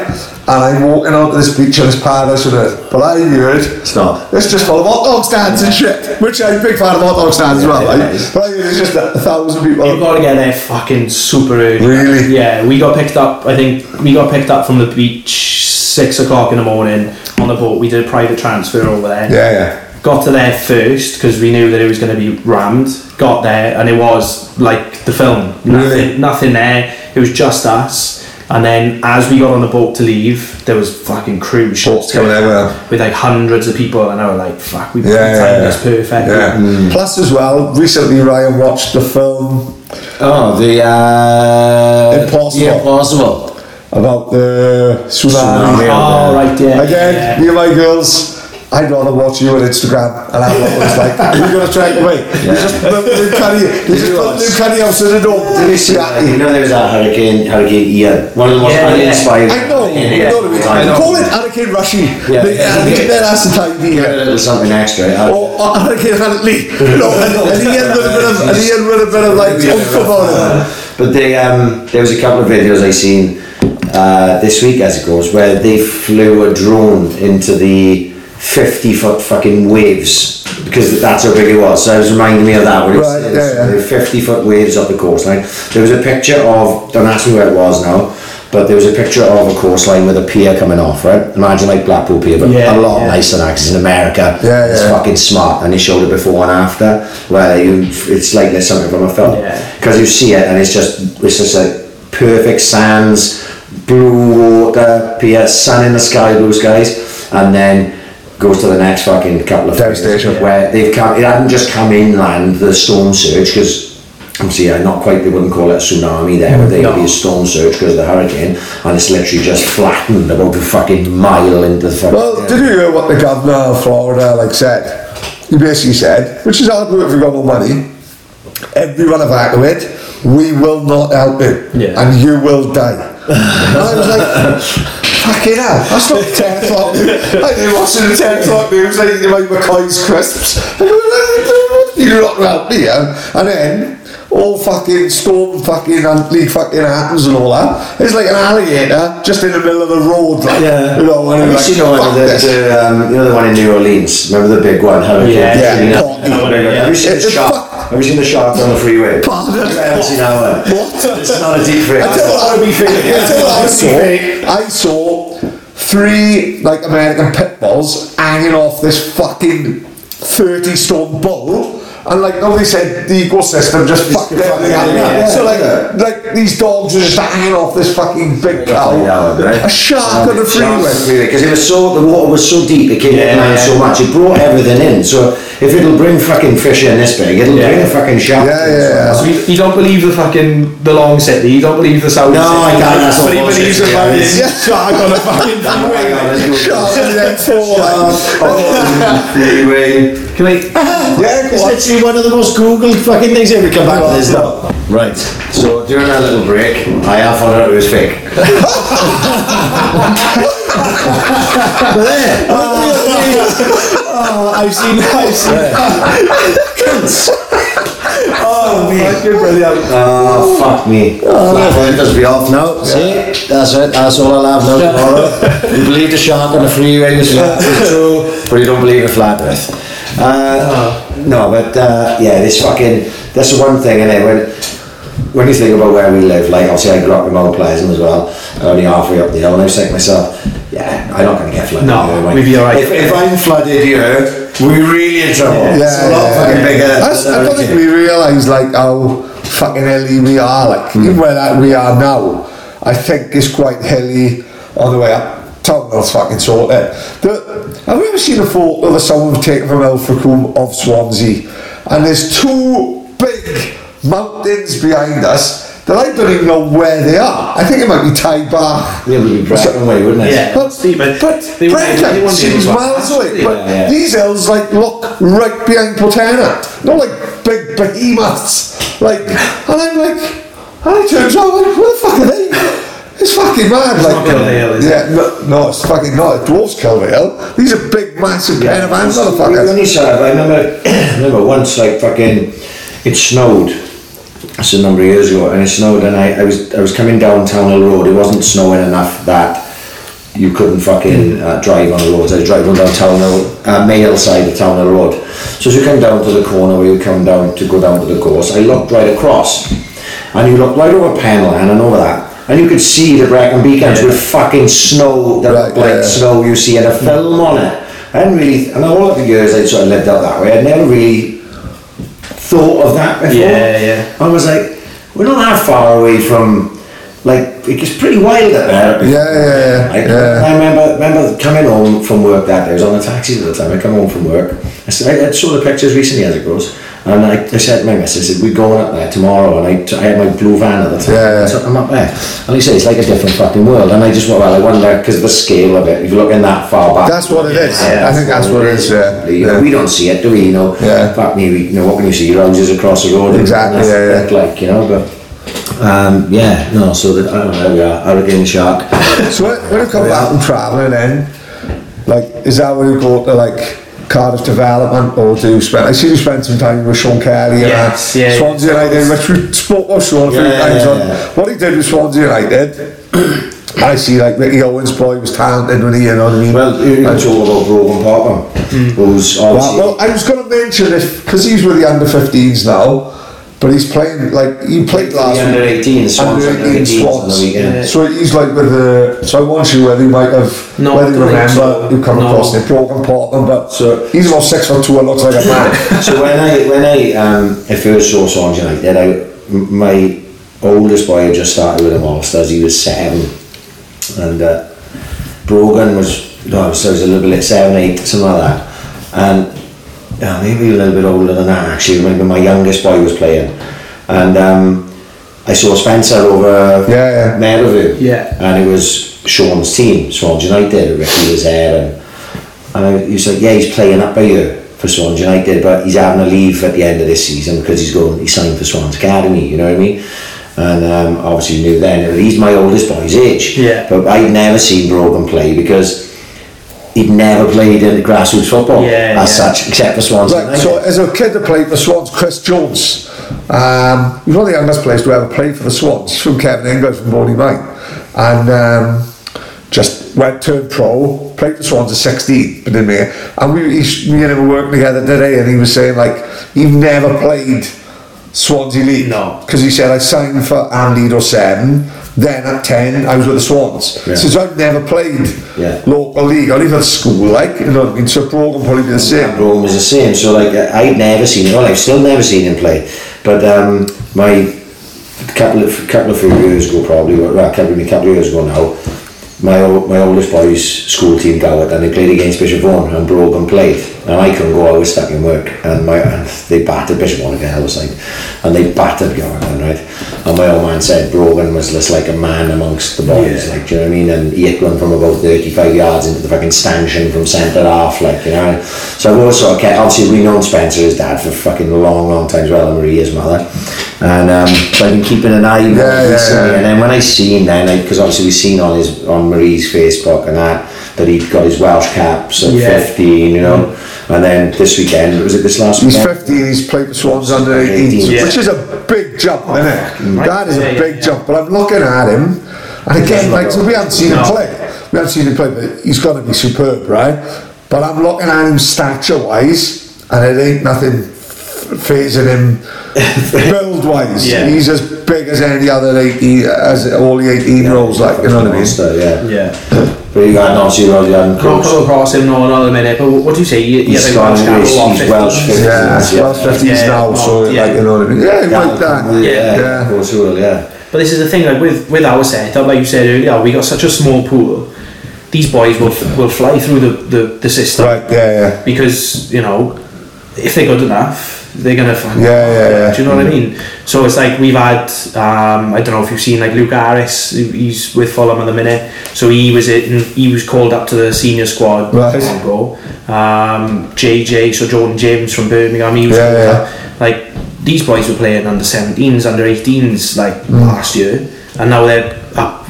And I'm walking onto this beach and it's paradise on earth. But I heard It's not. it's just full of hot dog stands and shit, which I'm a big fan of hot dog stands as well, Yeah, right? it is. But I heard it's just a, a thousand people. You've got to get there fucking super early. Really? Yeah, we got picked up. I think we got picked up from the beach six o'clock in the morning on the boat. We did a private transfer over there. Yeah, yeah. Got to there first because we knew that it was going to be rammed. Got there and it was like the film. Nothing, Really? nothing there. It was just us. And then as we got on the boat to leave, there was fucking cruise ships coming over. with like hundreds of people, and I was like, "Fuck, we Yeah, yeah, yeah, timed yeah. this perfect." Yeah. Plus, as well, recently Ryan watched the film Oh, the uh, Impossible. The impossible. about the tsunami. Tsunami. Oh right, yeah. Again, yeah. me and my girls, I'd rather watch you on Instagram and have what it's like. You're going to try and wait. You just put new canny, you just put new canny house in the door. Did you see that? You know there was that hurricane, Hurricane Ian. One of the most Yeah, yeah. uninspired. I know, I know what I mean. I know. Call it Hurricane Rushy. Yeah. They- I think that has the time Give it here. a little something extra. Uh, Or or Hurricane Huntley. No, and and Ian with a bit of, and Ian with a bit of like, oomph about it. But they, um, there was a couple of videos I seen uh, this week, as it goes, where they flew a drone into the 50 foot fucking waves because that's how big it was. So it was reminding me of that. Where it's, Right, it's yeah, yeah. 50 foot waves up the coastline. There was a picture of, don't ask me where it was now, but there was a picture of a coastline with a pier coming off, right? Imagine like Blackpool Pier, but Yeah, a lot yeah. nicer than that 'cause it's in America. Yeah, It's yeah. fucking smart. And they showed it before and after, where you, it's like there's something from a film Yeah. because you see it and it's just it's just like perfect sands, blue water, pier, sun in the sky, blue skies, and then goes to the next fucking couple of Devastation. phases where they've come. It hadn't just come inland the storm surge because. Obviously, yeah, not quite. They wouldn't call it a tsunami there, but they would be a storm surge because of the hurricane, and it's literally just flattened about a fucking mile into the fucking. Well, did you hear what the governor of Florida like said? He basically said, which is hard work if you've got no money, everyone evacuate, we will not help you, Yeah. and you will die. [LAUGHS] and I was like, fucking hell, that's not [LAUGHS] 10 o'clock news. I did watching the 10 o'clock news, like eating my McCoy's crisps. [LAUGHS] You're not going to me, yeah? And then, all fucking storm fucking Huntley fucking happens and all that. It's like an alligator just in the middle of the road, like, Yeah. you know, and Have I'm you like, seen the one, fuck the, this. the, um, you know the one in New Orleans? Remember the big one? Hurricane Yeah. Katrina? Yeah. Have you seen the It's shark? fuck- Have you seen the shark on the freeway? Pardon? I haven't seen that one. What? It's not a deep freak. I tell you what, would be fake. I tell you what I saw. I saw three like American pit bulls hanging off this fucking thirty stone bull. And like nobody said the ecosystem just fucked everything up. yeah, so like yeah. like these dogs are just hanging off this fucking big cow. A shark on the freeway. Because it was so, the water was so deep, it came Yeah, in yeah. so much, it brought everything in. So if it'll bring fucking fish in this big, it'll Yeah. bring a fucking shark. Yeah, in as yeah. So you, you don't believe the fucking the long city. You don't believe the south. No, I can't, that's But all he bullshit, believes the yeah. fucking Yeah. shark on a fucking [LAUGHS] Oh my God, let's go. Shark on the M4. like. Oh, freeway. Can I? Yeah, go It's on. literally one of the most googled fucking things ever come back to this though. Right. So during that little break, I have found out it was fake. [LAUGHS] but there. Oh, I've seen. that. I've seen. that. Oh, me. Fucking brilliant. Oh, fuck me. Flat earthers be off now. See? That's it. That's all I'll have now tomorrow. you believe the shark on the freeway was was true, but you don't believe a flat earth. Uh, no, but uh, yeah, this fucking, that's the one thing, innit? When, when you think about where we live, like obviously I grew up in Mount Pleasant as well, only halfway up the hill, and I was thinking to myself, yeah, I'm not going to get flooded. No, here, we'd be alright. If, if I'm flooded here, we're really in trouble. Yeah, it's a lot yeah, fucking yeah. bigger. That's, I don't think we realise like how fucking hilly we are. Like hmm. even where that we are now, I think it's quite hilly on the way up. Townhill's fucking sorted. The, have you ever seen a photo that someone taken from Ilfracombe of Swansea? And there's two big mountains behind us that I don't even know where they are. I think it might be Ty Bar. Yeah, we'd be Brecon way, wouldn't it? Yeah. But, Steve, but but they wouldn't- they Brecon be seems miles away. But Yeah, yeah. these hills like look right behind Portena. Not like big behemoths. Like, and I'm like, and I turn around, I'm like, where the fuck are they? It's fucking mad. like, not Kilvey, is it? yeah, no, no, it's fucking not. It dwarfs Kilvey. These are big, massive Yeah. pair of hands, We motherfuckers. only saw it, I remember, I [COUGHS] remember once like fucking, it snowed. It's a number of years ago, and it snowed, and I, I was I was coming down Townhill Road. It wasn't snowing enough that you couldn't fucking uh, drive on the roads. I was driving down Townhill, uh, Mail side of Townhill Road. So as you come down to the corner where you come down to go down to the course, I looked right across, and you looked right over Penlan and over that. And you could see the Brecon beacons with fucking snow, the Right, like yeah. snow you see in a film on it. I hadn't really, and all of the years I'd sort of lived out that way, I'd never really thought of that before. Yeah, yeah. I was like, we're not that far away from, like, it gets pretty wild out there. Yeah, yeah, yeah, I, yeah. I remember, remember coming home from work that day, I was on a taxi at the time, I come home from work, I, said, I, I saw the pictures recently as it goes, and I, I said to my missus, I said, we're going up there tomorrow, and I, I had my blue van at the time, Yeah, yeah. so I'm up there, and he said, it's like a different fucking world, and I just went, well, I wonder, because of the scale of it, if you're looking that far back. That's what it is. I think that's what it is, yeah. You know, Yeah. we don't see it, do we? You know, Yeah. fuck me, we, you know, what can you see? Houses across the road. Exactly, yeah, yeah. Like, you know, but. Um, yeah, no, so that, I don't know, yeah, Hurricane Shark. So when, when you come back from travelling then, like, is that where you go to like Cardiff Development or do spend, I see you spend some time with Sean Kelly Yes, and yeah, Swansea United, which we spoke about Sean a few times on what he did with Swansea United. [CLEARS THROAT] I see like Ricky Owens' boy was talented when he, you know what I mean? Well, you can talk about Brogan Popper, hmm. who's well, well, I was going to mention this because he's with the under 15s now, but he's playing like he played last the under 18 Swans, Under under 18 18s on the Swans. weekend. So he's like with the. So I want you whether you might have, No, whether you remember so. you come No. across him, Brogan Portland, but So- he's about six foot two and looks like a man. [LAUGHS] so when I when I um I first saw Swans United, I my oldest boy had just started with the Monsters. He was seven, and uh, Brogan was no, so he was a little bit seven, eight, something like that, and yeah, maybe a little bit older than that actually. Maybe my youngest boy was playing, and um, I saw Spencer over Yeah, yeah. Merivale, Yeah. and it was Sean's team, Swans United. Ricky was there, and and I, he was like, yeah, he's playing up by you for Swans United, but he's having a leave at the end of this season because he's going, he's signed for Swans Academy, you know what I mean? And um, obviously you knew then, he's my oldest boy's age. Yeah. But I'd never seen Brogan play because he'd never played in grassroots football Yeah, as yeah. such, except for Swans Right, so as a kid that played for Swans, Chris Jones, um, he was one of the youngest players to ever play for the Swans. From Kevin England from Bonymaen, and um, just went turned pro. Played for Swans at 16, but didn't make it. And we, he, me and him were working together today, and he was saying like he never played Swansea League. No. because he said I signed for Andy or seven. Then at ten, I was with the Swans. Yeah. So I've never played Yeah. local league, only for school, like you know what I mean. So Brogan probably the same. Rome was the same. So like I'd never seen him. Well, I've still never seen him play. But um, my couple of couple of few years ago, probably well, a couple of couple of years ago now, my my oldest boy's school team Goward and they played against Bishop Vaughan and Brogan played and I couldn't go. I was stuck in work and my and they battered Bishop Vaughan again. I was like, and they battered Goward right. And my old man said Brogan was just like a man amongst the boys, Yeah. like do you know what I mean? And he hit one from about 35 yards into the fucking stanchion from centre half, like you know. So I've of kept, obviously we known Spencer his dad for fucking long, long time as well, and Marie his mother. And um, so I've been keeping an eye on him Yeah, yeah, yeah. And then when I seen then, because obviously we seen on his on Marie's Facebook and that that he'd got his Welsh caps at Yeah. 15, you know. And then this weekend, was it this last He's weekend? 15, he's played for Swans under 18, Yeah. which is a big jump, isn't it? right. That is Yeah, a big yeah. jump, but I'm looking at him, and again, like, so we haven't seen him play. We haven't seen him play, but he's got to be superb, right? But I'm looking at him stature wise, and it ain't nothing phasing him [LAUGHS] build wise. Yeah. He's as big as any other 18, as all the 18 year olds, like, you know what I mean? Monster, yeah. Yeah. But you got Nancy Rodian, Can't coach. come across him no another minute, but what do you say? You, you He's think Welsh Scottish, Capital, he's Welsh 50s? fifties. Yeah, Yeah. well, 50s Yeah, now, so, yeah. like, you know what I mean? Yeah, he might that. Yeah. Yeah. Of course, he will, yeah. But this is the thing, like with, with our setup, like you said earlier, we got such a small pool. These boys will will fly through the, the, the system Right, yeah, yeah. because you know if they're good enough, they're gonna fucking. Yeah, yeah, yeah. Do you know what I mean? So it's like we've had. Um, I don't know if you've seen like Luke Harris. He's with Fulham at the minute. So he was in. He was called up to the senior squad. Right. not long ago. Um, JJ, so Jordan James from Birmingham. He was Yeah, yeah. Like these boys were playing under 17s, under 18s, like Mm. last year, and now they're up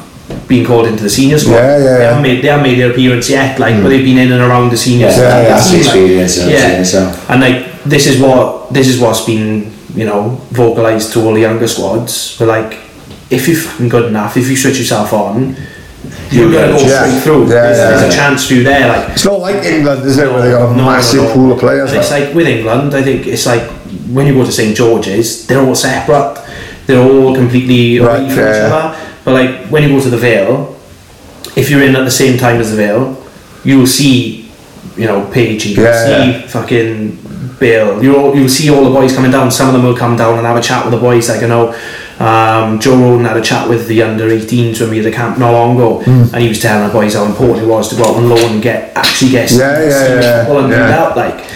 being called into the senior squad. Yeah, yeah, They yeah. haven't made, they haven't made their appearance yet, like, but they've been in and around the seniors. Yeah, yeah, that's the Like, experience. and yeah, so. and like this is what this is what's been you know vocalized to all the younger squads. But like, if you're fucking good enough, if you switch yourself on, you're gonna go Yeah. straight through. Yeah, there's, yeah, there's a chance through there. Like It's not like England, is it, where they got a no, massive no. pool of players. And it's Like. with England, I think it's like when you go to St George's, they're all separate. They're all completely away Right, from each other. But like when you go to the Vale, if you're in at the same time as the Vale, you'll see, you know, Page, you'll Yeah, see fucking Bill. You'll you'll see all the boys coming down. Some of them will come down and have a chat with the boys. Like I know. Um, Joe Rodon had a chat with the under 18s when we had a camp not long ago, Hmm. and he was telling the boys how important it was to go out on loan and get actually get Yeah, yeah, yeah, and yeah. that. Like,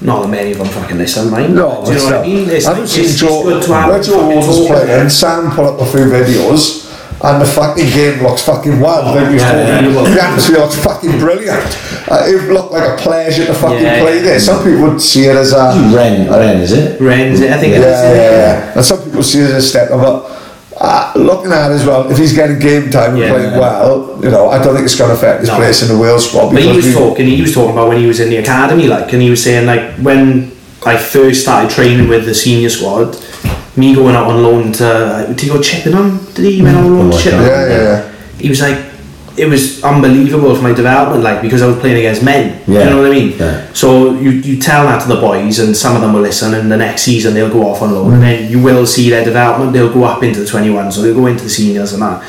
not that many of them fucking listen, mind. No, do you know what I mean? It's, I haven't seen it's Joe. good to have Joe was playing, Sam put up a few videos, and the fucking game looks fucking wild. like we yeah, talking. yeah. The atmosphere looks fucking brilliant. Uh, it looked like a pleasure to fucking Yeah, play there. Some people would see it as a. Ren, is it? Ren, is it? Rennes, I think Yeah, it is. yeah, yeah. And some people see it as a step but uh, looking at it as well, if he's getting game time and Yeah. playing well, you know, I don't think it's going to affect his No. place in the Wales squad. But he was we- talking. He was talking about when he was in the academy, like, and he was saying like when I first started training with the senior squad, me going out on loan to uh, did he go Chippenham? Did he went on loan to mm. Oh, Chippenham? Yeah, yeah, yeah. He was like, it was unbelievable for my development, like because I was playing against men. Yeah. You know what I mean? Yeah. So you, you tell that to the boys, and some of them will listen, and the next season they'll go off on loan, mm. and then you will see their development. They'll go up into the twenty one, so they'll go into the seniors and that.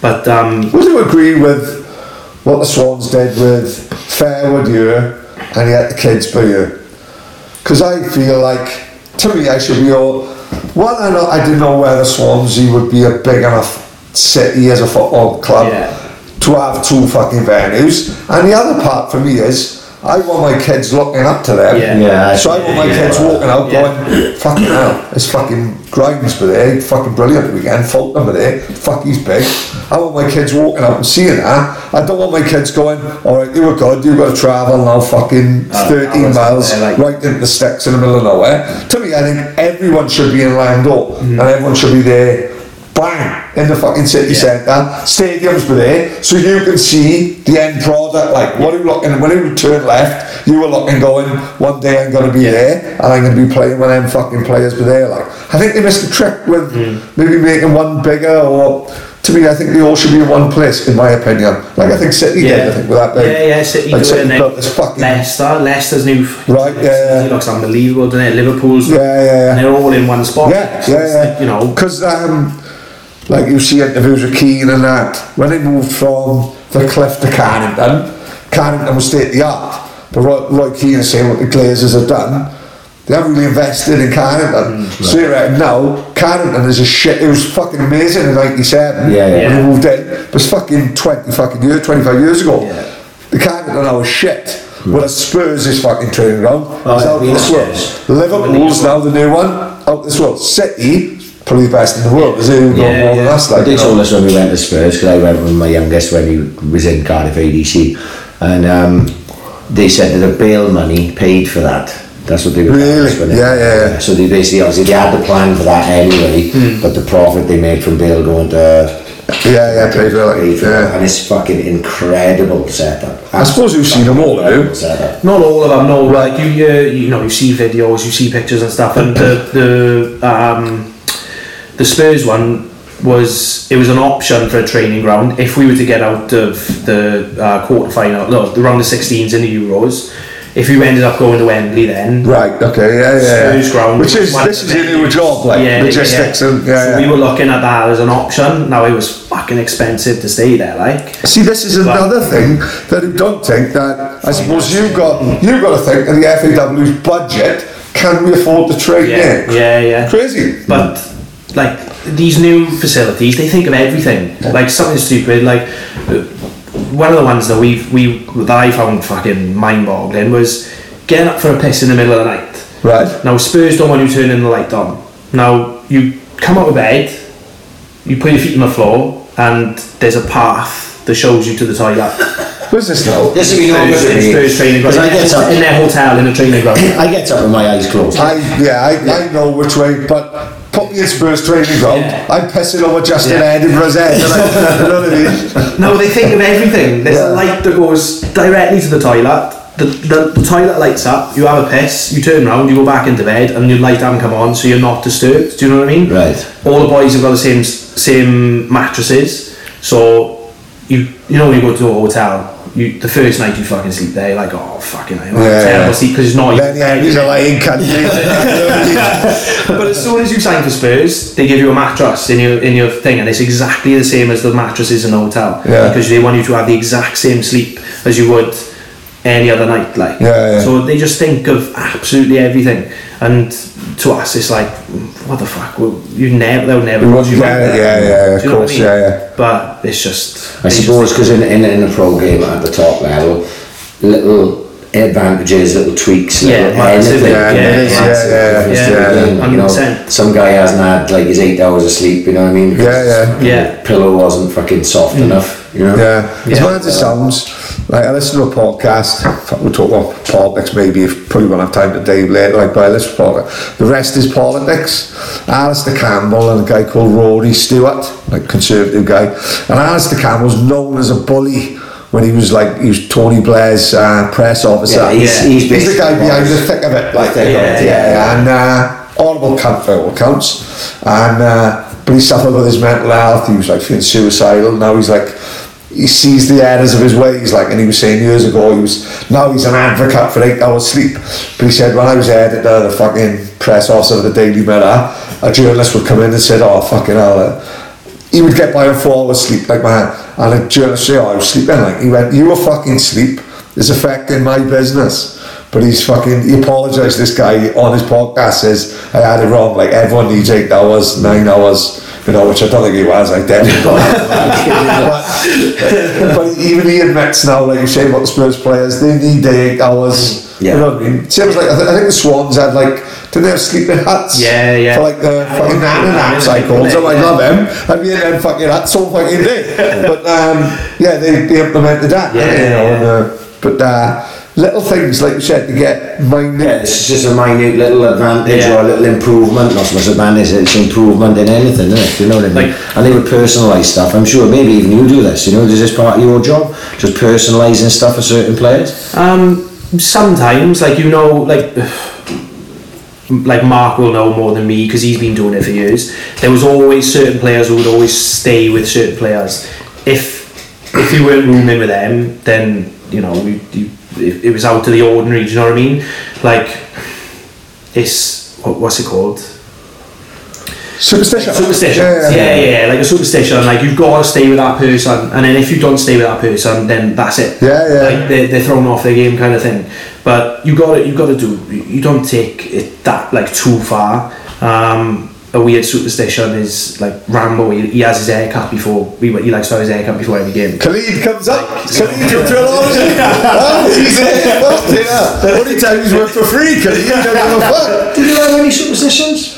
But um, Would you agree with what the Swans did with Fairwood year and yet the kids per year? Because I feel like, to me, I should be all. One, I, know, I didn't know whether Swansea would be a big enough city as a football club Yeah. to have two fucking venues. And the other part for me is, I want my kids looking up to them. Yeah. Yeah, So I want my yeah, kids yeah. walking out Yeah. going, fucking hell, it's fucking Grimes for there, fucking brilliant weekend, Fulton for there, fuck he's big. I want my kids walking out and seeing that. I don't want my kids going, alright, you were good, you've got to travel now fucking Uh, 13 hours miles there, like- right into the sticks in the middle of nowhere. To me, I think everyone should be in Landore and everyone should be there. Bang! In the fucking city centre, stadiums were there, so you can see the end product. Like, what are you looking? When you turn left, you were looking, going, one day I'm going to be there, and I'm going to be playing when them fucking players were there. Like, I think they missed a trick with maybe making one bigger, or to me, I think they all should be in one place, in my opinion. Like, I think City did. I think with that big. Yeah, yeah, City like, City built this fucking. Leicester, Leicester's new Right, yeah, yeah. Looks unbelievable, doesn't it? Liverpool's Yeah, yeah, yeah. and they're all in one spot. Yeah, yeah, yeah. like, you know, because um, like you see interviews with Keane and that when they moved from the Cliff to Carrington, Carrington was state of the art. But Roy, Roy Keane is saying what the Glazers have done. They haven't really invested in Carrington. Mm, so you reckon now, Carrington is a shit. It was fucking amazing in '97 Yeah, yeah. when they moved in. It was fucking 20 fucking years, 25 years ago. Yeah. The Carrington now is shit. Mm. Well, the Spurs is fucking training ground. Oh, it's out this world. Liverpool's now the new one. Out this world. City, probably the best in the world. Is it? Who got Yeah, more than yeah. us? Like, they you know. told us when we went to Spurs because I went with my youngest when he was in Cardiff ADC and um, they said that the Bale money paid for that that's what they were Really? us Yeah, yeah, yeah. so they basically obviously they had the plan for that anyway Hmm. but the profit they made from bail going to Yeah, yeah, paid for it, paid for it. yeah. and it's fucking incredible setup I suppose you've seen them all, have you? setup. not all of them. No, like you, uh, you know, you see videos, you see pictures and stuff, and the the um, the Spurs one was it was an option for a training ground if we were to get out of the uh, quarter final, no, the round of 16s in the Euros. if you ended up going to Wembley then, Right, okay, yeah, yeah. Spurs ground, Which is, this is your new job, like, Yeah, logistics yeah. and, yeah, So yeah. we were looking at that as an option. Now it was fucking expensive to stay there, like. See, this is another thing that you don't think that I suppose you've got you've got to think of the FAW's budget. Can we afford to trade Yeah, in? yeah, yeah. Crazy. But like these new facilities, they think of everything. Like something stupid. Like one of the ones that we we that I found fucking mind-boggling was getting up for a piss in the middle of the night. Right. Now Spurs don't want you turning the light on. Now you come out of bed, you put your feet on the floor, and there's a path that shows you to the toilet. [LAUGHS] What's this now? This will be no Spurs, to me. Spurs training ground. I get up, in their hotel in a training ground. I get up with my eyes closed. I yeah, I, I know which way, but put me in Spurs training ground. Yeah. I'm pissing over Justin Yeah. Head. and I- you know what I mean? No, they think of everything. There's Yeah. a light that goes directly to the toilet. The, the, the toilet lights up, you have a piss, you turn around, you go back into bed, and your light hasn't come on, so you're not disturbed. Do you know what I mean? Right. All the boys have got the same same mattresses, so you you know you go to a hotel, you the first night you fucking sleep there, you're like, oh fucking hell, Yeah, terrible yeah. sleep because it's not. Then yeah, he's a lying cunt. but as soon as you sign for Spurs, they give you a mattress in your in your thing, and it's exactly the same as the mattresses in the hotel. Yeah. Because they want you to have the exact same sleep as you would any other night. Like, Yeah, yeah. so they just think of absolutely everything, and to us, it's like, what the fuck? Well, you never, they'll never. You watch wouldn't get yeah, yeah, of Do you know what course, yeah, yeah. But it's just. I suppose because in, in, in a pro game at the top level, little advantages, little tweaks, Yeah, little anything. yeah, yeah, yeah, yeah, difference yeah, to the yeah, game, you know. Some guy hasn't had like his eight hours of sleep, you know what I mean? Yeah, yeah. Yeah. Pillow wasn't fucking soft mm. enough, you know? Yeah, as Yeah. mad as it sounds, like I listen to a podcast, we'll talk about politics maybe, if probably won't have time today later, like, but I listen to politics. The rest is politics. Alastair Campbell and a guy called Rory Stewart, like conservative guy, and Alastair Campbell's known as a bully when he was like, he was Tony Blair's uh, press officer. Yeah, he's- Yeah. he's He's the guy behind was- the thick of it, like yeah, yeah, yeah. and uh, horrible cunt for all. And uh, but he suffered with his mental health. He was like feeling suicidal. Now he's like he sees the errors of his ways. Like, and he was saying years ago he was now he's an advocate for eight hours sleep. But he said when I was editor of the fucking press office of the Daily Mirror, a journalist would come in and said, "Oh fucking hell." uh, he would get by on four hours sleep like man and a journalist say oh I was sleeping like he went you were fucking sleep is affecting my business but he's fucking he apologised this guy on his podcast says I had it wrong like everyone needs eight hours nine hours you know which I don't think he was I definitely [LAUGHS] but, but even he admits now like you say about the Spurs players they need their eight hours. Yeah. you know what I mean? Same as like I, th- I think the Swans had like didn't they have sleeping huts Yeah, yeah. for like the fucking nana nap cycles I'm like love them I'd be in them fucking huts all fucking day? [LAUGHS] But um, yeah they, they implemented that Yeah, you know, yeah. and, uh, but uh, little things like you said to get minute Yeah, it's just a minute little advantage Yeah. or a little improvement, not so much advantage, it's improvement in anything, isn't it? You know what I mean? Like- and they would personalise stuff. I'm sure maybe even you do this, you know, is this part of your job? Just personalising stuff for certain players? Um, sometimes, like you know, like like Mark will know more than me because he's been doing it for years. There was always certain players who would always stay with certain players. If if you weren't rooming with them, then you know you, it, was out of the ordinary. Do you know what I mean? Like it's what, what's it called? superstition Superstition. Yeah yeah, yeah, like a superstition. Like you've got to stay with that person, and then if you don't stay with that person, then that's it. Yeah, yeah. Like they're, they're thrown off their game, kind of thing. But you got to you got to do. You don't take it that like too far. Um, a weird superstition is like Rambo. He, he has his haircut before. He, he likes to have his haircut before every game. Khalid comes up Khalid from Trilogy [LAUGHS] oh, he's there only time he's worked for free Khalid don't give a fuck Did you have any superstitions?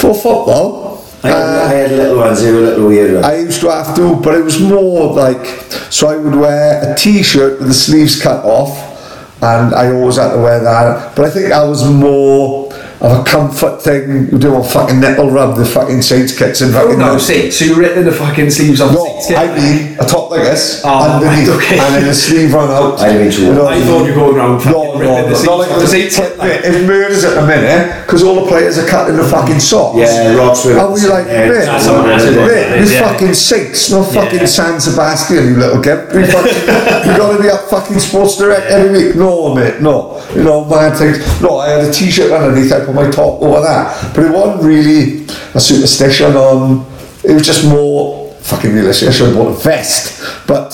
for football I, had, I had uh, little ones, they were a little weird. ones. I used to have to, but it was more like so I would wear a t-shirt with the sleeves cut off, and I always had to wear that. But I think I was more of a comfort thing. You do a fucking nipple rub the fucking Saints kits and Oh fucking. no, see, so you ripping the fucking sleeves off No, the I mean a top like this, Oh, underneath, right, okay. and then the sleeve run out. I mean, too. You know, I thought you were going around fucking No, no, the no, seats not like off the the seats. seats. It murders at the minute because all the players are cutting the fucking socks. Yeah, rocks with- And we like, Yeah, mate, that's a massive one, mate, this yeah. fucking seats, not fucking Yeah. San Sebastian, you little gimp. You fucking, you gotta be up fucking sports direct every week. No, mate, no. You know, mad things. No, I had a t-shirt underneath. I put my top over that, but it wasn't really a superstition on. It was just more fucking realistic. I should have bought a vest, but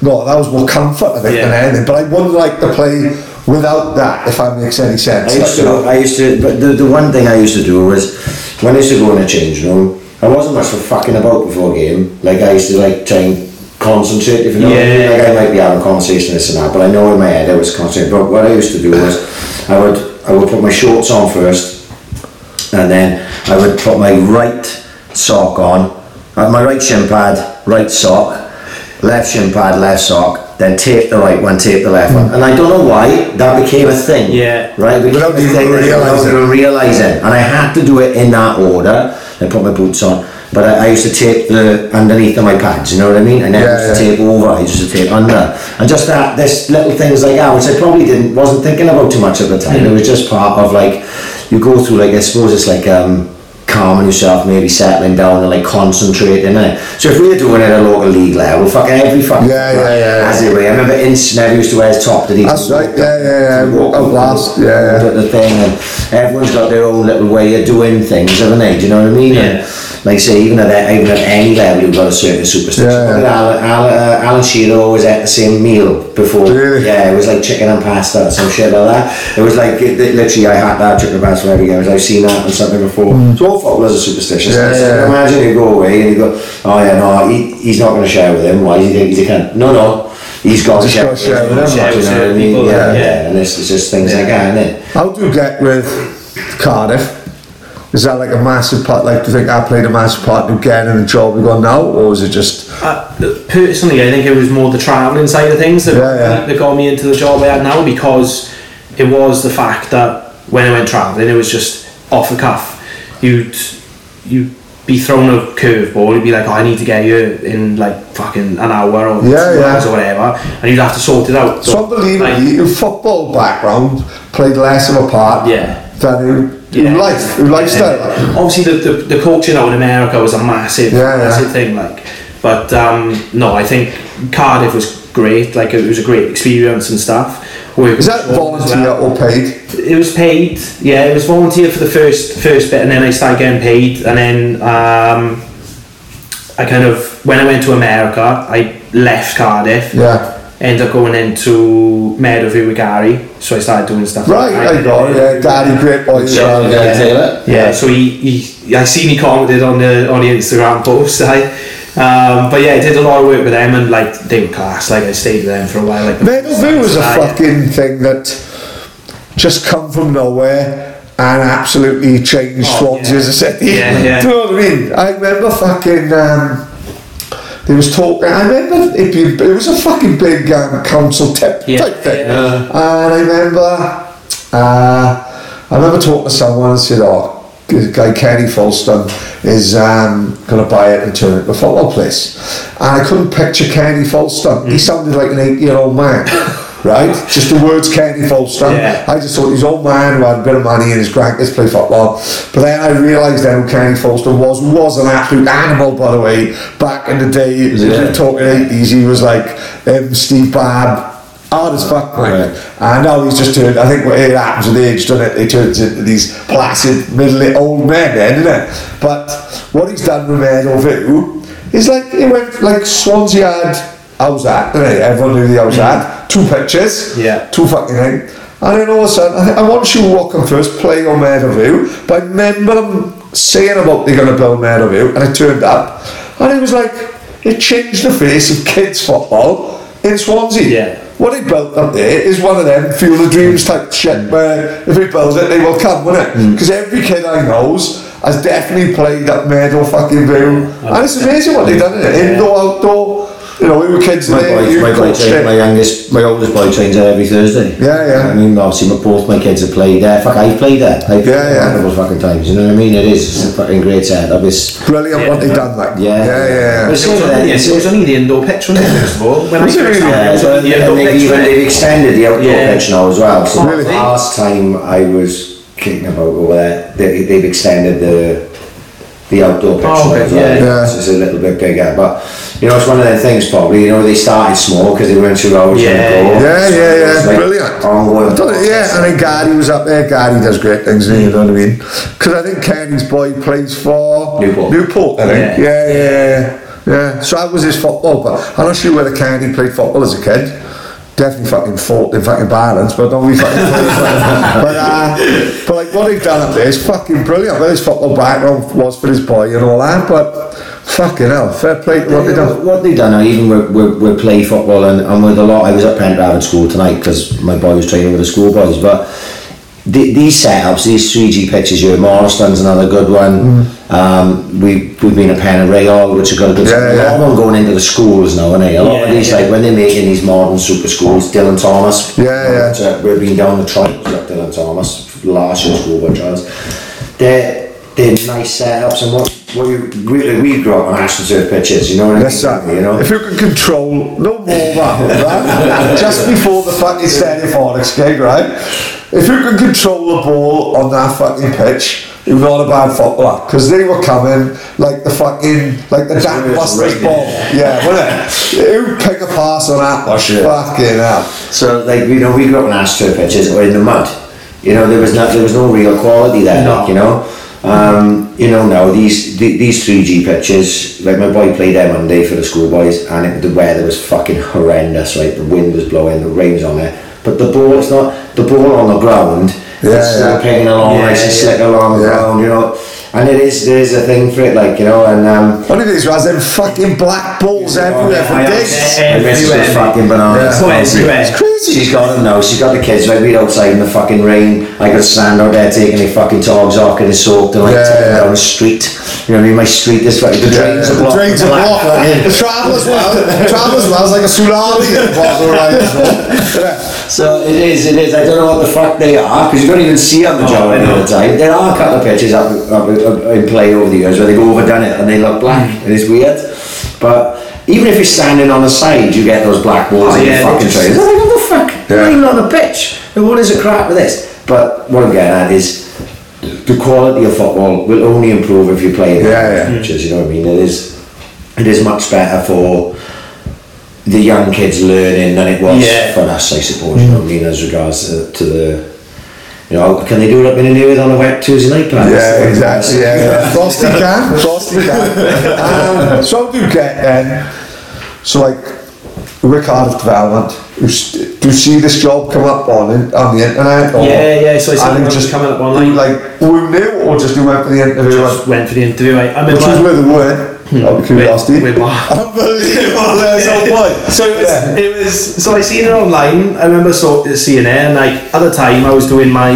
no, that was more comfort I think Yeah. than anything. But I wouldn't like to play without that, if that makes any sense. I used Like, you to, know. I used to, but the, the one thing I used to do was when I used to go in a change room, I wasn't much for fucking about before a game. Like I used to like try and concentrate, if you know what I mean. Yeah. Like I might be having a conversation this and that, but I know in my head I was concentrating. But what I used to do was I would I would put my shorts on first, and then I would put my right sock on, uh, my right shin pad, right sock, left shin pad, left sock, then tape the right one, tape the left one. And I don't know why that became a thing. Yeah. Right? It became Without a you thing that- realising. realising. And I had to do it in that order. I put my boots on. But I, I used to tape the underneath of my pads, you know what I mean? I Yeah, used to yeah. tape over, I used to tape under. And just that, this little things like that, which I probably didn't, wasn't thinking about too much at the time. It was just part of like, you go through like, I suppose it's like, um, calming yourself, maybe settling down and like concentrating it. So if we were doing it at a local league level, fucking every fucking Yeah, yeah, yeah, yeah. As it were, I remember Ince never used to wear his top, did he? That's right, yeah, yeah, yeah, walk out last, yeah, yeah. The, the thing, and everyone's got their own little way of doing things, haven't they? Do you know what I mean? Yeah. And like I say, even at that, even at any level, you've got a certain superstition. Yeah, Look at yeah. Alan, Alan, uh, Alan Shearer always ate the same meal before. Really? Yeah, it was like chicken and pasta or some shit like that. It was like it, it- literally, I had that chicken and pasta for every game. I've seen that on something before. So all footballers are superstitious. Mm. Yeah, So yeah. Imagine you go away and you go, oh yeah, no, he, he's not going to share with him. Why do you think he's a cunt? No, no. He's got to Just share, gotta share with him. him. Share with you know what I mean? Yeah, yeah. yeah. And it's, it's just things like that, isn't it? How do you get with Cardiff? Is that like a massive part? Like, do you think I played a massive part in getting the job we got now, or is it just? Uh, personally, I think it was more the travelling side of things that, Yeah, yeah. that got me into the job I had now because it was the fact that when I went travelling, it was just off the cuff. You'd you'd be thrown a curveball. You'd be like, oh, I need to get you in like fucking an hour or Yeah, two yeah. hours or whatever, and you'd have to sort it out. So unbelievably, like, your football background played less of a part Yeah. than Yeah. life, lifestyle. obviously the, the, the coaching out in America was a massive Yeah, massive thing like but um, no I think Cardiff was great like it was a great experience and stuff Is that with Sean as volunteer well. or paid? it was paid yeah it was volunteer for the first first bit and then I started getting paid and then um, I kind of when I went to America I left Cardiff Yeah. Ended up going into Meadowview with Gary so I started doing stuff Right, like I got it. Yeah, Daddy, great boy. as well, Yeah, yeah. Taylor. Yeah, so he, he I seen he commented on the on the Instagram post. [LAUGHS] I, um, but yeah, I did a lot of work with them and like they were class. Like I stayed with them for a while. Like Meadowview was a yeah. fucking thing that just come from nowhere and absolutely changed Oh, Swansea yeah. as a city. Yeah, yeah. [LAUGHS] Do you know what I mean? I remember fucking. Um, there was talk. I remember it, it was a fucking big um, council tip Yeah, type thing. yeah. And I remember, uh, I remember talking to someone and said, "Oh, this guy Kenny Folston is um, going to buy it and turn it into a football place." And I couldn't picture Kenny Folston. Mm. He sounded like an eight-year-old man. [LAUGHS] Right, just the words Kenny Folston. Yeah. I just thought he's old man who had a bit of money and his grandkids play football. But then I realised then who Kenny Folston was was an absolute animal, by the way. Back in the day, Yeah. you're talking eighties, he was like um, Steve Babb. Hard as fuck. Right. And now he's just turned. I think what it happens with age, doesn't it? They turn into these placid, middle old men, then, isn't it? But what he's done with Meadowview is like it went like Swansea had. How's that? Everyone knew the how's that. Two pictures. Yeah. Two fucking things. And then all of a sudden, I, I want you walking first, playing on Meadowview. But I remember them saying about they're going to build Meadowview, and I turned up, and it was like it changed the face of kids football in Swansea. Yeah. What they built up there is one of them field of dreams type shit mm. where if we build it, they will come, won't it? Mm. Because every kid I knows has definitely played at Meadow fucking View, and it's amazing what they've done in it. Indoor, outdoor. You know, we were kids My there. boy, my boy coached trains, it. my youngest, my oldest boy trains there every Thursday. Yeah, yeah. I mean, obviously, my, both my kids have played there. Fuck, I've played there. I've played Yeah, yeah. multiple fucking times. You know what I mean? It is it's a fucking great setup. It's Brilliant what they've done, like. Yeah. yeah, yeah. But yeah. it's It was, sort of only, it was only the indoor pitch, wasn't it, first of all? When I Was it first really? started, it was Yeah, only the and they've pitch, even they've extended the outdoor Yeah. pitch now as well. So Really? last time I was kicking about over there, they, they've extended the the outdoor pitch Oh, okay, as well. yeah. Yeah. It's, it's a little bit bigger, but you know it's one of them things. Probably you know they started small because they weren't sure how it was Yeah, going to go. Yeah, So yeah, yeah, like brilliant. ongoing done it, yeah, and then Gary was up there. Gary does great things, you know what I mean? Because I think Kenny's boy plays for Newport. Newport, I think. Yeah. Yeah, yeah, yeah. yeah. So that was his football, but I'm not sure whether Kenny played football as a kid. Definitely fucking fought in fucking balance, but don't be fucking [LAUGHS] But, uh, but like what they've done up there is fucking brilliant. Well, his football background was for his boy and all that, but fucking hell, fair play to what they done. What they done I even with, with, with play football and, and with a lot, I was at Pendragon School tonight because my boy was training with the schoolboys, but the, these setups, these 3G pitches here, Morriston's another good one. Um, we, we've been at Penn and Rayall, which have got a good Yeah, yeah. A lot of them going into the schools now, aren't and A lot Yeah, of these, yeah. like when they're making these modern super schools, Dylan Thomas. Yeah, yeah. uh, We've been down the trial with Dylan Thomas, last year's schoolboy trials. They're, they're nice setups, and what, what you, we, we grew up on Astroturf pitches, you know what I mean? Yes, sir. You know? If you can control no more that, right? [LAUGHS] Just before the fucking Stereophonics gig, right? If you can control the ball on that fucking pitch, you're not a bad footballer. Because they were coming like the fucking, like the Dan Busters right. ball. Yeah, wasn't it? You pick a pass on that, was fucking hell. So like you know, we grew up in Astro pitches or in the mud. You know, there was no there was no real quality there. No. You know, um, you know now these the, these three G pitches. Like my boy played there Monday for the schoolboys, and it, the weather was fucking horrendous. Right, the wind was blowing, the rain was on there, but the ball it's not the ball on the ground. Yeah, it's still yeah. picking along Yeah, nice and yeah. slick along the ground. You know, and it is there is a thing for it. Like you know, and um, One of these was them fucking black balls everywhere for days. My missus fucking bananas. Yeah. Oh, everywhere. It's crazy. She's got them now. She's got the kids right. We'd outside in the fucking rain. I got stand out there taking their fucking togs off, getting soaked, and like Yeah, taking yeah. down the street. You know what I mean? My street is like the drains are the blocked. drains are blocked. The travelers well, the travelers well, it's like a tsunami at the bottom of the right. So it is, it is. I don't know what the fuck they are because you don't even see them majority of the time. There are a couple of pictures up, up, up in play over the years where they've overdone it and they look black mm. and it's weird. But even if you're standing on the side, you get those black balls Oh, in yeah, your fucking they just- trays. I'm like, what the fuck? Yeah. Even on the pitch. What is the crap with this? But what I'm getting at is the quality of football will only improve if you play in Yeah, yeah. pitches. You know what I mean? It is. It is much better for the young kids learning than it was Yeah. for us, I suppose. You know what I mean? As regards to, to the, you know, can they do it up in the new on a wet Tuesday night? Pat? Yeah, exactly. Yeah, yeah. [LAUGHS] Frosty can, Frosty can. Um, so do get then. So like, Rick Cardiff Development. Do you see this job come up on it- on the internet? Or, Yeah, yeah, so I see and it it just coming up online. Like, who knew, or just you went for the interview? Just went for the interview. I, I which was remember. with the word. Hmm. Out of curiosity. with Mark. Unbelievable. There's no point. So it was, Yeah. it was. So I seen it online. I remember so, seeing it, and like at the time, I was doing my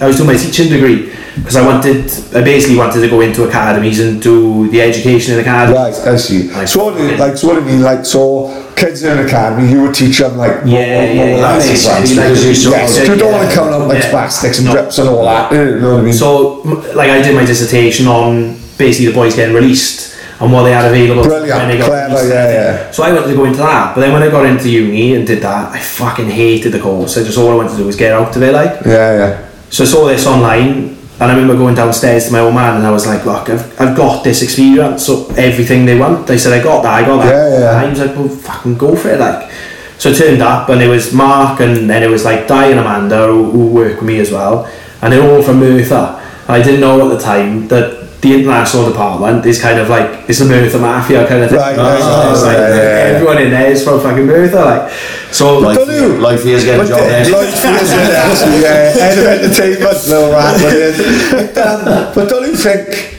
I was doing my teaching degree because I wanted. I basically wanted to go into academies and do the education in academies. Right, I see. Like, so what, do like, so what do you mean? Like, so kids in an academy, you would teach them like Yeah, yeah, yeah, that that makes stuff. sense, because you sort Yes, you don't want yeah. to come out like Yeah. spastics and No. drips and all that. You know what I mean? So like I did my dissertation on basically the boys getting released and what they had available. Brilliant, when they got clever, yeah, yeah. So I wanted to go into that, but then when I got into uni and did that, I fucking hated the course. I just all I wanted to do was get out of it, like. yeah, yeah. So I saw this online, and I remember going downstairs to my old man, and I was like, "Look, I've, I've got this experience, so everything they want." They said, "I got that, I got that." Yeah, yeah. And I was like, "Well, fucking go for it!" Like, so I turned up, and it was Mark, and then it was like Di and Amanda who, who work with me as well, and they're all from Merthyr. I didn't know at the time that the international department is kind of like it's the Merthyr mafia kind of thing. Right, So right, it's right, like, yeah, yeah. everyone in there is from fucking Merthyr, like. So Life, Don't you? life is getting a job there. Like, [LAUGHS] yeah, head of entertainment, little rat. But, then, um, but don't you think?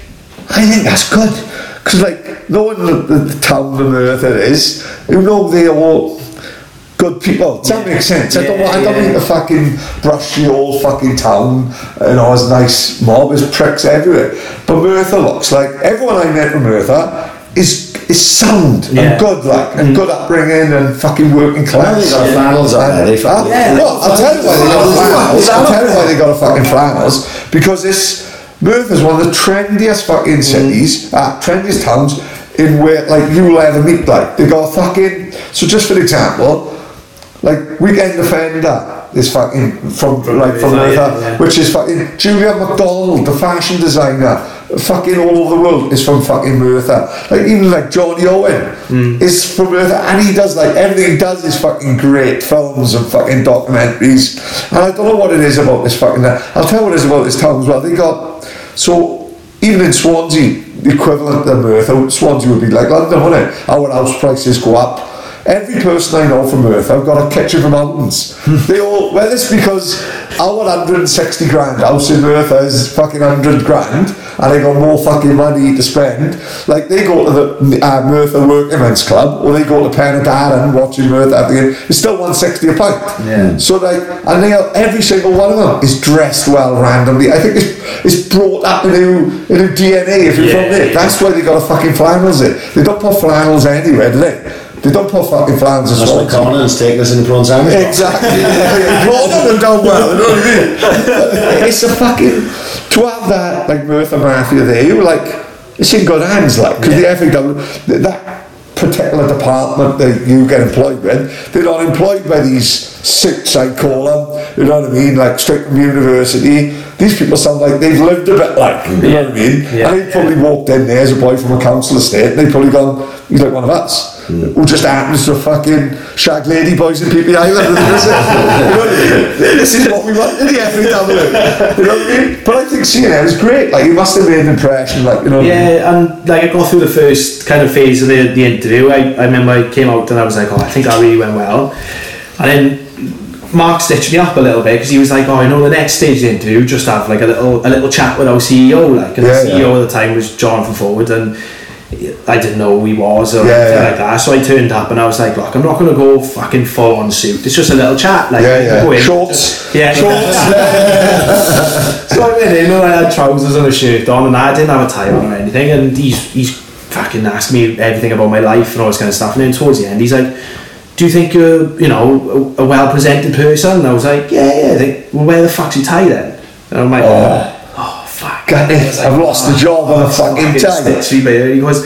I think that's good because, like, knowing the, the, the town and earth it is, you know they all good people. Does that make sense? I don't want. I don't Yeah, mean to fucking brush the old fucking town. You know, as nice mob, as pricks everywhere. But Merthyr looks like everyone I met from Merthyr is is sound Yeah. and good, like, and good upbringing and fucking working class. they got flannels on there, they fucking- yeah, no, I'll tell you why they got flannels. I'll tell you why they got a fucking flannels because this Merthyr is one of the trendiest fucking cities, uh, trendiest towns in where like you'll ever meet. Like they got a fucking. So just for example, like Weekend Offender is fucking from like from Yeah, Merthyr, yeah. which is fucking Julien Macdonald, the fashion designer, fucking all over the world is from fucking Merthyr. Like even like Jonny Owen hmm. is from Merthyr, and he does like everything he does is fucking great films and fucking documentaries. And I don't know what it is about this fucking. I'll tell you what it is about this town as well. They got so even in Swansea, the equivalent to Merthyr, Swansea would be like London, wouldn't it? Our house prices go up. Every person I know from Earth, I've got a kitchen for mountains. they all, well, it's because our 160 grand house in Merthyr is fucking 100 grand, and they got more fucking money to spend. Like, they go to the uh, Merthyr Working Men's Club, or they go to Penydarren watching Merthyr at the end. It's still 160 a pint. Yeah. So like, and they are, every single one of them is dressed well randomly. I think it's, it's brought up in a, in a DNA if you're Yeah, from there. yeah. That's why they got a fucking flannels in. They don't put flannels anywhere, do they? They don't put fucking in That's why Swansea. Conan's taking us in the prawn sandwich. Exactly. Gordon have done well, you know what I mean? [LAUGHS] It's a fucking to have that like Merthyr Mafia there. You were like, it's in good hands, like because the FAW th- that particular department that you get employed with, they're not employed by these suits, I call them. You know what I mean? Like straight from university. These people sound like they've lived a bit like, you know what I mean? Yeah. And they probably walked in there as a boy from a council estate and they probably gone, he's like one of us. Hmm. Who just happens to fucking shag lady boys in Phi Phi Island. This is, what I mean? This is what we want in the FAW. You know what I mean? But I think seeing it was great. Like, you must have made an impression, like, you know what I mean? Yeah, and like I got through the first kind of phase of the, the interview. I, I remember I came out and I was like, oh, I think that really went well. And then Mark stitched me up a little bit because he was like, oh, I know the next stage interview, just have like a little a little chat with our CEO. Like, and Yeah, the yeah. CEO at the time was Jonathan Ford, and I didn't know who he was or Yeah, anything yeah. like that. So I turned up and I was like, look, I'm not going to go fucking full on suit. It's just a little chat. Like, Yeah, yeah. Shorts. yeah, [LAUGHS] so I went in and I had trousers and a shirt on and I didn't have a tie on or anything and he's, he's fucking asked me everything about my life and all this kind of stuff and then towards the end he's like do you think you're you know a, a well presented person? And I was like yeah yeah. I think well where the fuck's your tie then? And I'm like oh, oh fuck. God, I've lost the oh, job on a "Oh, fucking tie." he goes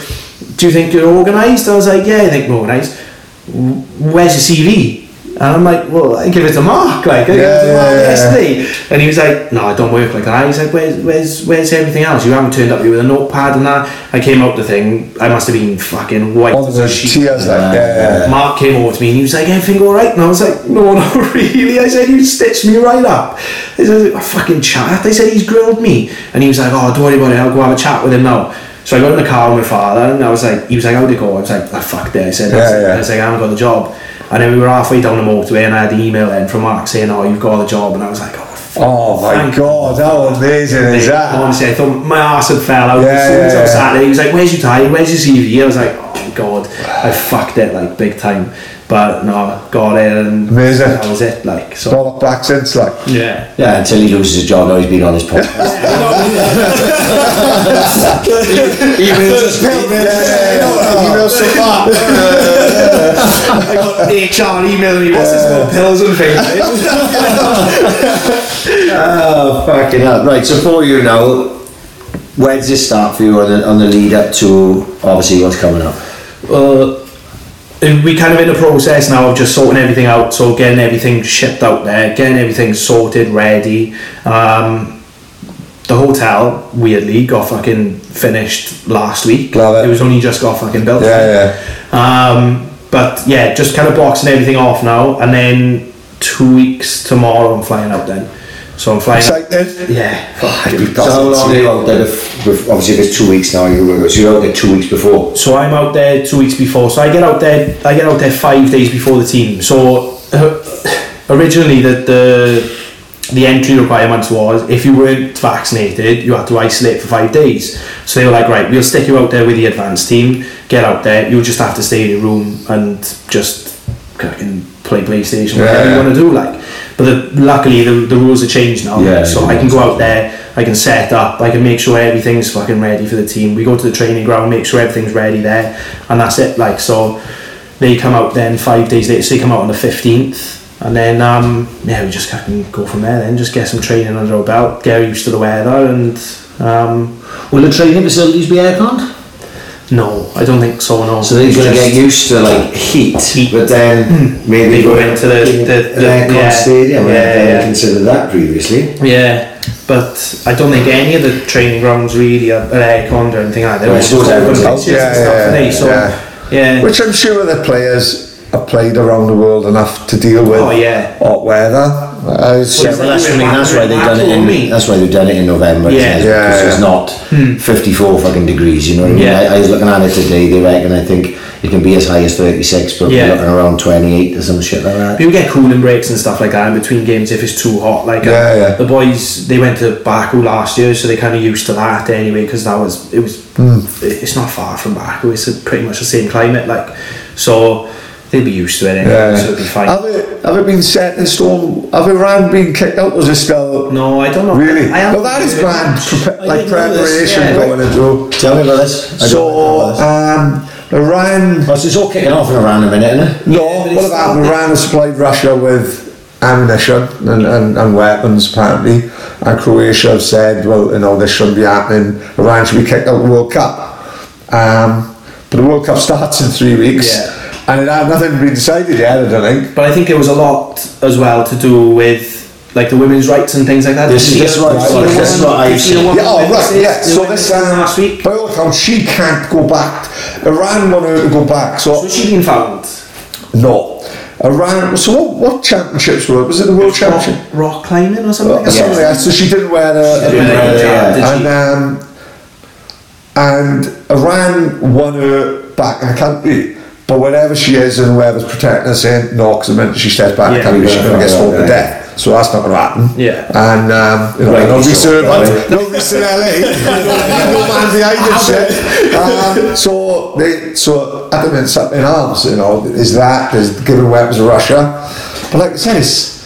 do you think you're organised I was like yeah I think I'm organised where's your CV and I'm like well I give it to Mark like I give it Yeah, to Mark yeah, yeah. yesterday and he was like, no, I don't work like that. He's like, where's, where's, where's everything else? You haven't turned up here with a notepad and that. I came out the thing, I must have been fucking white On as a the sheet. tears, like, yeah, yeah. Mark came over to me and he was like, everything alright? And I was like, no, [LAUGHS] not really. I said, you stitched me right up. I said, a fucking chat. They said, he's grilled me. And he was like, oh, don't worry about it, I'll go have a chat with him now. So I got in the car with my father and I was like, he was like, how'd it go? I was like, ah, I fucked it. I said, Yeah, "That's it." yeah. I was like, I haven't got the job. And then we were halfway down the motorway and I had the email in from Mark saying, oh, you've got the job. And I was like, oh. Oh my god, how amazing is that? Honestly, I thought my arse had fell out Yeah, as soon as I was yeah, sat there. He was like, "Where's your tie? Where's your CV?" I was like, "Oh God, I fucked it like big time." But no, got it, and Amazing. that was it. Like so, Not up back since, like. yeah. Yeah, until he loses his job, now he's been on his podcast. [LAUGHS] Emails [LAUGHS] us, Email so far. I got HR emailing me, "What's this about pills and things?" [LAUGHS] Oh, fucking hell. Right, so for you now, where does this start for you on the, on the lead up to obviously what's coming up? uh, and we kind of in the process now of just sorting everything out, so getting everything shipped out there, getting everything sorted, ready. Um, the hotel, weirdly, got fucking finished last week. Love it. was only just got fucking built. Yeah, Um, but yeah, just kind of boxing everything off now, and then two weeks tomorrow I'm flying out then. So I'm flying. Excited? Yeah. fucking- So how long are you out there? bef- bef- Obviously, if it's two weeks now, you so you're out there two weeks before. So I'm out there two weeks before. So I get out there. I get out there five days before the team. So uh, originally, the the the entry requirements was if you weren't vaccinated, you had to isolate for five days. So they were like, right, we'll stick you out there with the advanced team. Get out there. You'll just have to stay in your room and just fucking play PlayStation, whatever Yeah. you want to do. Like, but the, luckily the, the rules have changed now. Yeah, so. I can go out there I can set up. I can make sure everything's fucking ready for the team. We go to the training ground, make sure everything's ready there, and that's it. Like so, they come out then five days later. So they come out on the fifteenth. And then, um, yeah, we just fucking go from there. Then just get some training under our belt, get used to the weather, and um, Will the training facilities be aircon? No, I don't think so. No. So they're going to get used to like heat, but then hmm. maybe They go go into the- the- an the- aircon yeah. stadium. I Yeah, yeah. considered that previously. Yeah, but I don't think any of the training grounds really are, are air-conned or anything like that. Well, I all suppose everyone's- pitches yeah, stuff, yeah. So, yeah. yeah. Which I'm sure the players have played around the world enough to deal oh, with Oh, yeah. hot weather. I was- Yeah, well, that's, I mean, that's why they've done it in. That's why they've done it in November. Yeah. Yeah, Yeah, because yeah. it's not 54 fucking degrees. You know what I mean? Yeah. I, I was looking at it today. They reckon I think it can be as high as 36, but Yeah. we're looking around 28 or some shit like that. People get cooling breaks and stuff like that in between games if it's too hot. Like uh, Yeah, yeah. the boys, they went to Baku last year, so they kind of used to that anyway. Because that was it was Hmm. it's not far from Baku. It's a, pretty much the same climate. Like so, they'll be used to it anyway. Yeah. So it'll be fine. Have it, have it been set in stone? Have Iran been kicked out? Was it still no, I don't know. really? I well, that is grand, prepa- I like didn't know this, preparation yeah. going into. Tell me about this. I don't So, this. um, Iran. Well, so it's all kicking off in Iran in a minute, isn't it? No, Yeah, what it's about not- Iran has supplied Russia with ammunition and, and, and weapons apparently, and Croatia have said, well, you know, this shouldn't be happening. Iran should be kicked out of the World Cup. Um, but the World Cup starts in three weeks, Yeah. And it had nothing been decided yet. I don't think. But I think it was a lot as well to do with like the women's rights and things like that. This- Did this hear- is what- did you hear this is what I've did you hear seen. Yeah, oh, right, women's- yeah. the So women's this one um, last week. by all accounts, she can't go back. Iran want her to go back, so Was she been found? no. Iran. So what, what championships were? it? Was it the World Championship? Rock, rock climbing or something? Or something like that. So she didn't wear the. She didn't wear the and she? um, and Iran won her back in the country. But wherever she is and whoever's protecting her saying no, because the minute she steps back in the Yeah. she's going to get Yeah, stoned to death. So that's not going to happen. Yeah. And um, you know, Rightly no so, reason, right. no reason LA, no, no [LAUGHS] man behind it shit. Um, so they, so at the minute, it's up in arms. You know, is that is giving weapons to Russia? But like I said, it's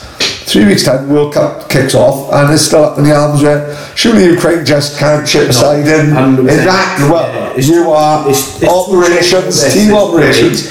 three weeks time. World Cup kicks off, and it's still up in the arms. Where surely Ukraine just can't chip aside in, in 100%. that. Well, Yeah, you are operations, team operations.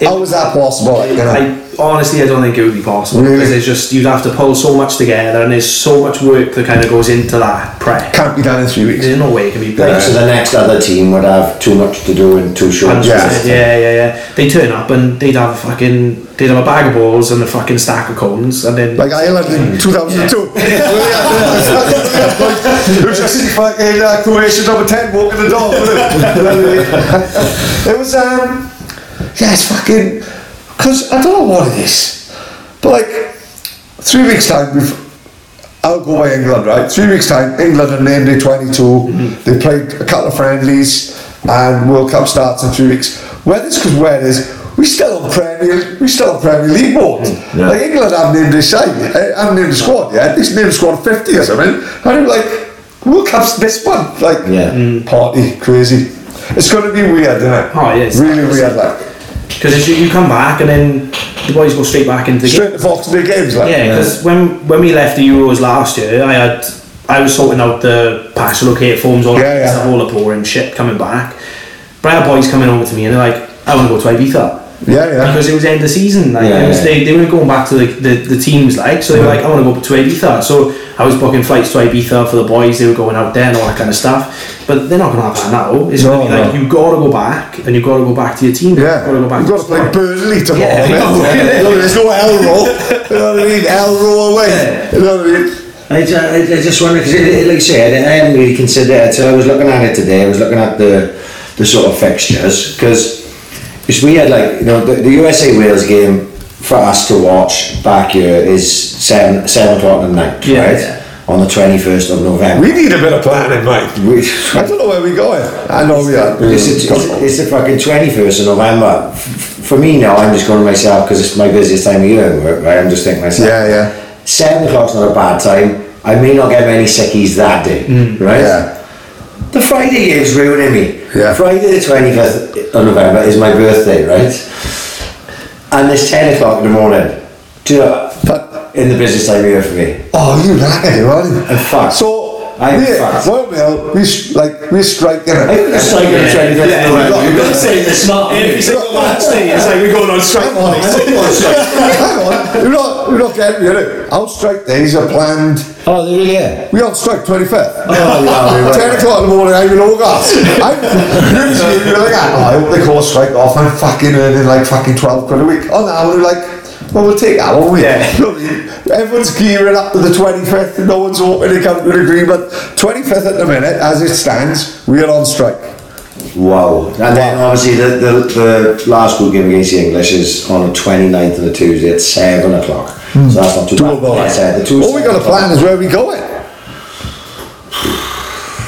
It- How is that possible? Like, you know? I honestly I don't think it would be possible Really? because it's just you'd have to pull so much together and there's so much work that kind of goes into that prep. can't be done in three weeks. There's no way it can be Like, done. so the next other team would have too much to do in too short. Yeah. Yeah. yeah, yeah, yeah. They turn up and they'd have fucking, they'd have a bag of balls and a fucking stack of cones, and then Like Ireland in 2002. [LAUGHS] [LAUGHS] [LAUGHS] it was just fucking uh, Croatia number 10 walking the dog. it? it was, um, yeah, it's fucking, because I don't know what it is, but like, three weeks' time, we've, I'll go by England, right? Three weeks' time, England are named day 22. They played a couple of friendlies, and World Cup starts in three weeks. Whether it's because where is, we still on Premier, we still on Premier League board. Yeah. Like England haven't named their side, eh, haven't named the squad yet. They named the squad 50 or something. And I'm like, World Cup's this one, Like, Yeah. party, crazy. It's going to be weird, isn't it? Oh, yes, Really weird, like. Because you, you come back and then the boys go straight back into the game. Straight to Fox Day games, like. Yeah, because when when we left the Euros last year, I had I was sorting out the pass locate forms, all Yeah, that yeah. all the boring shit coming back. But I had boys coming over to me and they're like, I want to go to Ibiza. Yeah, yeah. Because it was end of season, like Yeah, was, yeah. they, they weren't going back to the, the, the teams, like so they were like, I want to go to Ibiza. So I was booking flights to Ibiza for the boys. They were going out there and all that kind of stuff. But they're not going to have that now. It's No, going to be like no. you got to go back and you've got to go back to your team. Yeah, You've got to go back. You've got to play the Burnley tomorrow. Yeah, mate. I know. There's no L roll. You know what I mean? L roll away. You know what I mean? I, ju- I, I just wonder because, like I say, I, I hadn't really considered it until I was looking at it today. I was looking at the the sort of fixtures because we had like you know the, the USA Wales game for us to watch back here is seven seven o'clock at night, Yeah, right? yeah. On the twenty first of November. We need a bit of planning, mate. We- I don't know where we're going. [LAUGHS] I know we are. It's, it's, it's the fucking 21st of November. For me now, I'm just going to myself because it's my busiest time of year at work, right? I'm just thinking myself. Yeah, yeah. Seven o'clock's not a bad time. I may not get many sickies that day, mm. right? Yeah. The Friday game's ruining me. Yeah. Friday the 25th of November is my birthday, right? And it's 10 o'clock in the morning. Do you know, But in the business of for me. oh, you aren't you? And fuck. So I am we, fucked. well, well, we s- like we're striking it. It's like a trend of Yeah. November. You've got to Yeah. say the smart. Every single match day, it's like we're going on strike. Hang on, hang on. You're not, you're not getting me. you know. Our strike days are planned. Oh, they really are. We're on strike 25th. Oh, yeah, right. [LAUGHS] 10 o'clock in the morning, I'm in August. I'm usually you're like, oh, I hope they call a strike off. I'm fucking earning like fucking 12 quid a week. Oh, now we're like, well, we'll take that, won't we? Yeah. [LAUGHS] Everyone's gearing up to the 25th. No one's hoping to come to an agreement. 25th at the minute, as it stands, we're on strike. Wow. And then obviously the, the, the last good game against the English is on the 29th of the Tuesday at 7 o'clock. Hmm. So that's not too bad. Doable. Like I the two All we got to plan is where we going.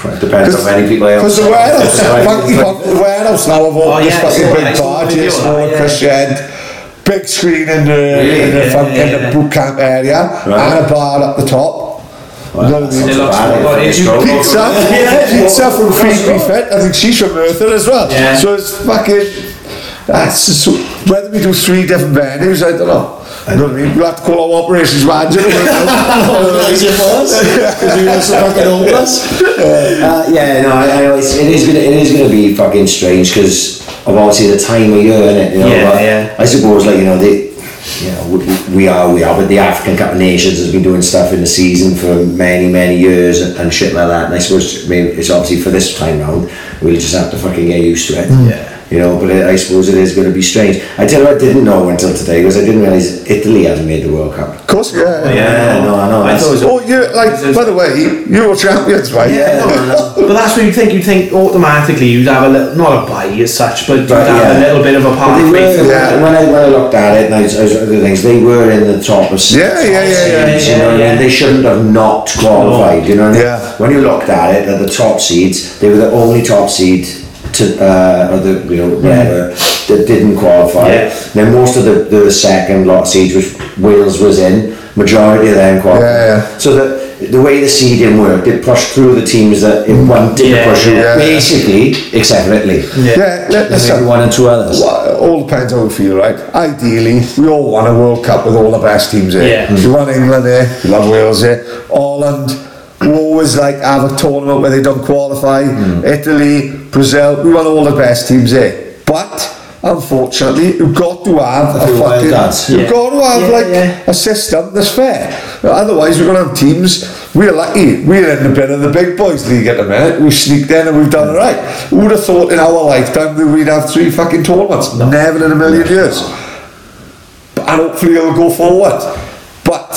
It depends on how many people Because the warehouse, Right. funky pump, the warehouse now have Oh, opened this yeah, fucking big I saw bar, the Jason Moore, yeah. Chris Shed, big screen in the, in the, yeah, fucking yeah, in the yeah. boot camp area, Right. and a bar up the top. You know what I mean? It looks bad, it's if you- a Pizza, Yeah. pizza from Feed Me Fit. I think she's from Merthyr as well. Yeah. So it's fucking. That's just, whether we do three different venues, I don't know. You know what I mean? We'll have to call our operations manager. Because we were so fucking hopeless. Uh, yeah, no, I, I it's, it is gonna it is gonna be fucking strange because of obviously the time of year, innit? You know, Yeah, but yeah. I suppose like you know they, you know, we, we are we are, but the African Cup of Nations has been doing stuff in the season for many many years and, and shit like that. And I suppose I mean, it's obviously for this time round we'll just have to fucking get used to it. Yeah. You know, but I, I suppose it is going to be strange. I tell you, what I didn't know until today because I didn't realise Italy hasn't made the World Cup. Of course, yeah. Oh, yeah, no, I know. I thought it was. Oh, you like, by the way, Euro champions, right? Yeah, no, no. [LAUGHS] But that's what you think. You'd think automatically you'd have a little, not a buy as such, but you'd But, have yeah. a little bit of a But they were. Yeah. when, I, when I looked at it and I was, I was the things, they were in the top of s- Yeah, yeah, yeah, yeah. seeds, you know what Yeah, mean? They shouldn't have not qualified, you know what I mean? Yeah. When you looked at it, at the top seeds, they were the only top seed to, uh, or the, you know, whatever, that didn't qualify. Yeah. Then most of the, the second lot of seeds, which Wales was in, majority of them qualified. Yeah, yeah. So the, the way the seeding worked, it pushed through the teams that it wanted Yeah, to push through, yeah. basically, except for Italy. Yeah, let, Maybe listen. one and two others. Well, all depends how we feel, right? Ideally, we all want a World Cup with all the best teams here. Yeah. We want England here, we love Wales here, Holland. We always like have a tournament where they don't qualify. Italy, Brazil, we want all the best teams here. But unfortunately, you've got to have a few fucking. cards. You've got to have Yeah, like yeah. a system that's fair. Otherwise, we're going to have teams. We're lucky. We're in the bit of the big boys league at the minute. We've sneaked in and we've done it right. Who would have thought in our lifetime that we'd have three fucking tournaments? Never in a million years. But- And hopefully it'll go forward. But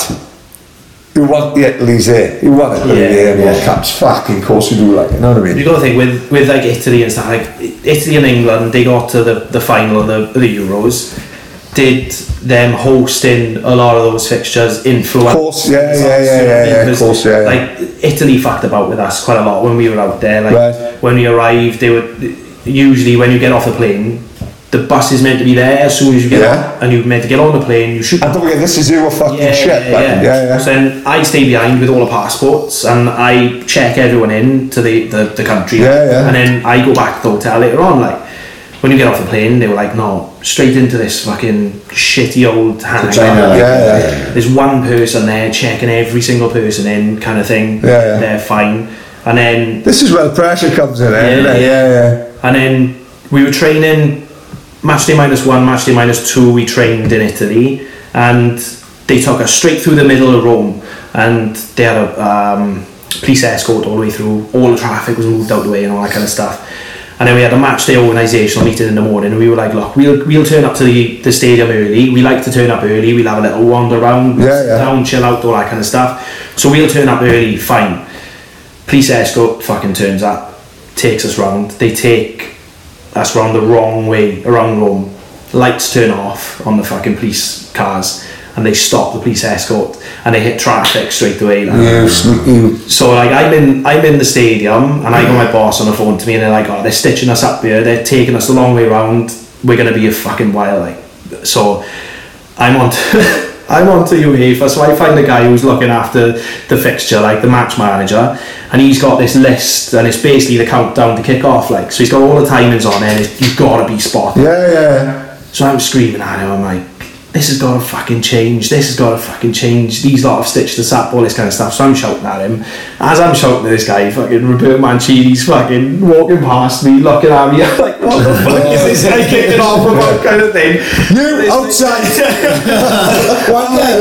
you want the Italy's there. You want Italy Yeah, World yeah. Cups. Fucking course you do like. You know what I mean? You got to think with with like Italy and stuff like Italy and England, they got to the, the final of the, of the Euros. Did them hosting a lot of those fixtures influence? Of course, yeah, yeah, yeah, yeah, yeah, of course, yeah, yeah. Like Italy fucked about with us quite a lot when we were out there. Like Right. when we arrived, they would usually when you get off the plane, the bus is meant to be there as soon as you get Yeah. on, and you're meant to get on the plane. You shoot And don't forget, this is your fucking yeah, shit. yeah, yeah. yeah, yeah. So then I stay behind with all the passports and I check everyone in to the, the, the country. Yeah, yeah. And then I go back to the hotel later on. Like when you get off the plane, they were like, no, straight into this fucking shitty old hangar. Like, Yeah, yeah. There's one person there checking every single person in, kind of thing. Yeah. They're fine. And then This is where the pressure comes in, eh, Yeah, isn't it? yeah. yeah, yeah. and then we were training match day minus one, match day minus two. We trained in Italy, and they took us straight through the middle of Rome, and they had a um, police escort all the way through. All the traffic was moved out the way and all that kind of stuff. And then we had a match day organisational meeting in the morning, and we were like, "Look, we'll we'll turn up to the, the stadium early. We like to turn up early. We'll have a little wander around, Yeah, yeah. down, chill out, all that kind of stuff. So we'll turn up early, fine. Police escort fucking turns up, takes us round. They take us round the wrong way around Rome. Lights turn off on the fucking police cars, and they stop the police escort, and they hit traffic straight away. Like. Sneaky. So like I'm in I'm in the stadium and I got my boss on the phone to me and they're like, oh, they're stitching us up here. They're taking us the long way around. We're gonna be a fucking while. Like, so I'm on. [LAUGHS] I'm on to UEFA, so I find a guy who's looking after the fixture, like the match manager, and he's got this list, and it's basically the countdown to kick off. Like, so he's got all the timings on, it, and it's- you've got to be spot. Yeah, yeah. So I'm screaming at him. I'm like, this has got to fucking change. This has got to fucking change. These lot have stitched us up, all this kind of stuff. So I'm shouting at him. As I'm shouting at this guy, fucking Roberto Mancini's fucking walking past me, looking at me. [LAUGHS] I'm like, what the [LAUGHS] fuck is this guy kicking off about [LAUGHS] kind of thing? You like- outside. One day,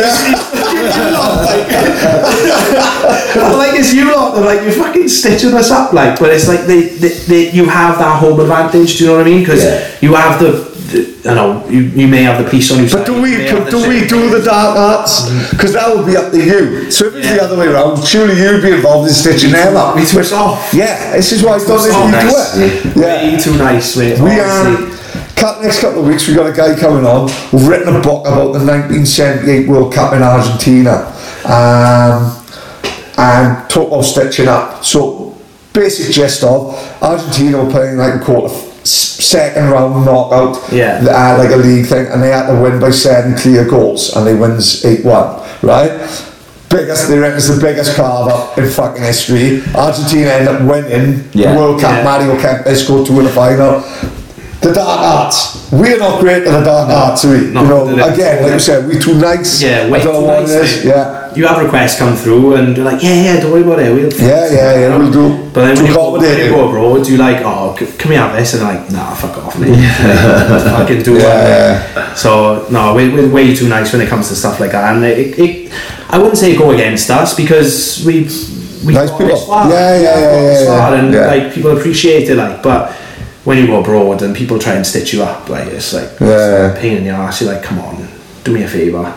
I'm like it's you lot. They're like you're fucking stitching us up, like. But it's like they, they, they you have that home advantage. Do you know what I mean? Because Yeah. you have the, the, I know you, you may have the piece on your But side. do we may do we do the dark arts? Because that would be up to you. So if it's the other way around, surely you'd be involved in stitching them up. We twist off. Yeah, this is why I've done this. We nice. do it. Yeah. Way too nice, mate. We honestly. are. Cut next couple of weeks, we've got a guy coming on. We've written a book about the 1978 World Cup in Argentina, um, and talk about stitching up. So, basic gist of Argentina were playing like a quarter, second round knockout, Yeah. uh, like a league thing, and they had to win by seven clear goals, and they wins eight one, right? Biggest, they reckon it's the biggest carve up in fucking history. Argentina end up winning Yeah. the World Cup. Yeah. Mario Kempes scored two in the final. The dark arts. We're not great at the dark arts, are we? No, you know, again, like you said, we're too nice. Yeah, I way don't too nice, is. Yeah. You have requests come through and you're like, yeah, yeah, don't worry about it. We'll Yeah, yeah, yeah, we'll do. But then when you, go, when you go abroad, you like, oh, c- can we have this? And they're like, nah, fuck off, mate. Like, fucking do [LAUGHS] Yeah, it. So, no, we're, we're way too nice when it comes to stuff like that. And it, it, I wouldn't say go against us because we we Nice people. Yeah, yeah, yeah, yeah, yeah. And like people appreciate it, like, but when you go abroad and people try and stitch you up, like it's like it's Yeah. a pain in the ass. You're like, come on, do me a favour.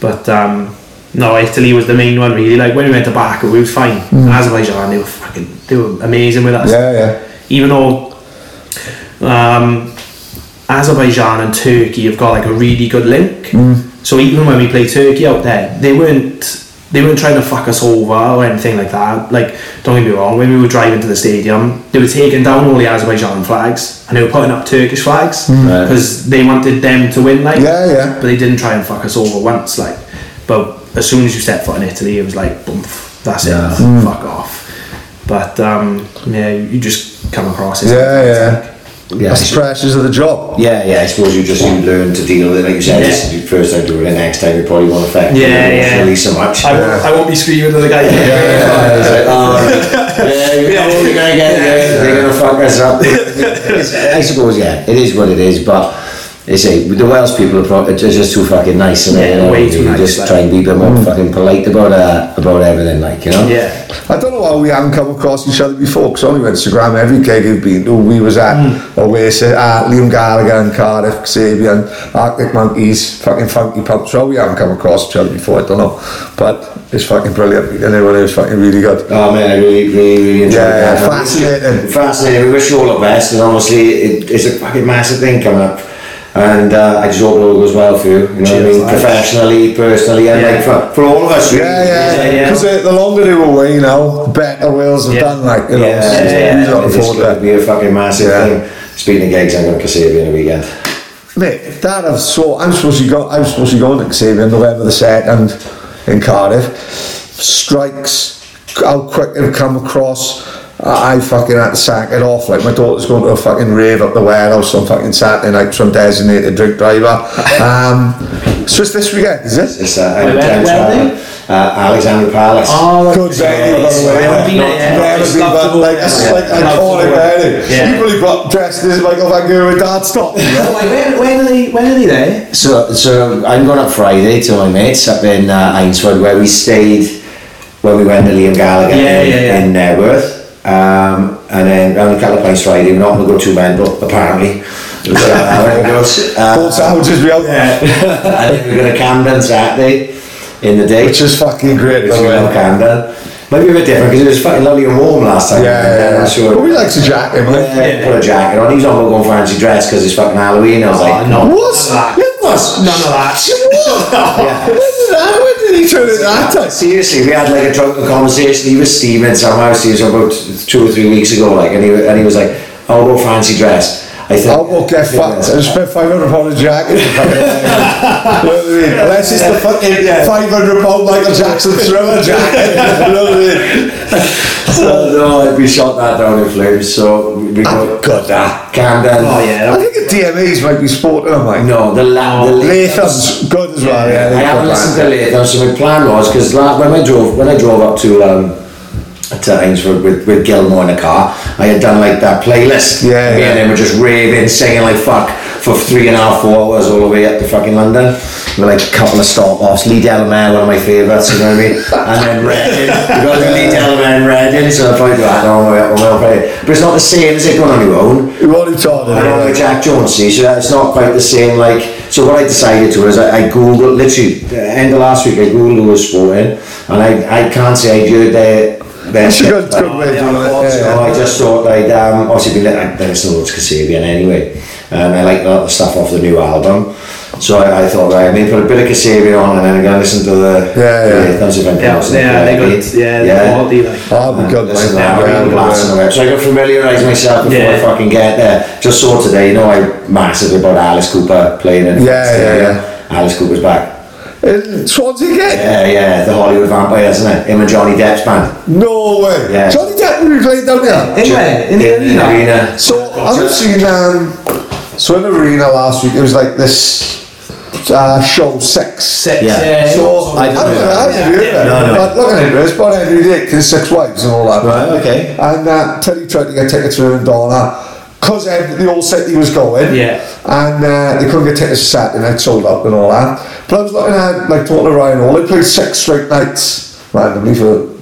But um, no, Italy was the main one really. Like when we went to Baku, we was fine. Azerbaijan, they were fucking, they were amazing with us. Mm. Yeah, yeah. Even though um, Azerbaijan and Turkey have got like a really good link. Mm. So even when we play Turkey out there, they weren't they weren't trying to fuck us over or anything like that. Like, don't get me wrong, when we were driving to the stadium, they were taking down all the Azerbaijan flags and they were putting up Turkish flags Mm. because they wanted them to win. Like, Yeah, yeah. but they didn't try and fuck us over once. Like, but as soon as you step foot in Italy, it was like, boom, that's Yeah. it, Mm. fuck off. But um, yeah, you just come across it. Yeah, yeah. Yeah, That's the pressures of the job. Yeah, yeah, I suppose you just you learn to deal with it. Like you said, Yeah. this is your first time doing it, next time you probably won't affect Yeah, you yeah. emotionally so much. I, won't, I won't be screaming at the guy. Yeah, it's [LAUGHS] like, oh, yeah, you know what you're gonna get, yeah, they're gonna fuck us up. [LAUGHS] I suppose, yeah, it is what it is, but they say the Welsh people are probably they're just too fucking nice, and Yeah, you way too you nice, just like. try and be a bit more fucking polite about uh, about everything, like you know. Yeah. I don't know why we haven't come across each other before because on Instagram, every gig you've been to, we was at Oasis, at Liam Gallagher and Cardiff, Sabian, Arctic Monkeys, fucking Funky Pumps. So we haven't come across each other before, I don't know. But it's fucking brilliant. And everyone was fucking really good. Oh man, I really, really, really enjoyed Yeah, yeah, fascinating. Fascinating. We wish you all the best, and honestly, it, it's a fucking massive thing coming up. And uh, I just hope it all goes well for you. You know what I mean? Professionally, personally, and Yeah. like for, for all of us. really. Yeah, yeah, yeah. because the longer they were away now, the better Wales have Yeah. done, like, you know. Yeah, so yeah, yeah. looking It's going it. to be a fucking massive Yeah. thing. Speaking of gigs, I'm going to Kasabian in the weekend. Mate, Dad, I've so I'm supposed to go. I'm supposed to go to Kasabian November the second in Cardiff. Strikes, how quick it'll come across. I I fucking had to sack it off. Like my daughter's going to a fucking rave up the warehouse on fucking Saturday night. Some designated drink driver. [LAUGHS] Um, so it's this weekend, is it? It's uh, Where- I'm, where- where are traveling. Uh, Alexandra Palace. Oh, Good venue, by the way. Never been there. never It's been, love to like, there. it's like Yeah. iconic venue. Yeah. People who got dressed as Michael Van Gogh with dad stop. [LAUGHS] when, when are they? When are they there? So, so I'm going up Friday to my mates up in uh, Ainsworth where we stayed when we went to Liam Gallagher Yeah, in, yeah, yeah. in Knebworth. Um, and then round the couple of pints Friday, we're not going to go two men, but apparently. So, there it goes. Uh, Both sandwiches be out there. and then we're going to Camden Saturday in the day. Which is fucking great, by Which the we way. love Camden. Might be a bit different because it was fucking lovely and warm last time. Yeah, yeah, I'm yeah. sure. But we like to jacket, man. Yeah, put a jacket on. He was on going fancy dress because it's fucking Halloween. I was like, no. What? None of that. [LAUGHS] It was. None of that. Yeah. [LAUGHS] When did that? When did he turn it that time? Seriously, we had like a drunken conversation. He was steaming somehow. He was about two or three weeks ago, like, and he and he was like, oh, "I'll go fancy dress." I think I won't get fucked. I spent five hundred pound a jacket. [LAUGHS] you know what I mean? Unless it's the fucking five hundred pound Michael Jackson thriller jacket. You know what I mean? So, no, we shot that down in flames. So we Oh, got God, that. Camden. Oh yeah. I think the DMAs might be sporting them, mate. No, the la- the Lathums good as well. Yeah, I haven't listened to man. Latham, so my plan was because when I drove when I drove up to um, to Ainsford with, with Gilmore in the car, I had done like that playlist. Yeah, Me yeah. and them were just raving, singing like fuck for three and a half, four hours all the way up to fucking London. With like a couple of stop offs. Lee Delamere, one of my favourites, you know what I mean? [LAUGHS] And then Reading. You got Lee Delamere and Reading, so I probably do that on my way up on own play. But it's not the same as it going on your own. What are you talking I don't about? like Jack Jones, see, so it's not quite the same. Like, so what I decided to is I, I googled literally the end of last week. I googled who was sporting, and I, I can't say I their their That's good, good way of doing it. Yeah, I yeah. just thought I'd um, obviously been li- I listen to loads of Kasabian anyway, and I like a lot of stuff off the new album. So I, I thought right, maybe put a bit of Kasabian on, and then gonna listen to the Yeah, yeah. the Thumbs Up and Yeah, and yeah, they got yeah, the quality like. Oh, be good, Listen, Yeah, yeah. So I got familiarise myself before I Yeah. fucking get there. Just saw today, you know, I massive about Alice Cooper playing in Yeah, Stadium. yeah, Alice Cooper's back. In Swansea again? Yeah, yeah, the Hollywood Vampire, isn't it? Him and Johnny Depp's band. No way. Yeah. Johnny Depp will be playing down there. In where? In the In the arena. arena. So I've seen um, so in the arena last week it was like this uh, show six. Six. Yeah. Yeah. So I I don't don't know, know. I haven't heard Yeah. it. No, no. But looking into it, it's about every day, his six wives and all that. Right, okay. And uh, Teddy tried to get tickets for him, Donna, because they all said he was going. Yeah. And uh, they couldn't get tickets for and night, sold out and all that. But I was looking at, like, talking to Ryan Hall, they played six straight nights randomly for a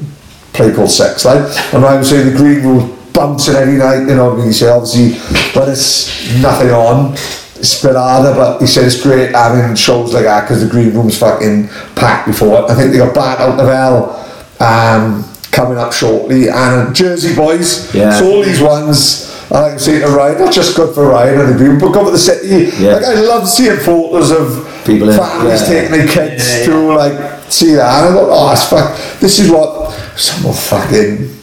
play called Sex, like. And Ryan was saying the green room bouncing every night, you know what I mean? He said, obviously, when it's nothing on, it's a bit harder, but he said it's great having shows like that because the green room's fucking packed before. I think they got Bat Out of Hell um, coming up shortly, and Jersey Boys. Yeah. So all these ones. I like seeing to Ryan, not just good for Ryan and the view, but good for the city. Yeah. Like I love seeing photos of People in- families yeah. taking their kids Yeah, yeah. to like see that. And I thought, oh, it's fuck. This is what someone fucking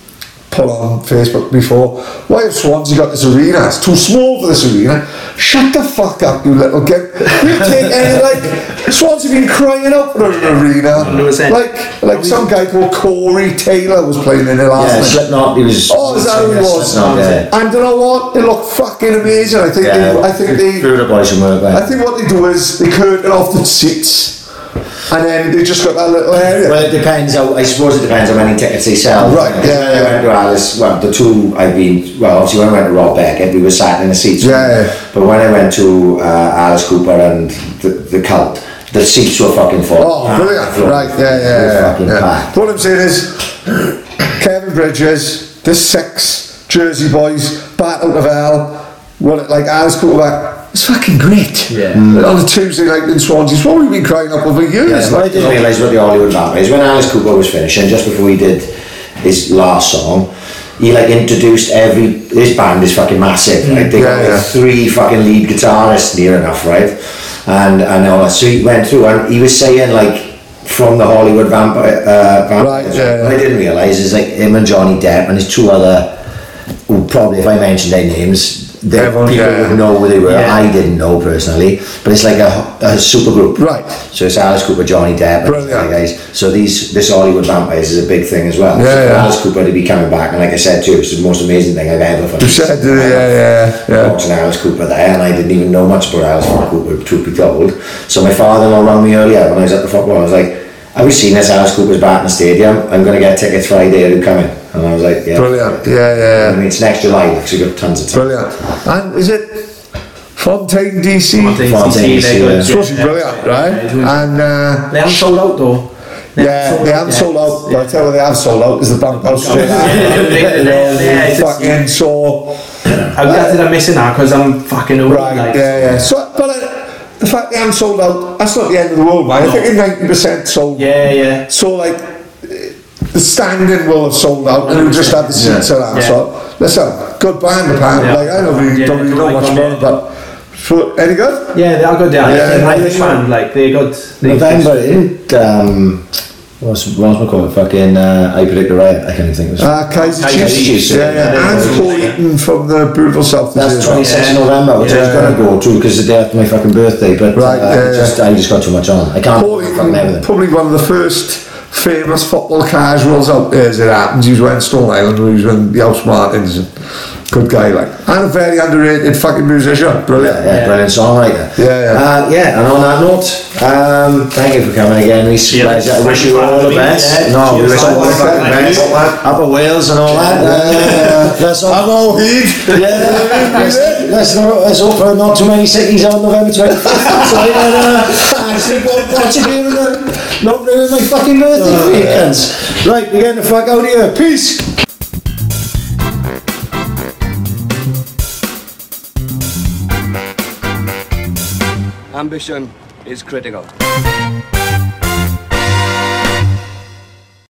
put on Facebook before. Why have Swansea got this arena? It's too small for this arena. Shut the fuck up, you little gimp. You take any [LAUGHS] like Swansea been crying out for an arena. 100%. Like like some guy called Corey Taylor was playing in it last Yeah, night. Slipknot, he was. Oh, is that who he was? Slipknot, yeah. And you know what? It looked fucking amazing. I think Yeah, they, I think they Build up boys from work, I think what they do is they curtain off the seats and then they've just got that little area. Well, it depends. How, I suppose it depends on how many tickets they sell. Right, yeah, When I went to Alice, well, the two I've been. Well, obviously when I went to Rob Beckett, we were sat in the seats. Yeah, yeah. But when I went to uh, Alice Cooper and the, the Cult, the seats were fucking full. Oh, brilliant. Full. Right, yeah, yeah, yeah. yeah. What I'm saying is, Kevin Bridges, the six Jersey boys, Bat Out of Hell, what it, like Alice Cooper, it's fucking great. Yeah. And On a Tuesday night in Swansea, it's what we've been crying up over years. Yeah, what I didn't realise about the Hollywood Vampires, when Alice Cooper was finishing, just before he did his last song, he like introduced every, his band is fucking massive, right? They got like yeah. three fucking lead guitarists near enough, right? And, and all that, so he went through and he was saying like, from the Hollywood Vampire, uh, Vampires, Right, yeah, what I didn't realise is like him and Johnny Depp and his two other, who probably if I mentioned their names, they, Everyone, people yeah. would know who they were. Yeah. I didn't know personally, but it's like a, a super group. Right. So it's Alice Cooper, Johnny Depp, and Brilliant. guys. So these this Hollywood Vampires is a big thing as well. Yeah, so yeah. Alice Cooper to be coming back, and like I said too, it's the most amazing thing I've ever fucking You said, seen. uh, yeah, yeah, yeah. Watching Alice Cooper there, and I didn't even know much about Alice Cooper, truth be told. So my father-in-law rang me earlier when I was at the football. I was like, "Have you seen this Alice Cooper's back in the stadium? I'm going to get tickets Friday. Are you coming?" And I was like, "Yeah." Brilliant. Yeah, I yeah, yeah. mean, it's next July because we've got tons of time. Brilliant. And is it Fontaine DC? Fontaine Fontaine CC, they yeah. It's supposed to be brilliant, right? And uh, They haven't sold out though. yeah, they haven't sold out. But I tell you, they have sold out. Is the bunkhouse straight Yeah, yeah, You yeah, it's- fucking so I'm glad that I'm missing that because I'm fucking over right. like. Yeah, yeah. So, but uh, the fact they haven't sold out, that's not the end of the world, man. I think ninety percent sold. Yeah, yeah. So like. The standing will have sold out, and we just had the seats around. Yeah. So listen, good band, apparently. Yeah. Like I don't really, Yeah, don't really know much them, about yeah. it, but so, any good? Yeah, they are good. Yeah, Yeah, yeah yeah, Irish yeah. band, like they're good. They November, didn't What's, what's my call? Fucking, uh, I predict the riot. I can't even think of it. Uh, Kaiser Kaiser Chiefs. Chiefs, Yeah, yeah. yeah. And Paul Heaton from the Beautiful South. That's is 26th of November, which I was Yeah. going to go to because the day after my fucking birthday, but Right, uh, yeah, I just, I just got too much on. I can't Paul fucking Heaton, everything. probably one of the first famous football casuals out there as it happens. He was when Stone Island, he was when the Housemartins. And good guy, like. And a very underrated fucking musician. Brilliant. Yeah, yeah, brilliant songwriter. Yeah, yeah. Uh, yeah, and on that note, um, thank you for coming again, Reece. Yeah, I wish you all the best. Yeah, no, we wish you all the thank you. best. Thank Upper Wales and all that. Uh, let's hope, I'm all heat. yeah, let's, let's, not- let's hope for not too many cities on November 25th. [LAUGHS] so I can uh, actually go and watch a game and uh, not ruin my fucking birthday for you cunts. Right, we're getting the fuck out of here. Peace. Ambition is critical.